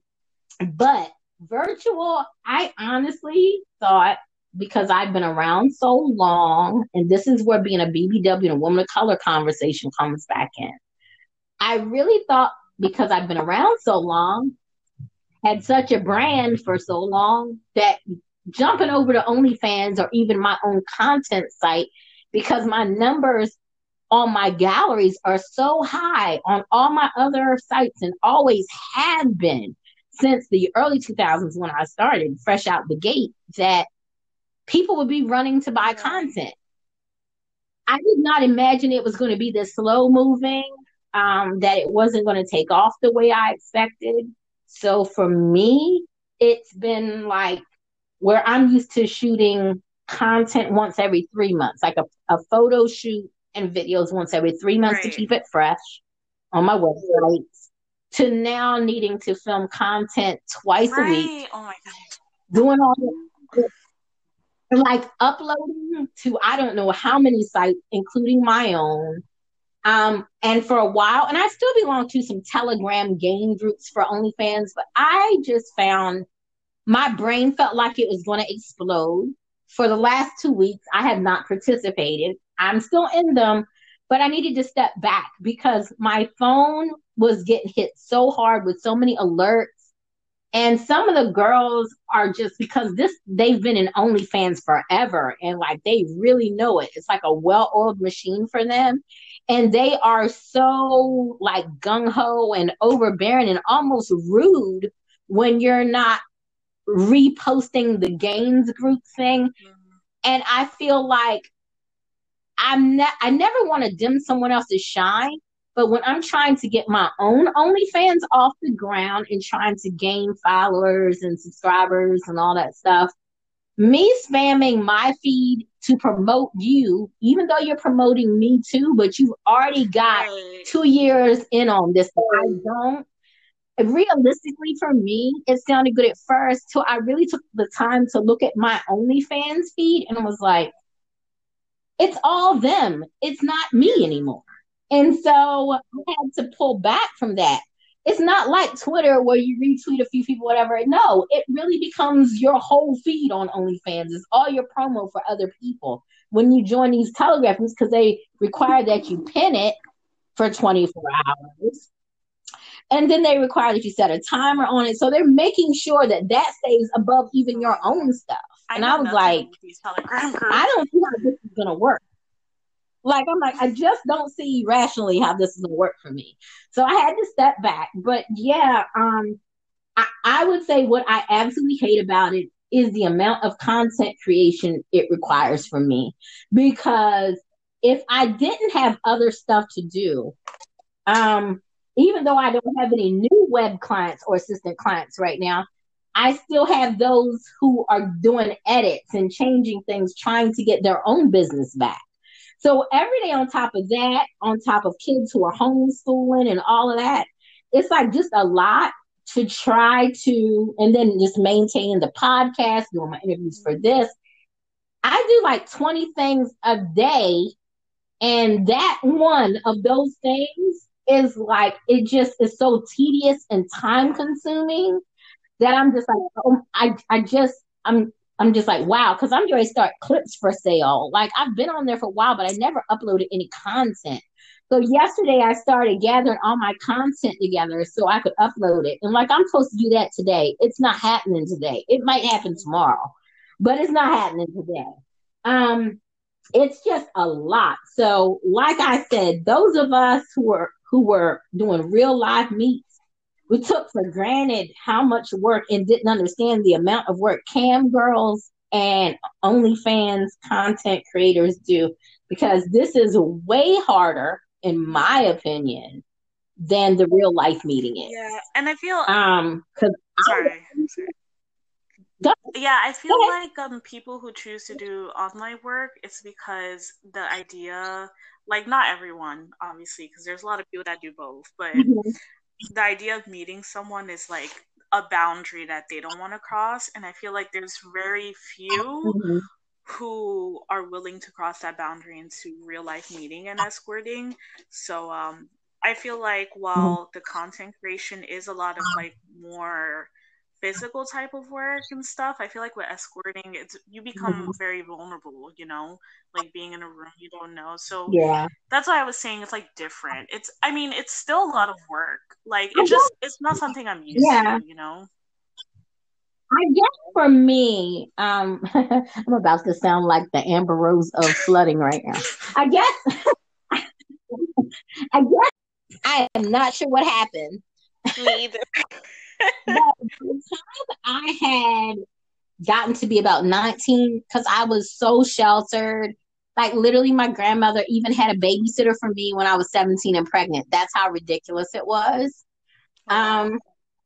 but virtual, I honestly thought because I've been around so long, and this is where being a BBW and a woman of color conversation comes back in. I really thought because I've been around so long, had such a brand for so long that jumping over to OnlyFans or even my own content site, because my numbers on my galleries are so high on all my other sites and always have been since the early 2000s when I started fresh out the gate that people would be running to buy content. I did not imagine it was going to be this slow moving, um, that it wasn't going to take off the way I expected. So for me, it's been like where I'm used to shooting content once every three months, like a, a photo shoot and videos once every three months right. to keep it fresh on my website to now needing to film content twice right. a week. Oh my god. Doing all the like uploading to I don't know how many sites, including my own. Um, and for a while, and I still belong to some Telegram gain groups for OnlyFans, but I just found my brain felt like it was going to explode. For the last two weeks, I have not participated. I'm still in them, but I needed to step back because my phone was getting hit so hard with so many alerts. And some of the girls are just because this they've been in OnlyFans forever and like they really know it. It's like a well-oiled machine for them. And they are so like gung-ho and overbearing and almost rude when you're not reposting the gains group thing. Mm-hmm. And I feel like I'm ne- I never want to dim someone else's shine, but when I'm trying to get my own OnlyFans off the ground and trying to gain followers and subscribers and all that stuff, me spamming my feed to promote you, even though you're promoting me too, but you've already got two years in on this. I don't. Realistically, for me, it sounded good at first. till I really took the time to look at my OnlyFans feed and was like, it's all them. It's not me anymore. And so I had to pull back from that. It's not like Twitter where you retweet a few people, whatever. No, it really becomes your whole feed on OnlyFans. It's all your promo for other people. When you join these Telegram groups, because they require that you pin it for 24 hours. And then they require that you set a timer on it. So they're making sure that that stays above even your own stuff. I and I was like, I don't see how this is gonna work. Like I'm like, I just don't see rationally how this is gonna work for me. So I had to step back. But yeah, um, I, I would say what I absolutely hate about it is the amount of content creation it requires from me. Because if I didn't have other stuff to do, um, even though I don't have any new web clients or assistant clients right now, I still have those who are doing edits and changing things, trying to get their own business back. So every day on top of that, on top of kids who are homeschooling and all of that, it's like just a lot to try to, and then just maintain the podcast, doing my interviews for this. I do like 20 things a day. And that one of those things is like, it just is so tedious and time consuming that I'm just like, oh, I, I just, I'm, I'm just like, wow, because I'm going to start Clips4Sale. Like I've been on there for a while, but I never uploaded any content. So yesterday I started gathering all my content together so I could upload it. And like I'm supposed to do that today. It's not happening today. It might happen tomorrow, but it's not happening today. Um, it's just a lot. So, like I said, those of us who were who were doing real live meets we took for granted how much work and didn't understand the amount of work cam girls and OnlyFans content creators do because this is way harder, in my opinion, than the real life meeting is. Yeah, and I feel um because sorry. Yeah, I feel like um people who choose to do online work, it's because the idea, like not everyone, obviously, because there's a lot of people that do both, but mm-hmm the idea of meeting someone is like a boundary that they don't want to cross and i feel like there's very few mm-hmm. who are willing to cross that boundary into real life meeting and escorting so um i feel like while mm-hmm. the content creation is a lot of like more physical type of work and stuff. I feel like with escorting, it's you become mm-hmm. very vulnerable. You know, like being in a room you don't know. So yeah, that's why I was saying it's like different. It's I mean it's still a lot of work. Like it just it's not something I'm used yeah. to. You know. I guess for me, um, I'm about to sound like the Amber Rose of flooding right now. I guess, I guess I am not sure what happened. Me either but the time I had gotten to be about 19, because I was so sheltered, like literally my grandmother even had a babysitter for me when I was 17 and pregnant. That's how ridiculous it was. Um,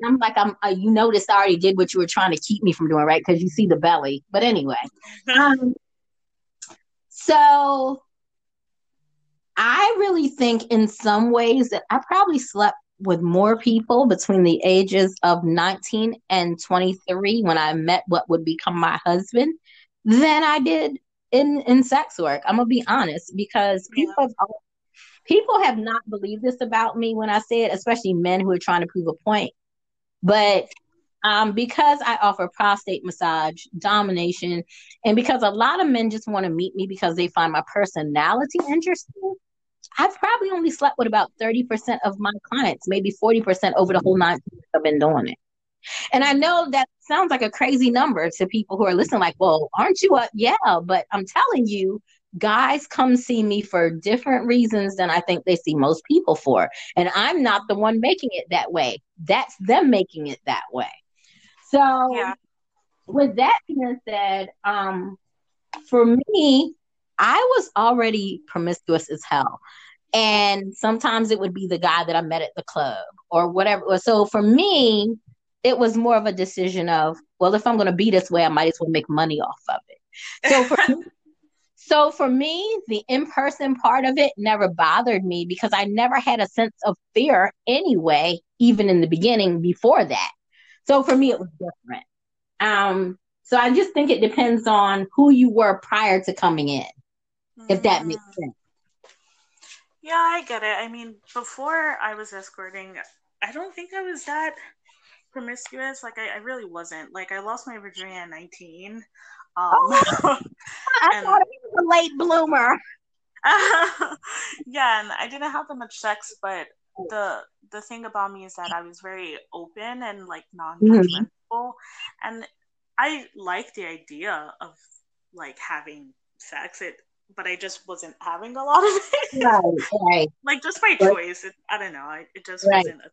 I'm like, I'm, uh, you noticed I already did what you were trying to keep me from doing, right? Because you see the belly. But anyway, um, so I really think in some ways that I probably slept with more people between the ages of 19 and 23 when I met what would become my husband than I did in in sex work. I'm gonna be honest because people have, people have not believed this about me when I say it, especially men who are trying to prove a point. But um, because I offer prostate massage, domination, and because a lot of men just want to meet me because they find my personality interesting, I've probably only slept with about 30% of my clients, maybe 40% over the whole nine years I've been doing it. And I know that sounds like a crazy number to people who are listening, like, well, aren't you up? Yeah, but I'm telling you, guys come see me for different reasons than I think they see most people for. And I'm not the one making it that way. That's them making it that way. So yeah. with that being said, um, for me, I was already promiscuous as hell. And sometimes it would be the guy that I met at the club or whatever. So for me, it was more of a decision of, well, if I'm going to be this way, I might as well make money off of it. So for me, so for me, the in-person part of it never bothered me because I never had a sense of fear anyway, even in the beginning before that. So for me, it was different. Um, so I just think it depends on who you were prior to coming in, if that makes mm. sense. Yeah, I get it. I mean, before I was escorting, I don't think I was that promiscuous. Like, I, I really wasn't. Like, I lost my virginity at 19. Um, oh, I and, thought it was a late bloomer. yeah, and I didn't have that much sex, but the the thing about me is that I was very open and like non-judgmental, mm-hmm. and I like the idea of like having sex. It, but I just wasn't having a lot of it. Right, right. like just by choice. It, I don't know. It, it just right. wasn't. A-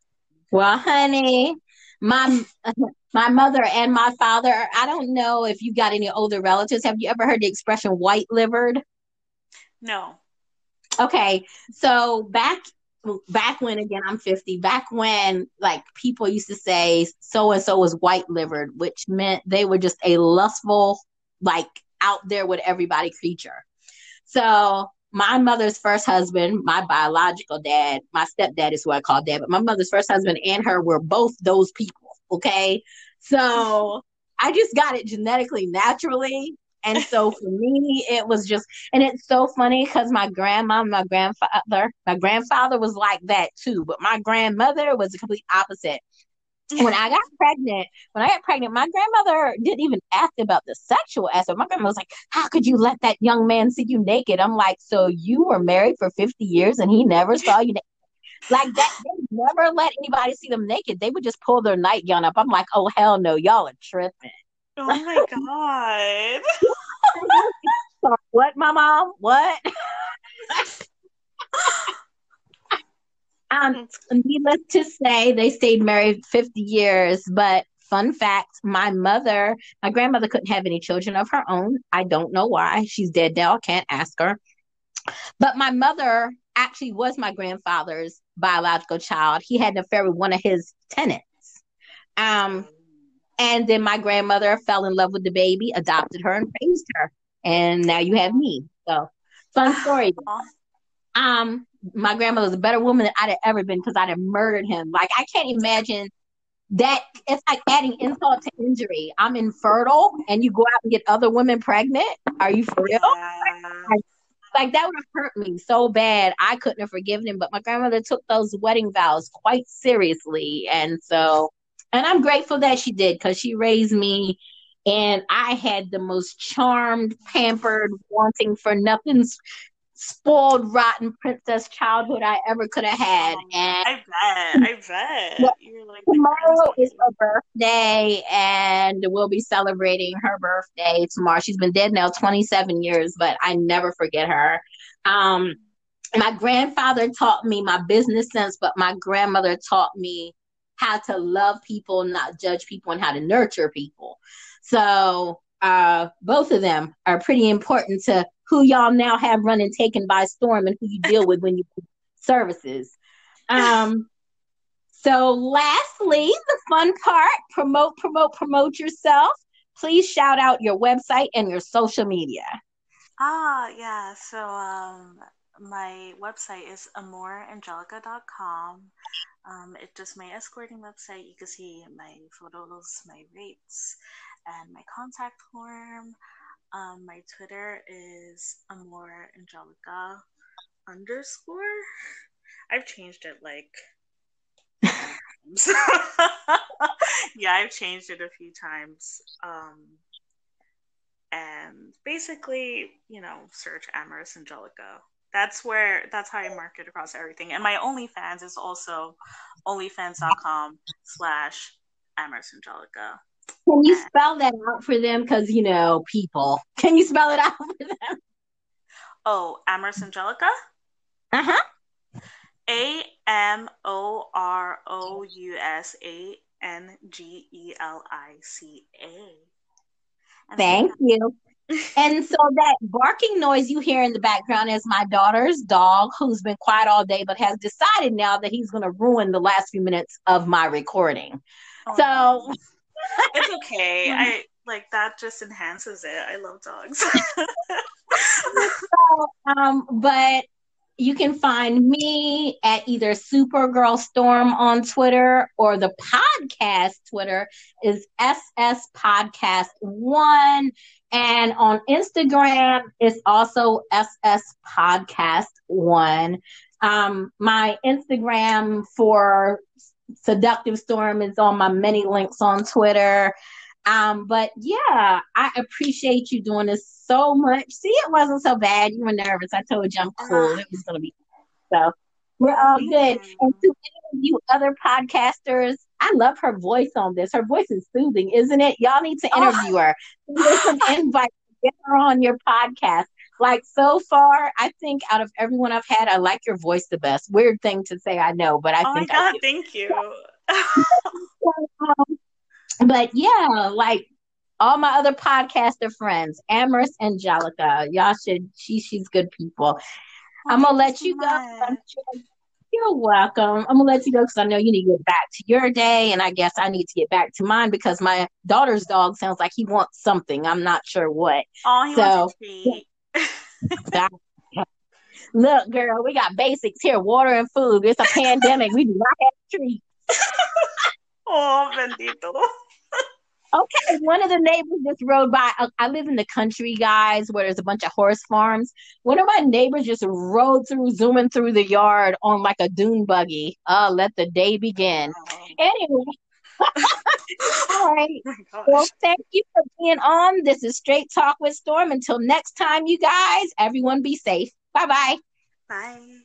well, honey, my my mother and my father. I don't know if you got any older relatives. Have you ever heard the expression "white livered"? No. Okay, so back back when again i'm 50 back when like people used to say so and so was white livered which meant they were just a lustful like out there with everybody creature so my mother's first husband my biological dad my stepdad is who i call dad but my mother's first husband and her were both those people okay so i just got it genetically naturally and so for me, it was just, and it's so funny because my grandma, my grandfather, my grandfather was like that too, but my grandmother was the complete opposite. When I got pregnant, when I got pregnant, my grandmother didn't even ask about the sexual aspect. My grandma was like, How could you let that young man see you naked? I'm like, So you were married for 50 years and he never saw you naked? Like that, they never let anybody see them naked. They would just pull their nightgown up. I'm like, Oh, hell no, y'all are tripping. Oh my god. what, my mom? What? Um, needless to say, they stayed married 50 years, but fun fact my mother, my grandmother couldn't have any children of her own. I don't know why. She's dead now. Can't ask her. But my mother actually was my grandfather's biological child. He had an affair with one of his tenants. Um, and then my grandmother fell in love with the baby, adopted her, and raised her. And now you have me. So, fun story. Um, my grandmother was a better woman than I'd have ever been because I'd have murdered him. Like I can't imagine that. It's like adding insult to injury. I'm infertile, and you go out and get other women pregnant. Are you for real? Yeah. Like that would have hurt me so bad. I couldn't have forgiven him. But my grandmother took those wedding vows quite seriously, and so and I'm grateful that she did because she raised me and I had the most charmed, pampered, wanting for nothing, spoiled, rotten princess childhood I ever could have had. And I bet, I bet. You're like tomorrow is her birthday, and we'll be celebrating her birthday tomorrow. She's been dead now 27 years, but I never forget her. Um, my grandfather taught me my business sense, but my grandmother taught me how to love people, not judge people, and how to nurture people. So uh, both of them are pretty important to who y'all now have running taken by storm and who you deal with when you services. Um, so lastly, the fun part, promote, promote, promote yourself. Please shout out your website and your social media. Ah, yeah. So um my website is amorangelica.com. Um, it's just my escorting website. You can see my photos, my rates, and my contact form. Um, my Twitter is Amora Angelica underscore. I've changed it like yeah, I've changed it a few times. Um, and basically, you know, search Amorous Angelica. That's where that's how I market across everything. And my OnlyFans is also onlyfans.com slash Amorous Angelica. Can you spell that out for them? Because you know, people. Can you spell it out for them? Oh, Amorous Angelica? Uh-huh. A M O R O U S A N G E L I C A. Thank you. and so that barking noise you hear in the background is my daughter's dog who's been quiet all day but has decided now that he's going to ruin the last few minutes of my recording. Oh, so it's okay. I like that just enhances it. I love dogs. so, um, but you can find me at either Supergirl Storm on Twitter or the podcast Twitter is SS Podcast One. And on Instagram it's also SS Podcast One. Um, my Instagram for Seductive Storm is on my many links on Twitter. Um, but yeah, I appreciate you doing this so much. See, it wasn't so bad. You were nervous. I told you I'm cool. It was gonna be so. We're all good. And to any of you other podcasters, I love her voice on this. Her voice is soothing, isn't it? Y'all need to interview oh. her. There's some invite get her on your podcast. Like so far, I think out of everyone I've had, I like your voice the best. Weird thing to say, I know, but I oh think. Oh! Thank you. um, but yeah, like all my other podcaster friends, Amorous Angelica, y'all should she she's good people. I'm gonna let you go. You're welcome. I'm gonna let you go because I know you need to get back to your day, and I guess I need to get back to mine because my daughter's dog sounds like he wants something. I'm not sure what. Oh, he so, wants a treat. Look, girl, we got basics here: water and food. It's a pandemic. We do not have treats. oh, bendito. Okay, one of the neighbors just rode by. I live in the country, guys, where there's a bunch of horse farms. One of my neighbors just rode through, zooming through the yard on like a dune buggy. Uh, let the day begin. Anyway. All right. Oh well, thank you for being on. This is Straight Talk with Storm. Until next time, you guys, everyone be safe. Bye-bye. Bye.